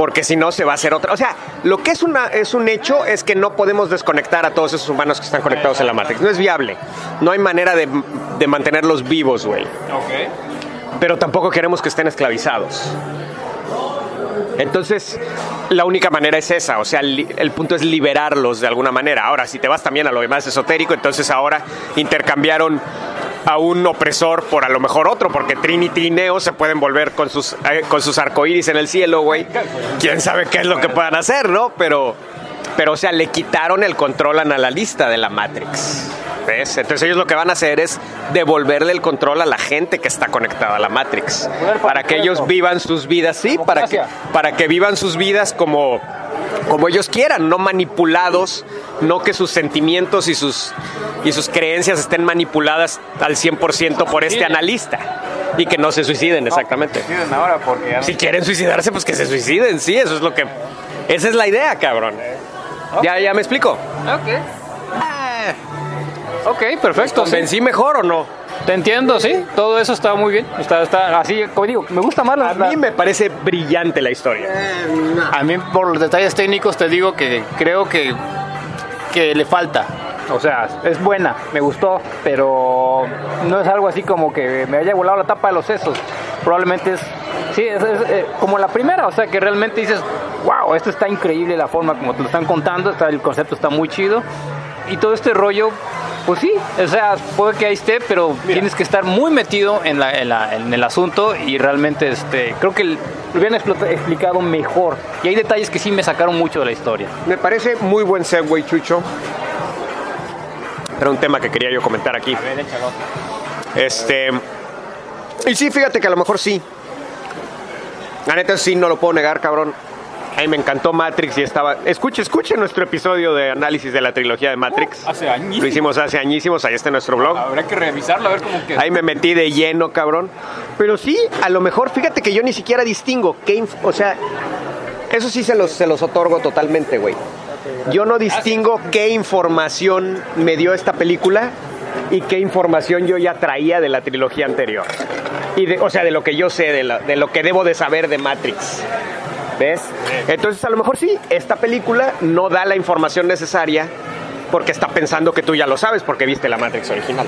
porque si no se va a hacer otra. O sea, lo que es, una, es un hecho es que no podemos desconectar a todos esos humanos que están conectados en la Matrix. No es viable. No hay manera de, de mantenerlos vivos, güey. Pero tampoco queremos que estén esclavizados. Entonces, la única manera es esa, o sea, el, punto es liberarlos de alguna manera. Ahora, si te vas también a lo más esotérico, entonces ahora intercambiaron a un opresor por a lo mejor otro, porque Trinity y Neo se pueden volver con sus, eh, con sus arcoíris en el cielo, güey. Quién sabe qué es lo que puedan hacer, ¿no? Pero, pero, o sea, le quitaron el control analista de la Matrix. ¿Ves? Entonces ellos lo que van a hacer es devolverle el control a la gente que está conectada a la Matrix. Para que ellos vivan sus vidas, sí, para que, para que vivan sus vidas como, como ellos quieran, no manipulados, no que sus sentimientos y sus, y sus creencias estén manipuladas al 100% por este analista. Y que no se suiciden, exactamente. Miren ahora porque ya no- Si quieren suicidarse, pues que se suiciden, sí, eso es lo que... Esa es la idea, cabrón. ¿Ya, ya me explico? Ok, perfecto. sí. ¿Convencí mejor o no? Te entiendo, sí. Todo eso está muy bien. Está, está así, como digo, me gusta más la, A mí me parece brillante la historia. A mí, por los detalles técnicos, te digo que creo que, que le falta. O sea, es buena, me gustó, pero no es algo así como que me haya volado la tapa de los sesos. Probablemente es, sí, es, es, eh, como la primera, o sea, que realmente dices, wow, esto está increíble la forma como te lo están contando, está, el concepto está muy chido. Y todo este rollo, pues sí, o sea, puede que ahí esté, pero tienes que estar muy metido en, la- en la- en el asunto y realmente este, creo que lo hubieran explicado mejor. Y hay detalles que sí me sacaron mucho de la historia. Me parece muy buen segue, Chucho. Era un tema que quería yo comentar aquí. Este. Y sí, fíjate que a lo mejor sí. La neta sí, no lo puedo negar, cabrón. A mí me encantó Matrix y estaba. Escuche, escuche nuestro episodio de análisis de la trilogía de Matrix. Hace añísimos. Lo hicimos hace añísimos, ahí está nuestro blog. Habrá que revisarlo, a ver cómo que... Ahí me metí de lleno, cabrón. Pero sí, a lo mejor, fíjate que yo ni siquiera distingo qué, o sea, eso sí se los, se los otorgo totalmente, güey. Yo no distingo qué información me dio esta película y qué información yo ya traía de la trilogía anterior. Y de, o sea, de lo que yo sé, de, la- de lo que debo de saber de Matrix. ¿Ves? Entonces, a lo mejor sí, esta película no da la información necesaria porque está pensando que tú ya lo sabes porque viste la Matrix original.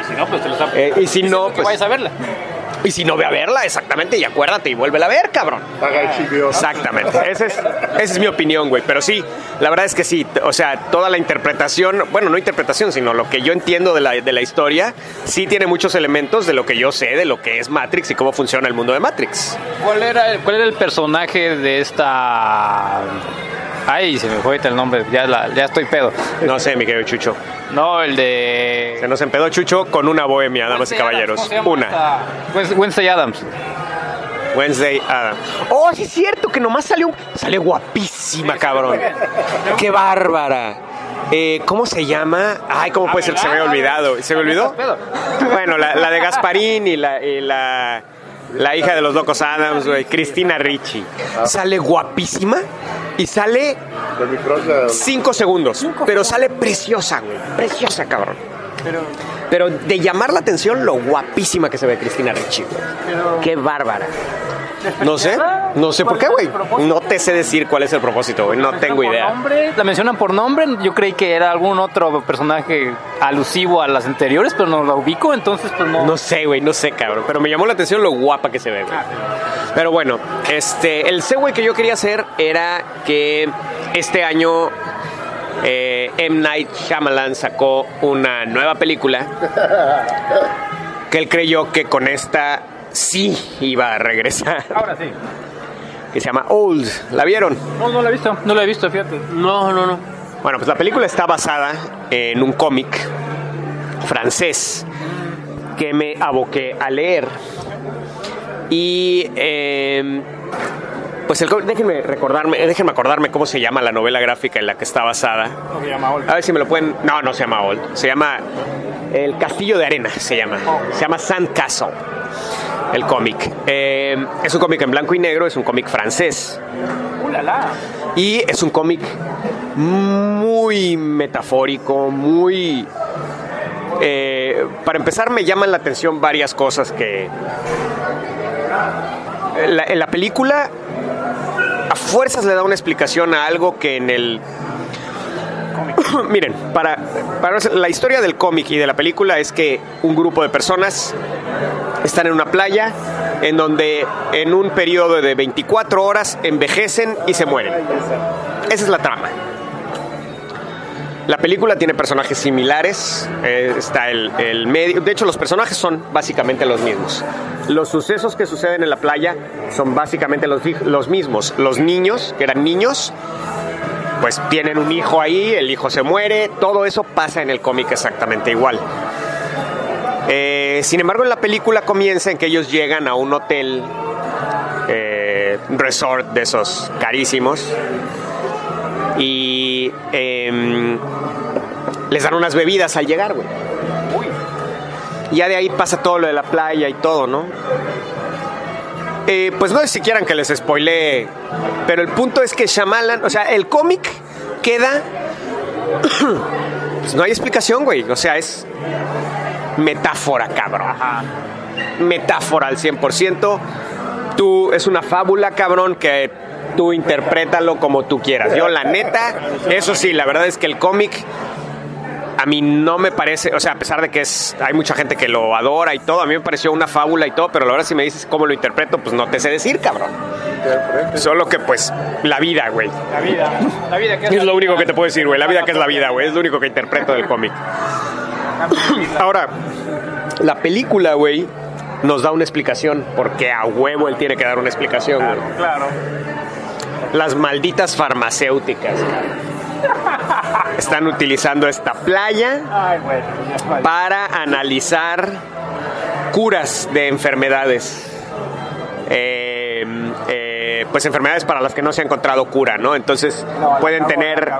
Y si no, pues te lo está... Eh, y si no, pues- vayas a verla. Y si no ve a verla, exactamente, y acuérdate y vuélvela a ver, cabrón. Exactamente, esa es, esa es mi opinión, güey. Pero sí, la verdad es que sí, o sea, toda la interpretación, bueno, no interpretación, sino lo que yo entiendo de la, de la historia, sí tiene muchos elementos de lo que yo sé, de lo que es Matrix y cómo funciona el mundo de Matrix. ¿Cuál era, el- cuál era el personaje de esta... Ay, se me fue ahorita el nombre, ya, la- ya estoy pedo. No sé, mi querido Chucho. No, el de... Se nos empedó Chucho con una bohemia, damas y caballeros. Una. Wednesday- Wednesday Adams. Wednesday Adam. Oh, sí es cierto que nomás salió. Sale guapísima, cabrón. Qué bárbara. Eh, ¿Cómo se llama? Ay, ¿cómo puede ser que se me había olvidado? ¿Se me olvidó? Bueno, la, la de Gasparín y la, y la, la hija de los locos Adams, güey, Cristina Ricci. Sale guapísima y sale cinco segundos, pero sale preciosa, güey. Preciosa, cabrón. Pero de llamar la atención lo guapísima que se ve Cristina Ricci, güey. Qué bárbara. No sé, no sé por qué, güey. No te sé decir cuál es el propósito, güey. No tengo idea. nombre, la mencionan por nombre. Yo creí que era algún otro personaje alusivo a las anteriores, pero no la ubico, entonces pues no. No sé, güey, no sé, cabrón. Pero me llamó la atención lo guapa que se ve, güey. Pero bueno, este, el segue que yo quería hacer era que este año eh, M. Night Shyamalan sacó una nueva película que él creyó que con esta sí iba a regresar. Ahora sí. Que se llama Old. ¿La vieron? No, no la he visto, no la he visto, fíjate. No, no, no. Bueno, pues la película está basada en un cómic francés que me aboqué a leer. Y eh, pues el, déjenme recordarme, déjenme acordarme cómo se llama la novela gráfica en la que está basada. A ver si me lo pueden. No, no se llama Old. Se llama El Castillo de Arena. Se llama. Se llama Sand Castle. El cómic. Eh, es un cómic en blanco y negro. Es un cómic francés. Y es un cómic muy metafórico, muy... eh, para empezar me llaman la atención varias cosas que... La- en la película, a fuerzas le da una explicación a algo que en el Miren, para, para la historia del cómic y de la película es que un grupo de personas están en una playa en donde en un periodo de 24 horas envejecen y se mueren. Esa es la trama. La película tiene personajes similares, eh, está el, medio, de hecho los personajes son básicamente los mismos. Los sucesos que suceden en la playa son básicamente los, los mismos. Los niños, que eran niños, pues tienen un hijo ahí, el hijo se muere, todo eso pasa en el cómic exactamente igual. Eh, sin embargo, en la película comienza en que ellos llegan a un hotel, eh, resort de esos carísimos, y em, les dan unas bebidas al llegar, güey. Ya de ahí pasa todo lo de la playa y todo, ¿no? Eh, pues no es si quieran que les spoilee, pero el punto es que Shyamalan, o sea, el cómic queda... pues no hay explicación, güey. O sea, es metáfora, cabrón. Metáfora al 100%. Tú, es una fábula, cabrón, que tú interprétalo como tú quieras. Yo, la neta, eso sí, la verdad es que el cómic a mí no me parece, o sea, a pesar de que es, hay mucha gente que lo adora y todo, a mí me pareció una fábula y todo, pero la verdad si me dices cómo lo interpreto, pues no te sé decir, cabrón. Solo que pues la vida, güey. La vida. La vida que es, Es lo único que te puedo decir, güey. La vida que es la vida, güey. Es lo único que interpreto del cómic. Ahora, la película, güey, nos da una explicación, porque a huevo él tiene que dar una explicación, güey. Claro. Las malditas farmacéuticas están utilizando esta playa para analizar curas de enfermedades. Eh, eh, pues enfermedades para las que no se ha encontrado cura, ¿no? Entonces No, pueden tener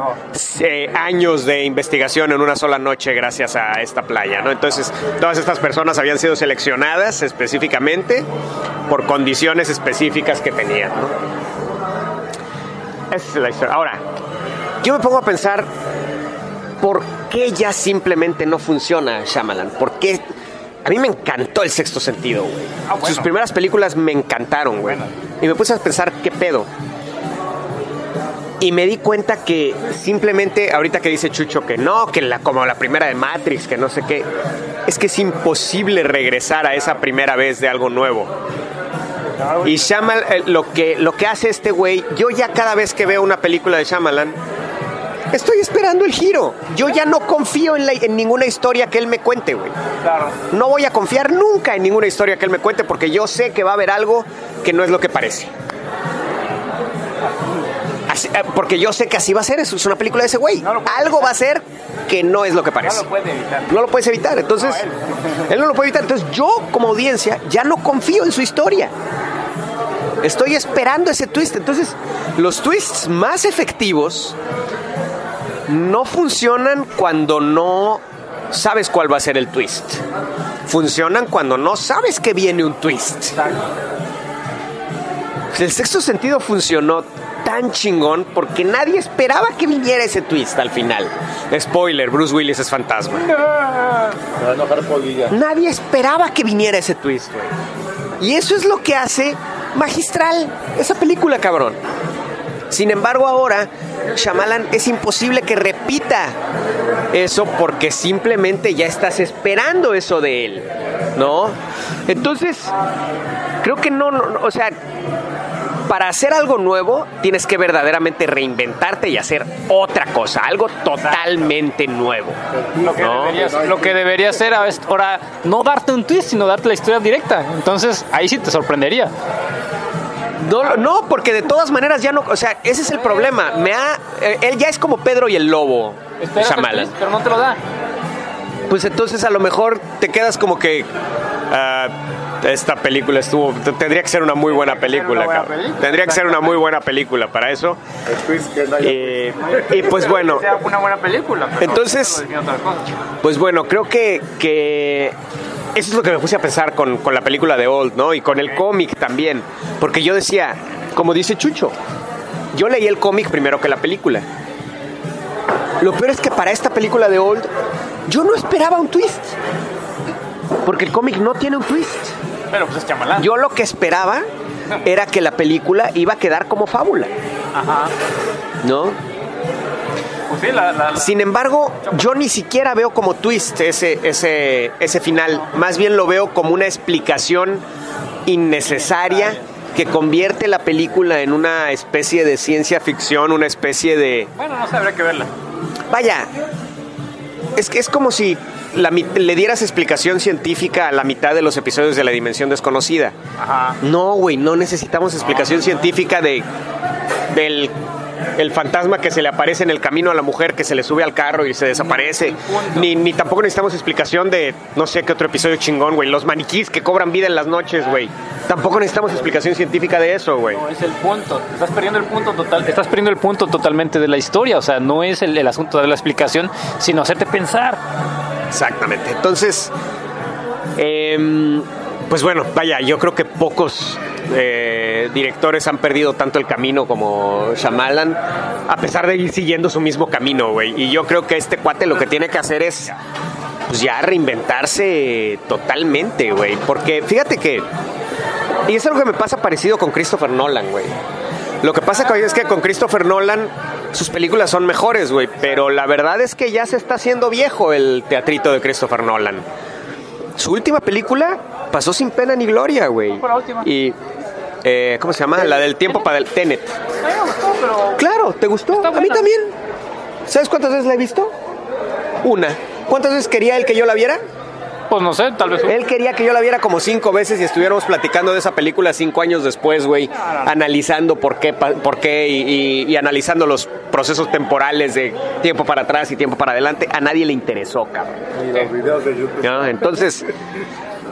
eh, años de investigación en una sola noche gracias a esta playa, ¿no? Entonces todas estas personas habían sido seleccionadas específicamente por condiciones específicas que tenían, ¿no? Esa es la historia. Ahora, yo me pongo a pensar ¿por qué ya simplemente no funciona Shyamalan? ¿Por qué? A mí me encantó el sexto sentido, güey. Ah, bueno. Sus primeras películas me encantaron, güey. Y me puse a pensar, ¿qué pedo? Y me di cuenta que simplemente, ahorita que dice Chucho que no, que la, como la primera de Matrix, que no sé qué, es que es imposible regresar a esa primera vez de algo nuevo. Y Shyamalan, eh, lo que, lo que hace este güey, yo ya cada vez que veo una película de Shyamalan, estoy esperando el giro. Yo ya no confío en, la- en ninguna historia que él me cuente, güey. Claro. No voy a confiar nunca en ninguna historia que él me cuente porque yo sé que va a haber algo que no es lo que parece. Así- eh, porque yo sé que así va a ser, es una película de ese güey. No Algo va a ser que no es lo que No parece. lo puede evitar. No lo puedes evitar. Entonces, No, él. él no lo puede evitar. Entonces, yo como audiencia ya no confío en su historia. Estoy esperando ese twist. Entonces, los twists más efectivos no funcionan cuando no sabes cuál va a ser el twist. Funcionan cuando no sabes que viene un twist. El sexto sentido funcionó tan chingón porque nadie esperaba que viniera ese twist al final. Spoiler, Bruce Willis es fantasma. Nadie esperaba que viniera ese twist, güey. Y eso es lo que hace magistral esa película, cabrón. Sin embargo, ahora Shyamalan es imposible que repita eso porque simplemente ya estás esperando eso de él, ¿no? Entonces, creo que no, no, no, o sea, para hacer algo nuevo tienes que verdaderamente reinventarte y hacer otra cosa, algo totalmente nuevo. Lo que, No. deberías, lo que debería es ahora no darte un twist, sino darte la historia directa. Entonces ahí sí te sorprendería. No, no, porque de todas maneras ya no, o sea, ese es el problema. Me ha, eh, él ya es como Pedro y el lobo, Shyamalan. pero no te lo da. Pues entonces a lo mejor te quedas como que ah, esta película estuvo, tendría que ser una muy buena película, una buena cabrón. película, Tendría que ser una muy buena película para eso. Eh, y pues bueno, una buena película. Entonces-. Pues bueno, creo que, que eso es lo que me puse a pensar con, con la película de Old, ¿no? Y con el cómic también. Porque yo decía, como dice Chucho, yo leí el cómic primero que la película. Lo peor es que para esta película de Old, yo no esperaba un twist. Porque el cómic no tiene un twist. Pero pues es chamalán. Yo lo que esperaba era que la película iba a quedar como fábula. Ajá. ¿no? Pues sí, la, la- la- Sin embargo, yo ni siquiera veo como twist ese, ese, ese final. Más bien lo veo como una explicación innecesaria que convierte la película en una especie de ciencia ficción, una especie de... Bueno, no sé, habría que verla. Vaya, es que es como si la le dieras explicación científica a la mitad de los episodios de La Dimensión Desconocida. Ajá. No, güey, no necesitamos explicación científica de del el fantasma que se le aparece en el camino a la mujer que se le sube al carro y se desaparece. Ni, ni tampoco necesitamos explicación de no sé qué otro episodio chingón, güey. Los maniquís que cobran vida en las noches, güey. Tampoco necesitamos explicación científica de eso, güey. No es el punto. Estás perdiendo el punto total. Estás perdiendo el punto totalmente de la historia. O sea, no es el, el asunto de la explicación, sino hacerte pensar. Exactamente. Entonces, em, pues bueno, vaya, yo creo que pocos eh, directores han perdido tanto el camino como Shyamalan, a pesar de ir siguiendo su mismo camino, güey. Y yo creo que este cuate lo que tiene que hacer es pues ya reinventarse totalmente, güey. Porque fíjate que, y es algo que me pasa parecido con Christopher Nolan, güey. Lo que pasa es que con Christopher Nolan sus películas son mejores, güey, pero la verdad es que ya se está haciendo viejo el teatrito de Christopher Nolan. Su última película pasó sin pena ni gloria, güey. Y eh, ¿cómo se llama? La del tiempo para el Tenet. A mí me gustó, pero. Claro, ¿te gustó? A mí también. ¿Sabes cuántas veces la he visto? Una. ¿Cuántas veces quería él que yo la viera? Pues no sé, tal vez. Él quería que yo la viera como cinco veces y estuviéramos platicando de esa película cinco años después, güey, analizando por qué, pa- por qué y, y- y analizando los procesos temporales de tiempo para atrás y tiempo para adelante. A nadie le interesó, cabrón. ¿No? Entonces,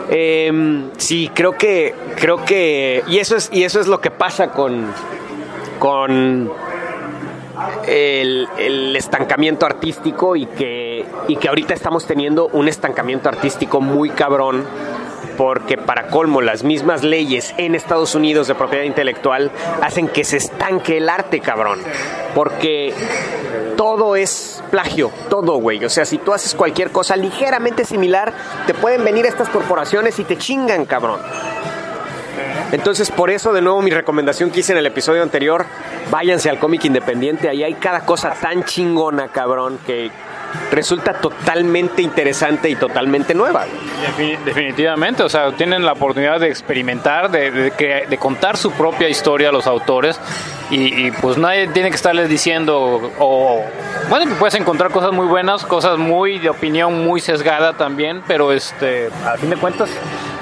em, sí, creo que, creo que, y eso es, y eso es lo que pasa con, con el, el estancamiento artístico y que, y que ahorita estamos teniendo un estancamiento artístico muy cabrón porque para colmo las mismas leyes en Estados Unidos de propiedad intelectual hacen que se estanque el arte, cabrón. Porque todo es plagio, todo, güey. O sea, si tú haces cualquier cosa ligeramente similar, te pueden venir estas corporaciones y te chingan, cabrón. Entonces, por eso, de nuevo, mi recomendación que hice en el episodio anterior, váyanse al cómic independiente. Ahí hay cada cosa tan chingona, cabrón, que resulta totalmente interesante y totalmente nueva. Defini- Definitivamente, o sea, tienen la oportunidad de experimentar, de, de de contar su propia historia a los autores y, y, pues nadie tiene que estarles diciendo, o bueno, puedes encontrar cosas muy buenas, cosas muy de opinión muy sesgada también, pero este, a fin de cuentas,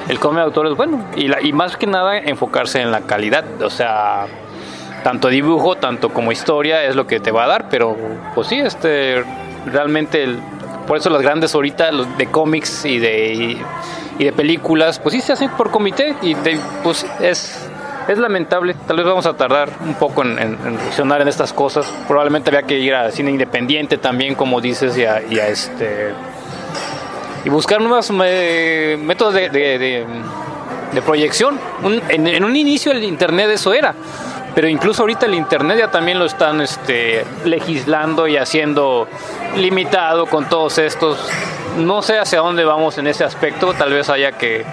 el cómic de es bueno y, la- y más que nada enfocarse en la calidad, o sea, tanto dibujo, tanto como historia es lo que te va a dar, pero pues sí, este realmente el- por eso las grandes ahorita los de cómics y de y, de películas, pues sí se hacen por comité y de- pues es es lamentable, tal vez vamos a tardar un poco en, en, en reaccionar en estas cosas. Probablemente había que ir a cine independiente también, como dices, y a, y a este y buscar nuevos eh, métodos de, de- de- de proyección. Un- en, en un inicio el internet eso era, pero incluso ahorita el internet ya también lo están este, legislando y haciendo limitado con todos estos. No sé hacia dónde vamos en ese aspecto, tal vez haya que,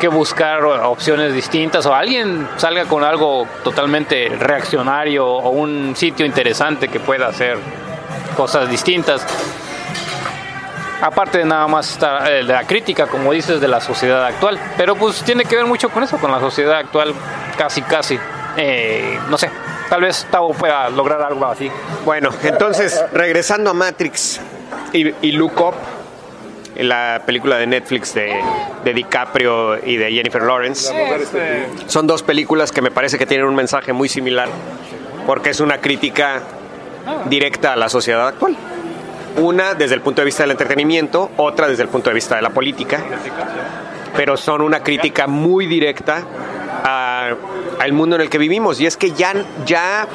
que buscar opciones distintas o alguien salga con algo totalmente reaccionario o un sitio interesante que pueda hacer cosas distintas. Aparte de nada más esta, eh, de la crítica, como dices, de la sociedad actual. Pero pues tiene que ver mucho con eso, con la sociedad actual, casi, casi. Eh, no sé, tal vez Tavo pueda lograr algo así. Bueno, entonces, regresando a Matrix y, y Look Up, la película de Netflix de, de DiCaprio y de Jennifer Lawrence, son dos películas que me parece que tienen un mensaje muy similar, porque es una crítica directa a la sociedad actual. Una desde el punto de vista del entretenimiento, otra desde el punto de vista de la política, pero son una crítica muy directa al mundo en el que vivimos. Y es que ya, ya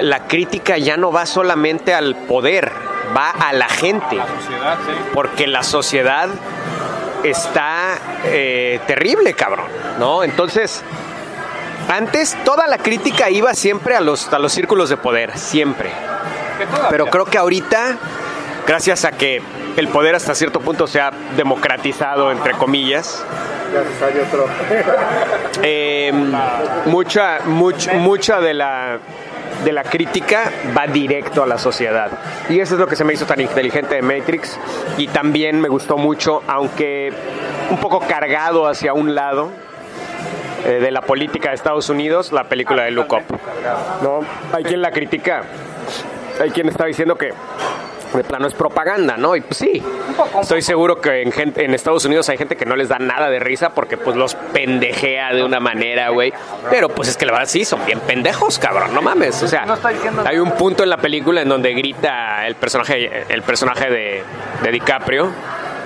la crítica ya no va solamente al poder, va a la gente, porque la sociedad está eh, terrible, cabrón, ¿no? Entonces, antes toda la crítica iba siempre a los, a los círculos de poder, siempre. Pero creo que ahorita gracias a que el poder hasta cierto punto se ha democratizado, entre comillas, eh, mucha, much- mucha de la de la crítica va directo a la sociedad. Y eso es lo que se me hizo tan inteligente de Matrix. Y también me gustó mucho, aunque un poco cargado hacia un lado eh, de la política de Estados Unidos, la película de Look Up. ¿no? Hay quien la critica, hay quien está diciendo que de plano es propaganda, ¿no? Y pues sí, estoy seguro que en, gente, en Estados Unidos hay gente que no les da nada de risa porque pues los pendejea de una manera, güey. Pero pues es que la verdad sí, son bien pendejos, cabrón, no mames. O sea, hay un punto en la película en donde grita el personaje, el personaje de, de DiCaprio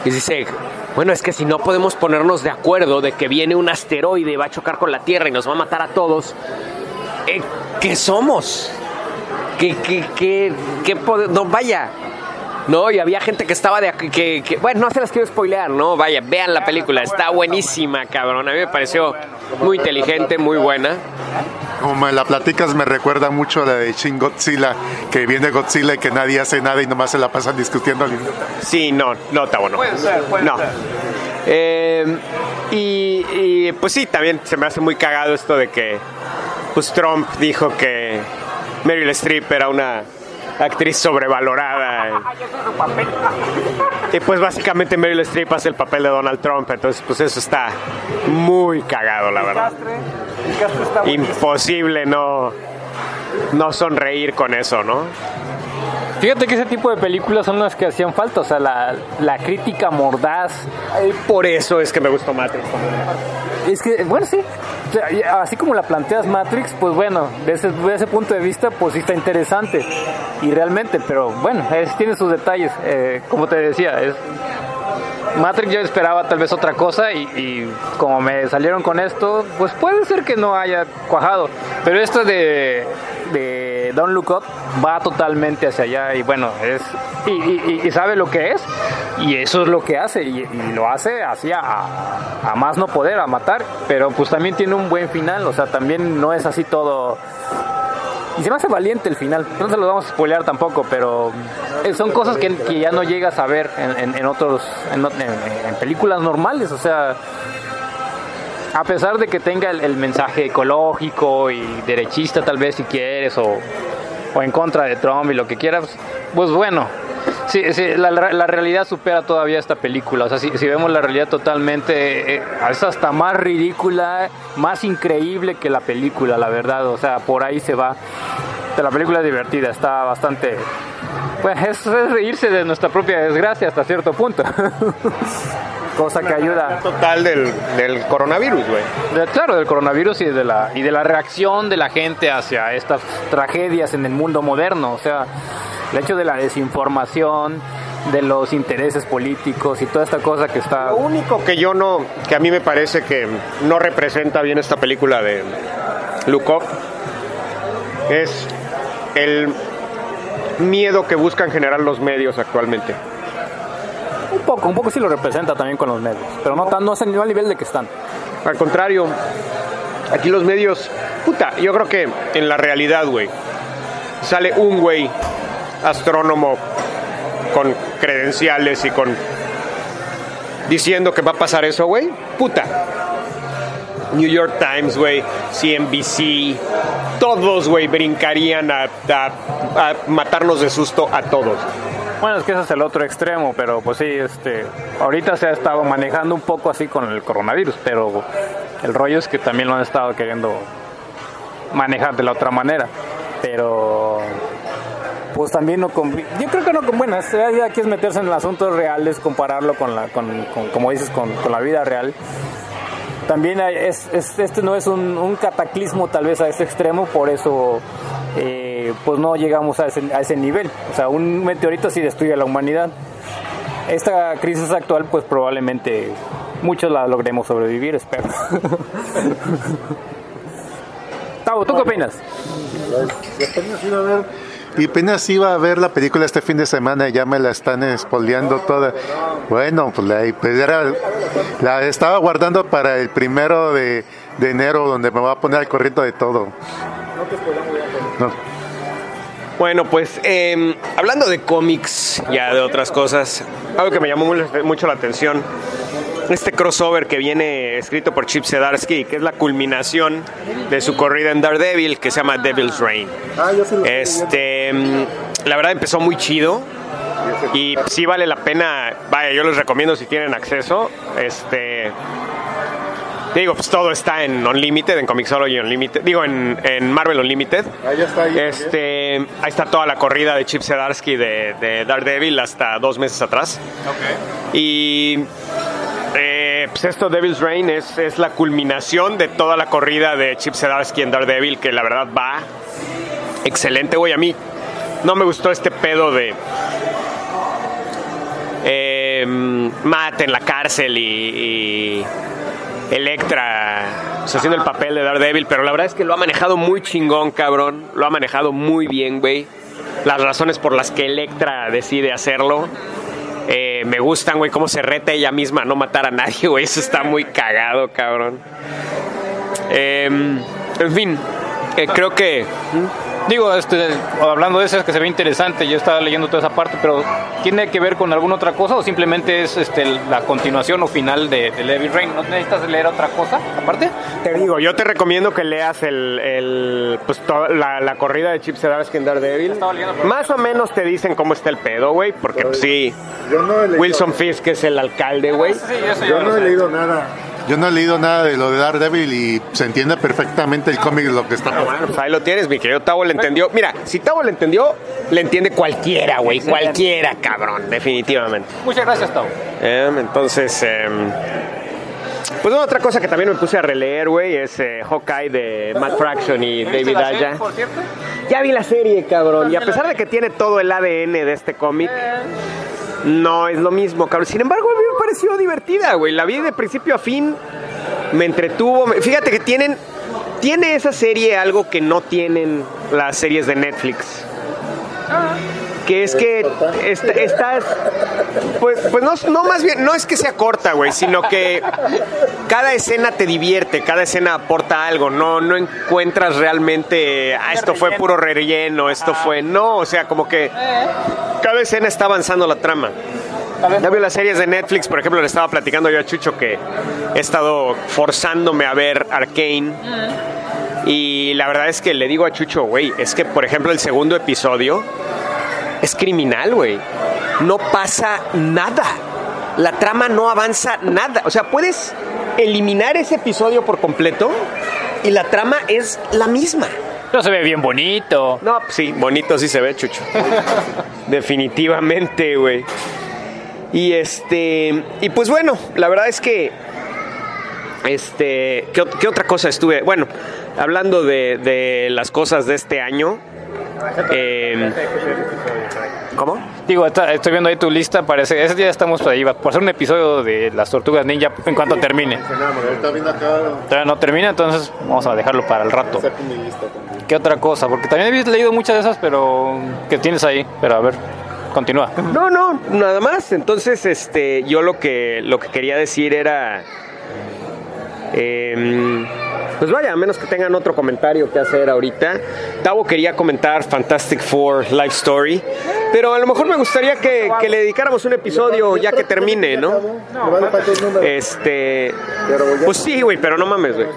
y dice, bueno, es que si no podemos ponernos de acuerdo de que viene un asteroide, va a chocar con la Tierra y nos va a matar a todos, eh, ¿qué somos? ¿Qué, qué, qué, qué No, vaya. No, y había gente que estaba de... Que, que- bueno, no se las quiero spoilear, ¿no? Vaya, vean la película, está buenísima, cabrón. A mí me pareció muy inteligente, muy buena. Como me la platicas, me recuerda mucho a la de Shin Godzilla, que viene Godzilla y que nadie hace nada y nomás se la pasan discutiendo. Sí, no, no, está bueno. Puede ser, puede no. ser. Eh, y, y, pues sí, también se me hace muy cagado esto de que pues Trump dijo que Meryl Streep era una actriz sobrevalorada. Y pues básicamente Meryl Streep hace el papel de Donald Trump, entonces pues eso está muy cagado, la verdad. Imposible no, no sonreír con eso, ¿no? Fíjate que ese tipo de películas son las que hacían falta, o sea, la, la crítica mordaz. Por eso es que me gustó Matrix. Es que, bueno, sí, así como la planteas Matrix, pues bueno, desde, desde ese punto de vista, pues sí está interesante. Y realmente, pero bueno, es- tiene sus detalles. eh, como te decía, es, Matrix yo esperaba tal vez otra cosa y, como me salieron con esto, pues puede ser que no haya cuajado. Pero esto de, de Don't Look Up va totalmente hacia allá y bueno, es y, sabe lo que es y eso es lo que hace y, lo hace así a, a más no poder, a matar, pero pues también tiene un buen final, o sea, también no es así todo... Y se me hace valiente el final. No se lo vamos a spoilear tampoco, pero son cosas que, ya no llegas a ver en, en- otros, en, películas normales. O sea, a pesar de que tenga el, el mensaje ecológico y derechista tal vez si quieres, o, o en contra de Trump y lo que quieras, pues bueno. Sí, sí, la, la realidad supera todavía esta película. O sea, si, si vemos la realidad totalmente, eh, es hasta más ridícula, más increíble que la película, la verdad. O sea, por ahí se va. La película es divertida, está bastante. Pues es, es reírse de nuestra propia desgracia hasta cierto punto. Cosa que ayuda. Total del, del coronavirus, güey. De- claro, del coronavirus y de la y de la reacción de la gente hacia estas tragedias en el mundo moderno, o sea, el hecho de la desinformación, de los intereses políticos y toda esta cosa que está Lo único que yo no, que a mí me parece que no representa bien esta película de Lukov es el miedo que buscan generar los medios actualmente. un poco, un poco sí lo representa también con los medios, pero no tan no, sé, no al nivel de que están. Al contrario, aquí los medios, puta, yo creo que en la realidad, güey, sale un güey astrónomo con credenciales y con diciendo que va a pasar eso, güey. Puta. New York Times, güey, CNBC, todos, güey, brincarían a, a- a matarnos de susto a todos. Bueno, es que ese es el otro extremo, pero pues sí, este, ahorita se ha estado manejando un poco así con el coronavirus, pero el rollo es que también lo han estado queriendo manejar de la otra manera, pero pues también no con, yo creo que no con buenas, ya ya aquí es meterse en asuntos reales, compararlo con la, con, con- como dices, con la vida real. También es, es- este no es un, cataclismo tal vez a ese extremo, por eso eh, pues no llegamos a ese, a ese nivel. O sea, un meteorito sí destruye a la humanidad. Esta crisis actual pues probablemente muchos la logremos sobrevivir, espero. Tavo, ¿tú qué opinas? Y apenas iba a ver la película este fin de semana y ya me la están espoleando toda. Bueno, pues, la, pues la estaba guardando para el primero de, de enero, donde me voy a poner al corriente de todo. No. Bueno, pues em, hablando de cómics, ya de otras cosas, algo que me llamó mu- mucho la atención, este crossover que viene escrito por Chip Zdarsky, que es la culminación de su corrida en Daredevil, que se llama Devil's Reign. Este, em, la verdad empezó muy chido y sí vale la pena, vaya, yo les recomiendo si tienen acceso, este... Digo, pues todo está en Unlimited, en Comixology Unlimited, digo, en, en Marvel Unlimited. Ah, ya está ahí. Este, ahí está toda la corrida de Chip Zdarsky de, de Daredevil hasta dos meses atrás. Y eh, pues esto, Devil's Reign, es, es la culminación de toda la corrida de Chip Zdarsky en Daredevil, que la verdad va excelente, güey. A mí no me gustó este pedo de eh, Matt en la cárcel y, y Electra pues, haciendo el papel de Daredevil, pero la verdad es que lo ha manejado muy chingón, cabrón. Lo ha manejado muy bien, güey. Las razones por las que Electra decide hacerlo. eh, me gustan, güey, cómo se reta ella misma a no matar a nadie, güey. Eso está muy cagado, cabrón. Eh, en fin, eh, creo que... Digo, este, hablando de eso, es que se ve interesante. Yo estaba leyendo toda esa parte, pero ¿tiene que ver con alguna otra cosa o simplemente es este, la continuación o final de, de Levi Rain? ¿No necesitas leer otra cosa aparte? Te digo, yo te recomiendo que leas el, el, pues, to- la, la corrida de Chip Zdarsky en Daredevil. Más o menos te dicen cómo está el pedo, güey, porque pues, sí, Yo no he leído, Wilson Fisk es el alcalde, güey. Sí, eso yo no he leído nada. Yo no he leído nada de lo de Daredevil y se entiende perfectamente el cómic lo que está pasando. Bueno, pues ahí lo tienes, mi querido Tavo le entendió. Mira, si Tavo le entendió, le entiende cualquiera, güey, cualquiera, cabrón, definitivamente. Muchas gracias, Tavo. Em, entonces, em, pues una otra cosa que también me puse a releer, güey, es eh, Hawkeye de Matt Fraction y ¿Viste David la serie, Aya. por cierto? Ya vi la serie, cabrón. Y a pesar de que tiene todo el ADN de este cómic, no es lo mismo, cabrón. Sin embargo, a mí me pareció divertida, güey. La vi de principio a fin. Me entretuvo. Fíjate que tienen. Tiene esa serie algo que no tienen las series de Netflix. Que es que est- estás. Pues, pues no, no, más bien, no es que sea corta, güey, sino que cada escena te divierte, cada escena aporta algo, no, no encuentras realmente, ah, esto fue puro relleno, esto fue, no, o sea, como que cada escena está avanzando la trama. Ya veo las series de Netflix, por ejemplo, le estaba platicando yo a Chucho que he estado forzándome a ver Arcane. Y la verdad es que le digo a Chucho, güey, es que, por ejemplo, el segundo episodio es criminal, güey. No pasa nada. La trama no avanza nada. O sea, puedes eliminar ese episodio por completo y la trama es la misma. Pero se ve bien bonito. No, sí, bonito sí se ve, Chucho. Definitivamente, güey. Y este. Y pues bueno, la verdad es que. Este. ¿Qué, qué otra cosa estuve? Bueno, hablando de, de las cosas de este año. Eh, ¿Cómo? Digo, está- estoy viendo ahí tu lista, parece, ese día estamos ahí, va- por hacer un episodio de las tortugas ninja en cuanto termine. Todavía no termina, entonces vamos a dejarlo para el rato. ¿Qué otra cosa? Porque también habéis leído muchas de esas, pero que tienes ahí. Pero a ver, continúa. No, no, nada más. Entonces, este, yo lo que lo que quería decir era. em, pues vaya, a menos que tengan otro comentario que hacer ahorita. Tavo quería comentar Fantastic Four Life Story, pero a lo mejor me gustaría que, que le dedicáramos un episodio ya que termine, ¿no? Este, pues sí, güey, pero no mames, güey.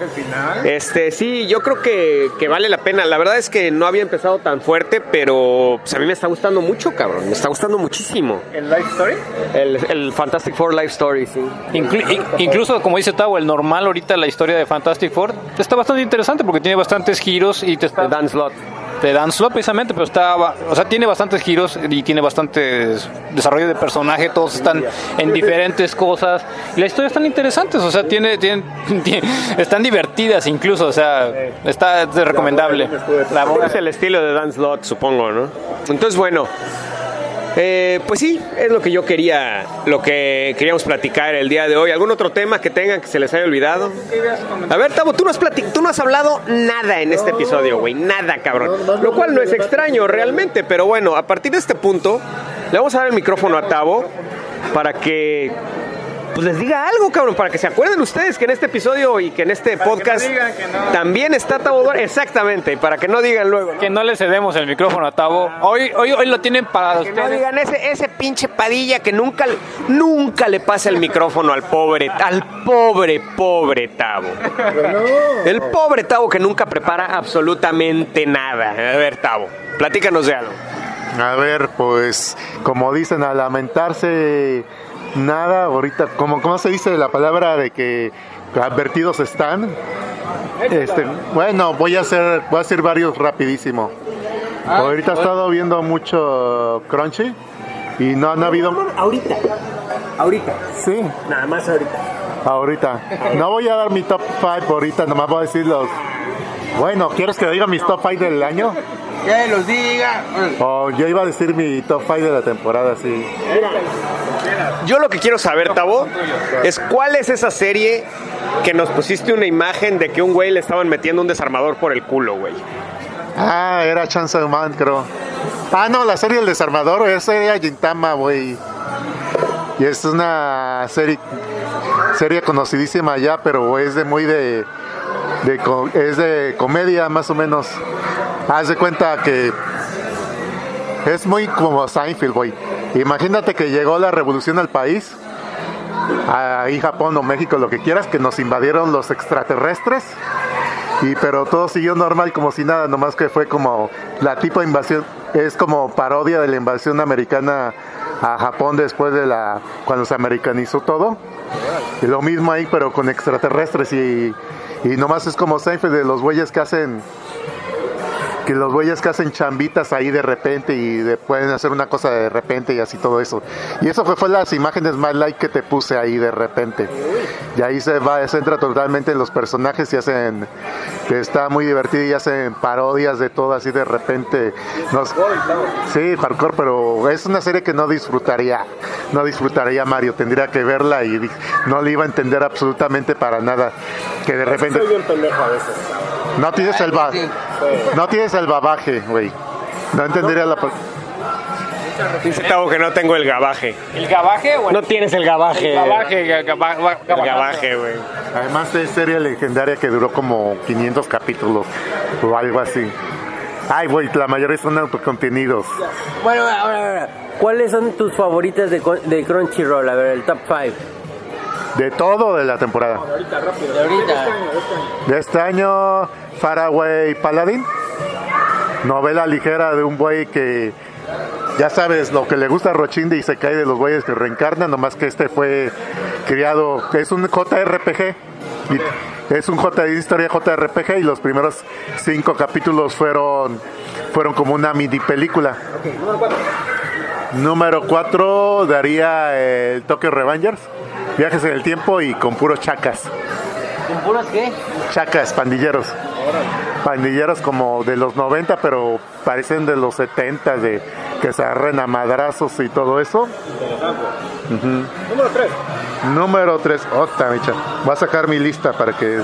Este, sí, yo creo que, que vale la pena. La verdad es que no había empezado tan fuerte, pero pues, a mí me está gustando mucho, cabrón. Me está gustando muchísimo. ¿El Life Story? El, el Fantastic Four Life Story, sí. Inclu- in- incluso, como dice Tavo, el normal ahorita, la historia de Fantastic Four, está bastante interesante porque tiene bastantes giros y te está, Dan Slot. de Dan Slott precisamente, pero está, o sea, tiene bastantes giros y tiene bastantes desarrollo de personaje, todos están en diferentes cosas y las historias están interesantes, o sea, tiene, tiene, tiene- están divertidas incluso, o sea, está es recomendable. La voz- Es el estilo de Dan Slot, supongo, ¿no? Entonces, bueno. Eh, pues sí, es lo que yo quería, lo que queríamos platicar el día de hoy. ¿Algún otro tema que tengan que se les haya olvidado? A ver, Tavo, tú no has, tú no has hablado nada en este episodio, güey. Nada, cabrón. Lo cual no es extraño realmente, pero bueno, a partir de este punto, le vamos a dar el micrófono a Tavo para que pues les diga algo, cabrón, para que se acuerden ustedes que en este episodio y que en este podcast también está Tabo Duarte. Exactamente, para que no digan luego. ¿no? Que no le cedemos el micrófono a Tavo. Hoy, hoy, hoy lo tienen para Que no ustedes. digan ese, ese pinche padilla que nunca, le- nunca le pasa el micrófono al pobre, al pobre, pobre Tavo. El pobre Tavo que nunca prepara absolutamente nada. A ver, Tavo, platícanos de algo. A ver, pues, como dicen, a lamentarse nada, ahorita, como, ¿cómo se dice la palabra de que advertidos están? Este, bueno, voy a hacer, voy a hacer varios rapidísimo. ahorita he estado viendo mucho Crunchy y no han habido... Ahorita, ahorita, Sí, nada más ahorita. ahorita. No voy a dar mi top 5 ahorita, nomás voy a decir los... Bueno, ¿quieres que diga mis top 5 del año? Que los diga. O yo iba a decir mi top 5 de la temporada, sí. Yo lo que quiero saber, Tavo, es cuál es esa serie que nos pusiste una imagen de que un güey le estaban metiendo un desarmador por el culo, güey. Ah, era Chance Man, creo. Ah, no, la serie El Desarmador, esa era Gintama, güey. Y es una serie serie conocidísima ya, pero es de muy de, de es de comedia más o menos. Haz de cuenta que es muy como Seinfeld, güey. Imagínate que llegó la revolución al país, ahí Japón o México, lo que quieras, que nos invadieron los extraterrestres. Y pero todo siguió normal como si nada, nomás que fue como la tipo de invasión, es como parodia de la invasión americana a Japón después de la cuando se americanizó todo. Y lo mismo ahí pero con extraterrestres y, y nomás es como Seinfeld de los güeyes que hacen que los güeyes que hacen chambitas ahí de repente y de- pueden hacer una cosa de repente y así todo eso. Y eso fue, fue las imágenes más like que te puse ahí de repente. Y ahí se va, se entra totalmente en los personajes y hacen, que está muy divertido y hacen parodias de todo así de repente. Nos- sí, hardcore, pero es una serie que no disfrutaría, no disfrutaría Mario, tendría que verla y no le iba a entender absolutamente para nada. Que de repente... No tienes el ba- no tienes el babaje, güey. No entendería la Dice Tavo que no tengo el gabaje. ¿El gabaje? Bueno, No tienes el gabaje. gabaje, ga- gaba- gaba- El gabaje, güey. Además es serie legendaria que duró como 500 capítulos o algo así. Ay, güey, la mayoría son autocontenidos. Bueno, ahora, ahora, ¿cuáles son tus favoritas de, co- de Crunchyroll? A ver, el top 5. De todo de la temporada. De ahorita. De este año, Faraway Paladin. Novela ligera de un güey que ya sabes lo que le gusta a Rochinde y se cae de los güeyes que reencarnan, nomás que este fue criado, es un JRPG. Es un J, historia JRPG y los primeros cinco capítulos fueron, fueron como una mini película. Número 4 daría el Tokyo Revengers, viajes en el tiempo y con puros chacas. ¿Con puros qué? Chacas, pandilleros. Pandilleros como de los 90, pero parecen de los 70, de que se agarren a madrazos y todo eso. Número 3. Número 3, otra mecha. Voy a sacar mi lista para que.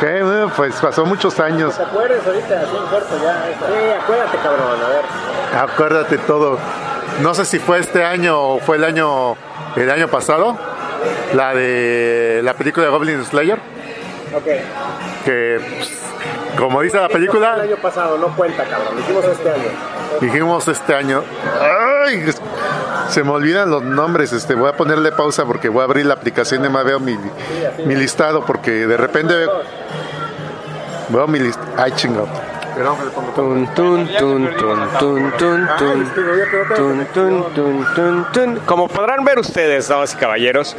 ¿Qué? Eh, Pues pasó muchos años. ¿Te acuerdas ahorita? Así en corto ya. esta. Sí, acuérdate, cabrón. A ver. Acuérdate todo. No sé si fue este año o fue el año el año pasado. La de la película de Goblin Slayer. Ok. Que, como dice la El película, año pasado, no cuenta, cabrón. Lo hicimos este año. dijimos este año. ¡Ay! Se me olvidan los nombres. Este, voy a ponerle pausa porque voy a abrir la aplicación y me veo mi, mi listado porque de repente veo, veo mi lista. Ay, chingado. Tun, tun, tun, tun, tun, tun, tun. Tun, tun, tun, tun, tun. Como podrán ver ustedes, damas y caballeros,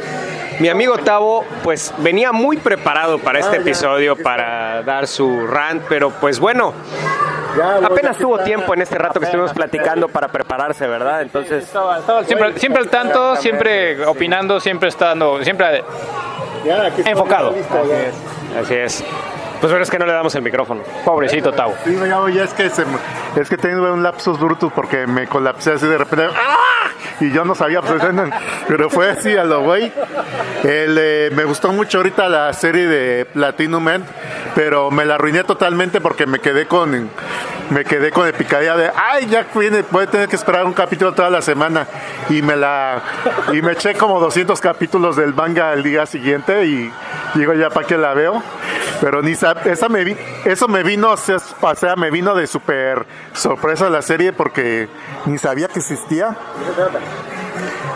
mi amigo Tavo pues venía muy preparado para este episodio para dar su rant, pero pues bueno, apenas tuvo tiempo en este rato que estuvimos platicando para prepararse, ¿verdad? Entonces, siempre, siempre al tanto, siempre opinando, siempre estando, siempre Enfocado. así es. Pues bueno, es que no le damos el micrófono. pobrecito Tavo. Sí, ya, ya es que se es que tengo un lapsus brutus porque me colapsé así de repente. ¡ah! Y yo no sabía, pues, pero fue así a lo güey. Eh, me gustó mucho ahorita la serie de Platinum Man, pero me la arruiné totalmente porque me quedé con me quedé con el picadilla de ay ya viene a tener que esperar un capítulo toda la semana y me la y me eché como 200 capítulos del manga el día siguiente y digo ya para qué la veo pero ni esa me vi- eso me vino o sea, me vino de súper sorpresa la serie porque ni sabía que existía.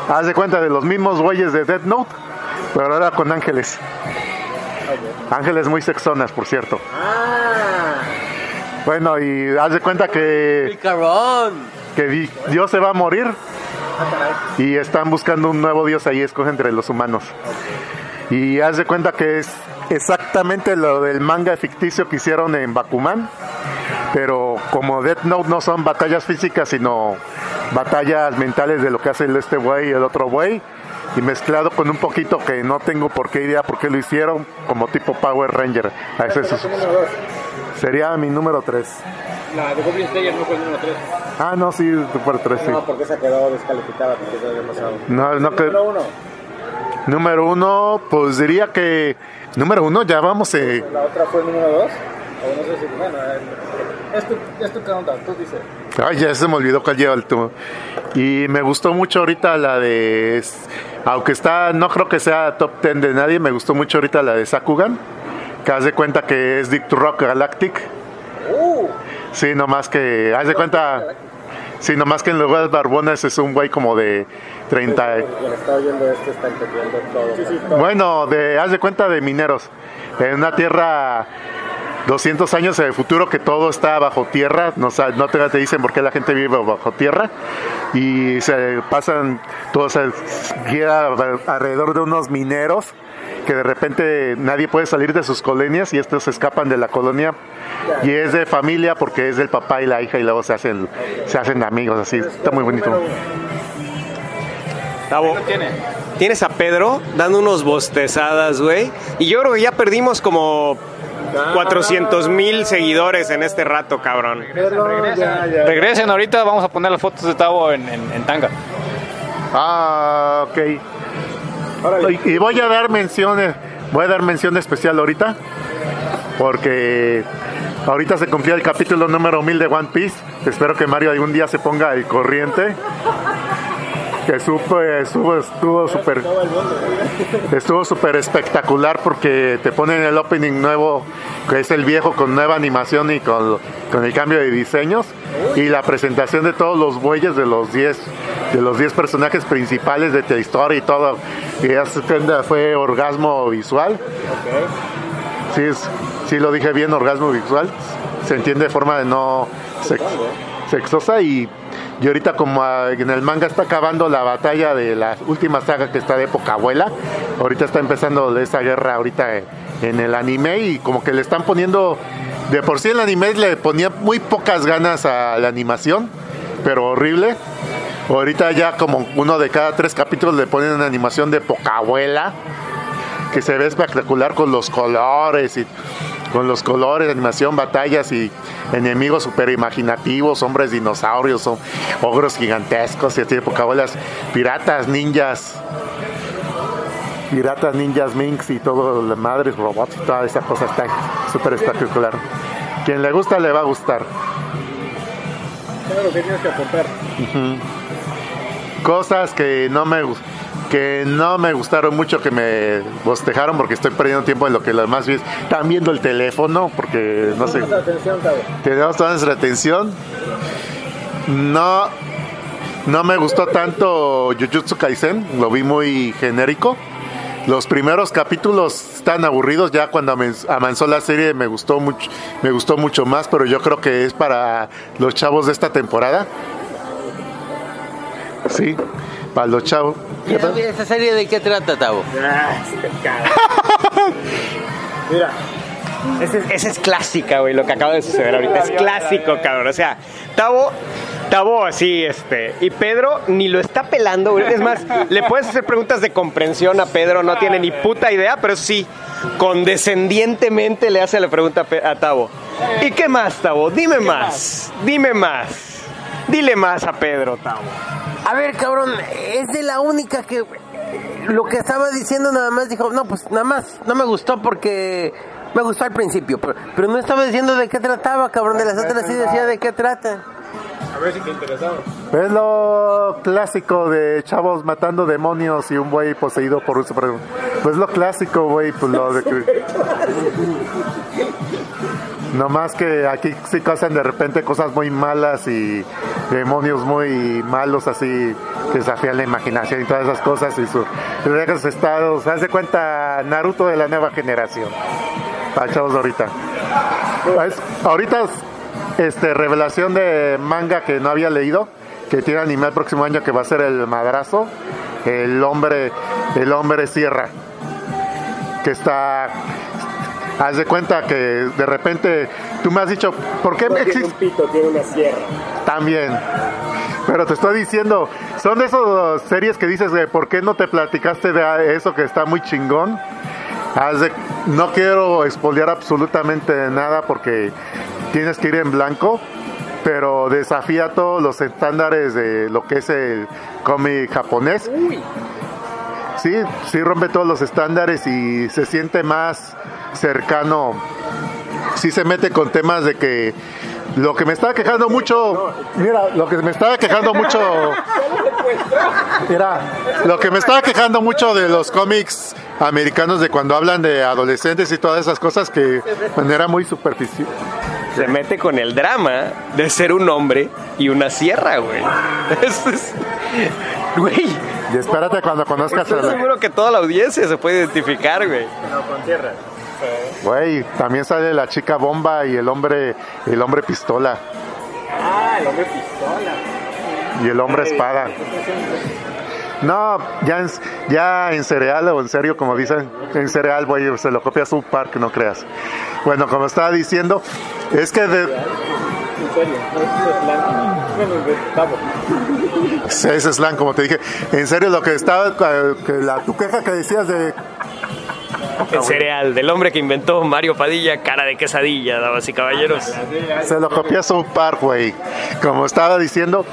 Haz de cuenta de los mismos güeyes de Death Note pero ahora con ángeles. Ángeles muy sexonas por cierto. Bueno, y haz de cuenta que, que di- Dios se va a morir y están buscando un nuevo Dios ahí, escoge entre los humanos. Y haz de cuenta que es exactamente lo del manga ficticio que hicieron en Bakuman, pero como Death Note no son batallas físicas, sino batallas mentales de lo que hace el este güey y el otro güey, y mezclado con un poquito que no tengo por qué idea por qué lo hicieron, como tipo Power Ranger. A ese es- sería mi número 3. La de Goblin Slayer no fue el número 3. Ah, no, sí, por 3, sí. No, porque esa quedó descalificada porque eso había pasado. No, no que... Número 1. Número uno, pues diría que... Número uno, ya vamos... Eh, La otra fue el número 2. O no sé si. Bueno, eh, es tu, es tu countdown, tú dices. ay, ya se me olvidó cuál lleva el tubo. Y me gustó mucho ahorita la de... Aunque está... No creo que sea top 10 de nadie, me gustó mucho ahorita la de Sakugan. Que haz de cuenta que es Dick Rock Galactic. Uh, Sí, nomás que... Haz de cuenta... Sí, nomás que en lugar de Barbones es un güey como de 30... Quien está oyendo esto está entendiendo todo. Sí, sí, todo. Bueno, de, haz de cuenta de mineros. En una tierra 200 años en el futuro que todo está bajo tierra, no, no te, te dicen por qué la gente vive bajo tierra y se pasan, todo se gira alrededor de unos mineros que de repente nadie puede salir de sus colonias y estos se escapan de la colonia y es de familia porque es del papá y la hija y luego se hacen, se hacen amigos así, está muy bonito. Tavo, tienes a Pedro dando unos bostezadas, güey. Y yo creo que ya perdimos como 400 mil seguidores en este rato, cabrón. Regresen ahorita, vamos a poner las fotos de Tavo en, en- en tanga. Ah, ok. Y y voy a dar menciones, voy a dar mención especial ahorita, porque ahorita se cumplió el capítulo número 1000 de One Piece. Espero que Mario algún día se ponga al corriente. Que supo, estuvo estuvo súper estuvo súper espectacular porque te ponen el opening nuevo, que es el viejo con nueva animación y con, con el cambio de diseños y la presentación de todos los bueyes de los 10 de los 10 personajes principales de la historia y todo. Y cuenta, fue orgasmo visual. Sí, sí lo dije bien, orgasmo visual. Se entiende de forma de no sex- sexosa y, y ahorita como ah, en el manga está acabando la batalla de la última saga que está de época abuela, ahorita está empezando esa guerra ahorita en, el anime y como que le están poniendo, de por sí el anime le ponía muy pocas ganas a la animación, pero horrible. Ahorita ya como uno de cada tres capítulos le ponen una animación de poca abuela que se ve espectacular con los colores y con los colores, animación, batallas y enemigos super imaginativos, hombres dinosaurios, ogros gigantescos y así de pocabolas, piratas, ninjas, piratas, ninjas, minx y todo, las madres, robots y toda esa cosa está súper espectacular. Quien le gusta le va a gustar. Claro, que tienes que apuntar. cosas que no me gus- que no me gustaron mucho que me bostejaron porque estoy perdiendo tiempo en lo que los demás vi- están viendo el teléfono porque no sé. Atención, tenemos toda nuestra atención. No no me gustó tanto Jujutsu Kaisen lo vi muy genérico. Los primeros capítulos están aburridos ya cuando avanzó la serie me gustó mucho me gustó mucho más pero yo creo que es para los chavos de esta temporada. Sí para los chavos. ¿Esa serie de qué trata, Tavo? Ah. Mira, Ese, es- ese es clásica, güey, lo que acaba de suceder ahorita. Es clásico, cabrón. O sea, Tavo, Tavo así, este. Y Pedro ni lo está pelando, güey. Es más, le puedes hacer preguntas de comprensión a Pedro, no tiene ni puta idea, pero sí, condescendientemente le hace la pregunta a Tavo. ¿Y qué más, Tavo? Dime más. Dime más. Dile más a Pedro, Tavo. A ver, cabrón, es de la única que lo que estaba diciendo nada más dijo, no, pues nada más, no me gustó porque Me gustó al principio, pero, pero no estaba diciendo de qué trataba, cabrón. De las otras sí decía de qué trata. A ver si te interesaba. Es lo clásico de chavos matando demonios y un güey poseído por un super... Pues lo clásico, güey, pues lo de que... No más que aquí sí pasan de repente cosas muy malas y demonios muy malos así que desafían la imaginación y todas esas cosas y sus esos estados. Haz de cuenta Naruto de la nueva generación. Para chavos ahorita. Ahorita este revelación de manga que no había leído, que tiene anime el próximo año que va a ser el madrazo, el hombre, el hombre sierra. Que está Haz de cuenta que de repente tú me has dicho, ¿por qué Tiene un existe? pito, tiene una sierra. También. Pero te estoy diciendo, son de esas series que dices, de, ¿por qué no te platicaste de eso que está muy chingón? De- no quiero expoliar absolutamente nada porque tienes que ir en blanco, pero desafía todos los estándares de lo que es el cómic japonés. Sí, sí rompe todos los estándares y se siente más cercano. Sí se mete con temas de que lo que me estaba quejando mucho, mira, lo que me estaba quejando mucho, mira, lo que me estaba quejando mucho de los cómics americanos de cuando hablan de adolescentes y todas esas cosas que de manera muy superficial. Se mete con el drama de ser un hombre y una sierra, güey. Eso es- Güey, Y espérate cuando conozcas a estoy la- seguro que toda la audiencia se puede identificar, güey. No, con tierra. Güey, también sale la chica bomba y el hombre, el hombre pistola Ah, el hombre pistola. y el hombre espada. No, ya en, ya en cereal o en serio, como dicen, en cereal, güey, se lo copia su park, no creas. Bueno, como estaba diciendo, es que de, En serio, no es slang. Bueno. Sí, ese slang, como te dije. En serio, lo que estaba, que la, tu queja que decías de, El cereal del hombre que inventó Mario Padilla, cara de quesadilla, damas y caballeros. se lo copia su park, güey. Como estaba diciendo,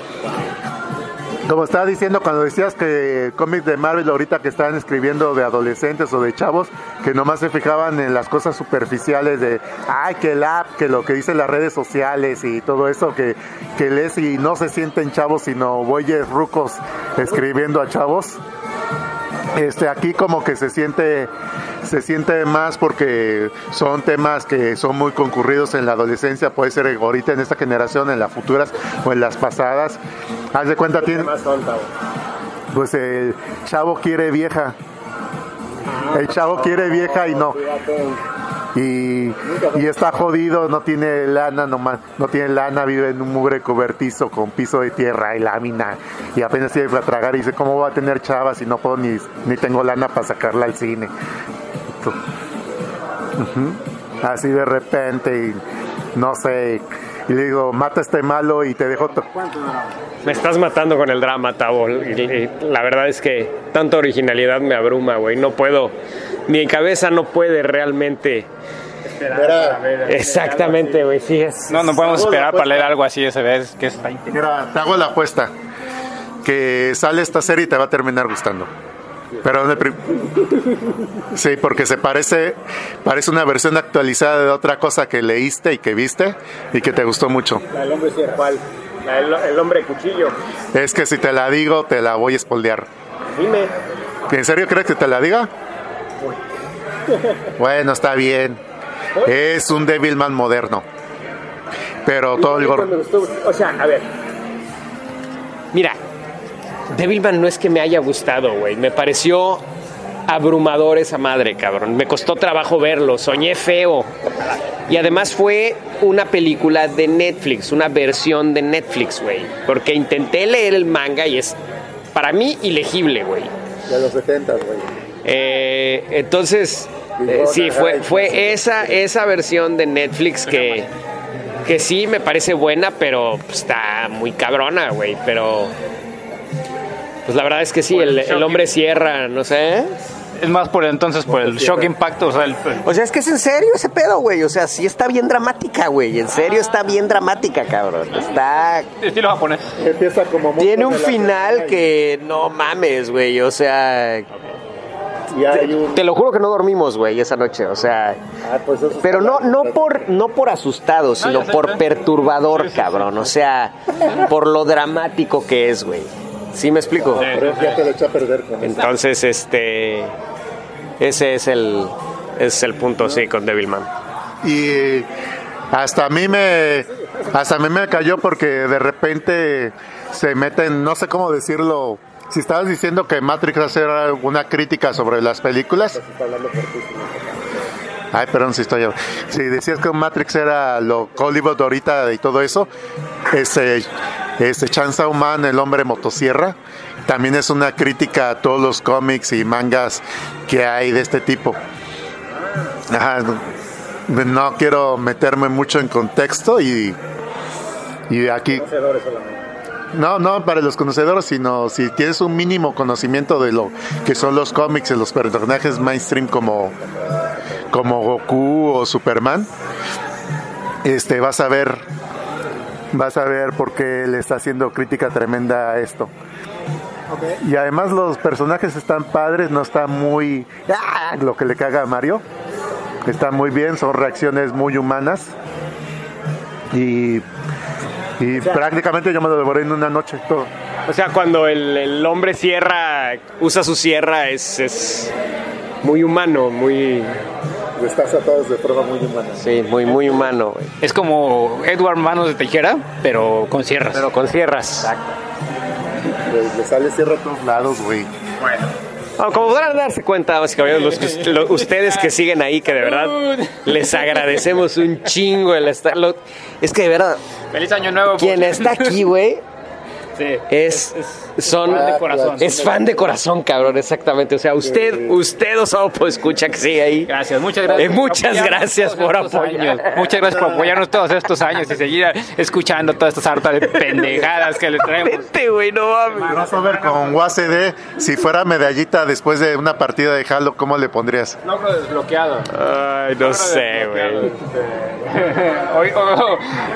como estaba diciendo cuando decías que cómics de Marvel ahorita que estaban escribiendo de adolescentes o de chavos que nomás se fijaban en las cosas superficiales de, ay, que el app, que lo que dicen las redes sociales y todo eso que, que lees y no se sienten chavos sino bueyes rucos escribiendo a chavos. Este, aquí como que se siente se siente más porque son temas que son muy concurridos en la adolescencia, puede ser ahorita en esta generación, en las futuras o en las pasadas. Haz de cuenta, tiene, pues el chavo quiere vieja. El chavo quiere vieja y no. Y, y está jodido, no tiene lana nomás, no tiene lana, vive en un mugre cobertizo con piso de tierra y lámina y apenas tiene para tragar y dice, ¿cómo va a tener chavas si no puedo ni, ni tengo lana para sacarla al cine? Así de repente y no sé, y le digo, mata a este malo y te dejo... to- Me estás matando con el drama, Tabo. La verdad es que tanta originalidad me abruma, güey. No puedo. Mi cabeza no puede realmente. Exactamente, güey. Sí, es. No, no podemos esperar para leer algo así esa vez, que es Mira, te hago la apuesta. Que sale esta serie y te va a terminar gustando. Pero en el prim- Sí, porque se parece, parece una versión actualizada de otra cosa que leíste y que viste y que te gustó mucho. La del hombre sierra. ¿Cuál? La del el hombre cuchillo. Es que si te la digo, te la voy a espoldear. Dime. ¿En serio crees que te la diga? Bueno, está bien. Es un Devilman moderno. Pero todo el Me gorro. gustó. O sea, a ver. Mira, Devilman no es que me haya gustado, güey. Me pareció abrumador esa madre, cabrón. Me costó trabajo verlo, soñé feo. Y además fue una película de Netflix, una versión de Netflix, güey. Porque intenté leer el manga y es, para mí, ilegible, güey. De los 70, güey. Eh, entonces, eh, sí, fue, fue esa, esa versión de Netflix que, que sí me parece buena, pero está muy cabrona, güey. Pero, pues la verdad es que sí, el, el hombre cierra, no sé. Es más por entonces, por el shock impacto, o sea, el, O sea, es que es en serio ese pedo, güey. O sea, sí está bien dramática, güey. En serio está bien dramática, cabrón. Está. estilo japonés. Empieza como Tiene un final que no mames, güey. O sea. Un... Te lo juro que no dormimos, güey, esa noche, o sea, Ah, pues eso pero no no por no por asustado, sino por perturbador, cabrón, o sea, por lo dramático que es, güey. ¿Sí me explico? Pero ya te lo a perder con. Entonces, este ese es el es el punto sí con Devilman. y hasta a mí me hasta a mí me cayó porque de repente se meten no sé cómo decirlo si estabas diciendo que Matrix era una crítica sobre las películas Ay, perdón si estoy. Si decías que Matrix era lo Hollywood ahorita y todo eso, este, este Chainsaw Man, el hombre motosierra, también es una crítica a todos los cómics y mangas que hay de este tipo. No quiero meterme mucho en contexto y, y aquí no, no para los conocedores, sino si tienes un mínimo conocimiento de lo que son los cómics y los personajes mainstream como, como Goku o Superman, este vas a ver vas a ver por qué le está haciendo crítica tremenda a esto. Y además los personajes están padres, no está muy ¡ah! lo que le caga a Mario. Está muy bien, son reacciones muy humanas. Y, y prácticamente yo me lo devoré en una noche todo. O sea, cuando el, el hombre sierra usa su sierra es, es muy humano, muy Estás atados de forma muy humana. sí, muy muy humano, güey. Es como Edward Manos de Tijera, pero con sierras. Pero con sierras. Le sale cierra a todos lados, güey. Ah, como podrán darse cuenta, caballeros, los- lo- ustedes que siguen ahí, que de verdad les agradecemos un chingo el estar. lo- es que de verdad, Feliz año nuevo. quien está aquí, güey, Sí. es, son fan de corazón. es fan de corazón, cabrón, exactamente. O sea, usted, usted o Sopo escucha que sigue ahí. Gracias, muchas gracias. Eh, muchas gracias por apoyar. Muchas gracias por apoyarnos todos estos años y seguir escuchando todas estas hartas de pendejadas que les traemos. Vete, güey, no mames. Crossover con UACD, si fuera medallita después de una partida de Halo, ¿cómo le pondrías? Logro desbloqueado. Ay, no sé, güey.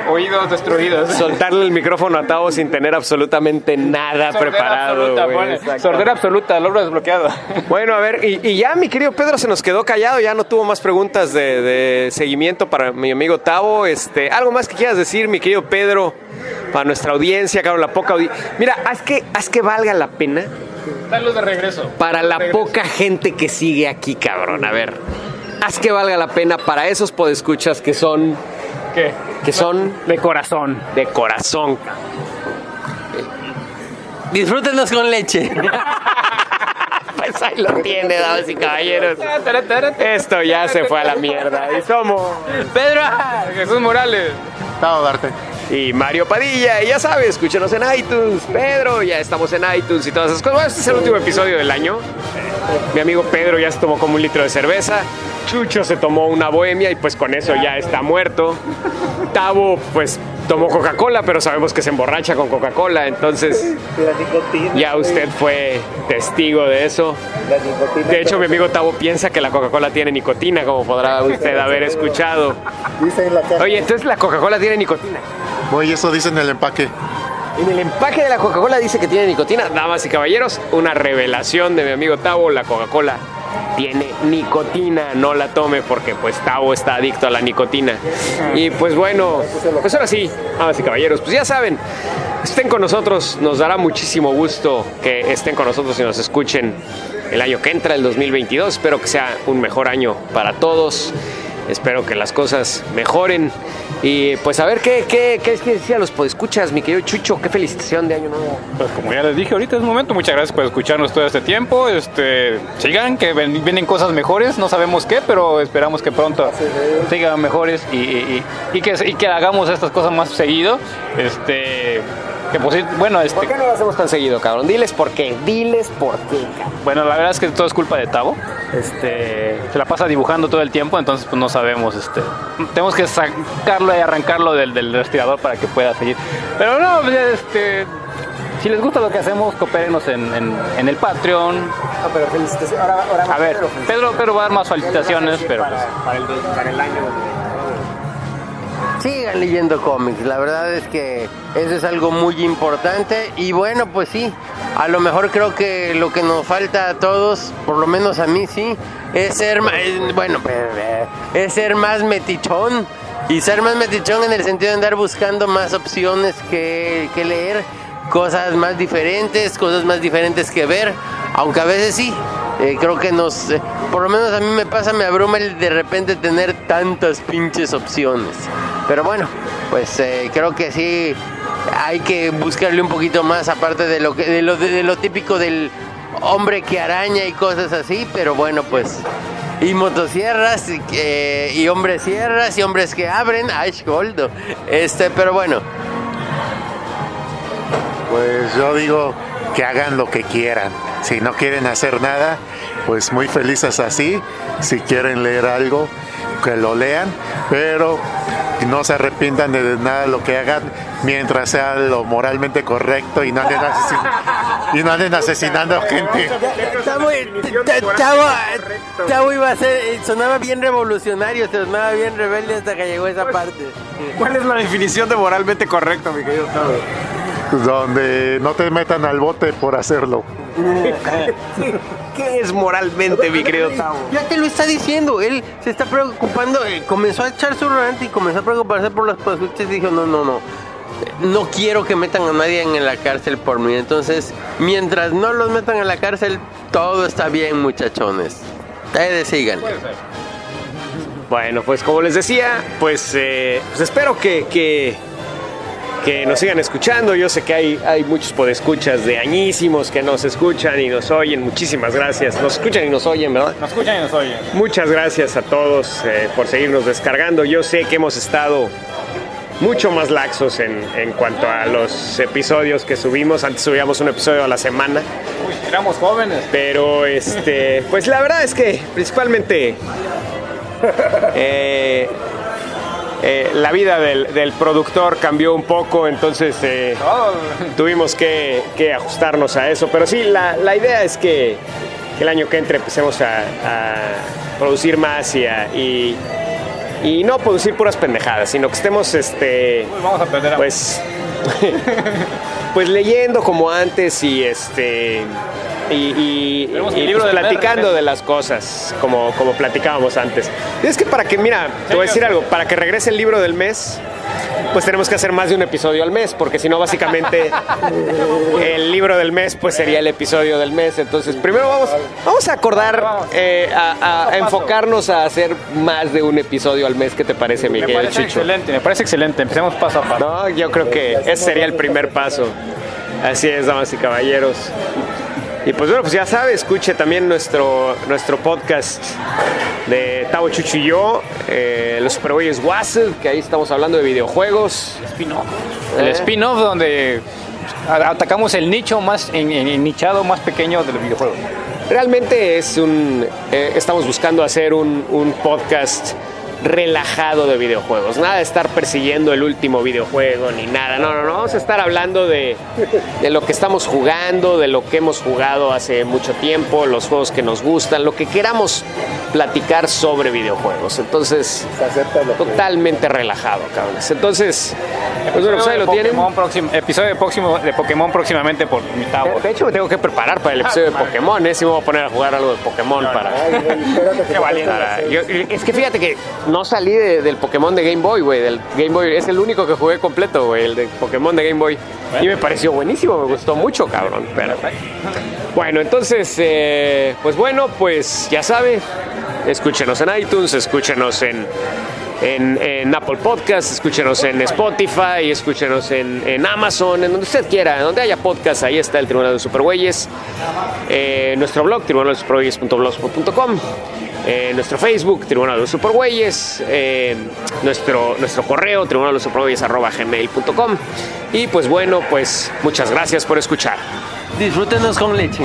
O- oídos destruidos. Soltarle el micrófono a Tavo sin tener absolutamente nada Sordera preparado, absoluta, güey. Sordera absoluta, logro desbloqueado. Bueno, a ver, y, y ya mi querido Pedro se nos quedó callado, ya no tuvo más preguntas de, de seguimiento para mi amigo Tavo. Este, ¿Algo más que quieras decir, mi querido Pedro, para nuestra audiencia, claro, la poca audiencia? Mira, haz que, haz que valga la pena Saludos de regreso. para la Regreso. poca gente que sigue aquí, cabrón. A ver, haz que valga la pena para esos podescuchas que son, ¿Qué? que son De corazón. de corazón. Disfrútenos con leche. Pues ahí lo tiene, damas y caballeros. Esto ya se fue a la mierda. Y somos Pedro Jesús Morales. Chao, Darte. y Mario Padilla. Y ya sabes, escúchenos en iTunes. Pedro, ya estamos en iTunes y todas esas cosas. Bueno, este es el último episodio del año. Mi amigo Pedro ya se tomó como un litro de cerveza. Chucho se tomó una bohemia y pues con eso ya está muerto. Tavo, pues tomó Coca-Cola, pero sabemos que se emborracha con Coca-Cola. Entonces, La nicotina. ya usted fue testigo de eso. La nicotina. De hecho, mi amigo Tavo piensa que la Coca-Cola tiene nicotina, como podrá usted haber escuchado. Dice en la caja. Oye, entonces la Coca-Cola tiene nicotina. Oye, eso dice en el empaque. En el empaque de la Coca-Cola dice que tiene nicotina. Damas y caballeros, una revelación de mi amigo Tavo, la Coca-Cola tiene nicotina, no la tome porque pues Tavo está adicto a la nicotina. Y pues bueno, pues ahora sí, damas y caballeros, pues ya saben, estén con nosotros, nos dará muchísimo gusto que estén con nosotros y nos escuchen el año que entra, el 2022. Espero que sea un mejor año para todos. Espero que las cosas mejoren. Y pues a ver qué, qué, qué es que decía los podescuchas, mi querido Chucho, qué felicitación de año nuevo. Pues como ya les dije ahorita es momento, muchas gracias por escucharnos todo este tiempo. Este, sigan, que vienen cosas mejores, no sabemos qué, pero esperamos que pronto sigan mejores y, y- y- y que, y que hagamos estas cosas más seguido. Este, que bueno, este, ¿Por qué no lo hacemos tan seguido, cabrón? Diles por qué, diles por qué, cabrón. bueno, la verdad es que todo es culpa de Tavo. Este, se la pasa dibujando todo el tiempo, entonces pues no sabemos, este, tenemos que sacarlo y arrancarlo del, del respirador para que pueda seguir. Pero no, pues, este, si les gusta lo que hacemos, coopérenos en, en, en el Patreon. Ah, pero felicitaciones. Ahora, ahora A ver, Pedro, Pedro va a dar más felicitaciones, pero pues, para, para, el, para el año. Sigan leyendo cómics. La verdad es que eso es algo muy importante. Y bueno, pues sí, a lo mejor creo que lo que nos falta a todos, por lo menos a mí sí, es ser, eh, bueno, eh, es ser más metichón. Y ser más metichón en el sentido de andar buscando más opciones que, que leer, cosas más diferentes, cosas más diferentes que ver, aunque a veces sí, eh, creo que nos, eh, por lo menos a mí me pasa, me abruma el de repente tener tantas pinches opciones. Pero bueno, pues eh, creo que sí hay que buscarle un poquito más aparte de lo que de lo, de lo típico del hombre que araña y cosas así, pero bueno, pues y motosierras y, hombres sierras y hombres que abren, Ash Goldo. Este, pero bueno, Pues yo digo que hagan lo que quieran. Si no quieren hacer nada, pues muy felices así. Si quieren leer algo, que lo lean, pero no se arrepientan de nada de lo que hagan mientras sea lo moralmente correcto y no anden, asesin- y no anden asesinando gente. Tavo, Tavo, Tavo iba a ser, eh, sonaba bien revolucionario, sonaba bien rebelde hasta que llegó esa parte. ¿Cuál es la definición de moralmente correcto, mi querido Tavo? Donde no te metan al bote por hacerlo. ¿Qué es moralmente, mi querido Tavo? Ya te lo está diciendo, él se está preocupando, eh, comenzó a echar su rant y comenzó a preocuparse por las y dijo, no, no, no, no quiero que metan a nadie en la cárcel por mí. Entonces, mientras no los metan en la cárcel, todo está bien, muchachones. Ustedes sigan. Bueno, pues como les decía, pues, eh, pues espero que, que, que nos sigan escuchando. Yo sé que hay, hay muchos podescuchas de añísimos que nos escuchan y nos oyen. Muchísimas gracias. Nos escuchan y nos oyen, ¿verdad? Nos escuchan y nos oyen. Muchas gracias a todos eh, por seguirnos descargando. Yo sé que hemos estado mucho más laxos en, en cuanto a los episodios que subimos. Antes subíamos un episodio a la semana. Uy, éramos jóvenes. Pero este, pues la verdad es que principalmente eh, eh, la vida del, del productor cambió un poco, entonces eh, tuvimos que, que ajustarnos a eso. Pero sí, la, la idea es que, que el año que entre empecemos a, a producir más y, a- y, y no producir puras pendejadas, sino que estemos este, Uy, vamos a aprender a... pues pues leyendo como antes y este y, pues, platicando ¿eh? de las cosas como, como platicábamos antes. Y es que para que, mira, te voy a decir algo, para que regrese el libro del mes, pues tenemos que hacer más de un episodio al mes, porque si no, básicamente el libro del mes pues sería el episodio del mes. Entonces, primero vamos, vamos a acordar, eh, a, a enfocarnos a hacer más de un episodio al mes. ¿Qué te parece, mi Me parece Chicho? excelente, me parece excelente. Empecemos paso a paso. No, yo creo que ese sería el primer paso. Así es, damas y caballeros. Y pues bueno, pues ya sabe, escuche también nuestro, nuestro podcast de Tavo Chucho y yo, eh, los Superboyes WhatsApp, que ahí estamos hablando de videojuegos. El ¿Eh? spin-off donde atacamos el nicho más en, en- en nichado más pequeño del videojuego. Realmente es un. eh, estamos buscando hacer un, un podcast relajado de videojuegos. Nada de estar persiguiendo el último videojuego ni nada. No, no, no. Vamos a estar hablando de, de lo que estamos jugando, de lo que hemos jugado hace mucho tiempo, los juegos que nos gustan, lo que queramos platicar sobre videojuegos. Entonces, totalmente relajado, cabrones. Entonces, pues bueno, pues ahí de lo tienen. Pokémon próximo- episodio de, próximo, de Pokémon próximamente por mi Tavo. De, de hecho, me tengo que preparar para el episodio de Pokémon. ¿eh? Si me voy a poner a jugar algo de Pokémon para. Para- yo- es que fíjate que no salí de- del Pokémon de Game Boy, güey. Del Game Boy es el único que jugué completo, güey. El de Pokémon de Game Boy. Y me pareció buenísimo, me gustó mucho, cabrón. Pero, bueno, entonces, eh, pues bueno, pues ya sabe. Escúchenos en iTunes, escúchenos en, en, en Apple Podcasts, escúchenos en Spotify, escúchenos en, en Amazon, en donde usted quiera, donde haya podcast, ahí está el Tribunal de Supergüeyes. Eh, nuestro blog, tribunaldesupergüeyes.blogspot.com. Eh, nuestro Facebook, Tribunal de los Supergüeyes. Eh, nuestro, nuestro correo, tribunaldesupergüeyes.gmail.com. Y pues bueno, pues muchas gracias por escuchar. Disfrútenos con leche.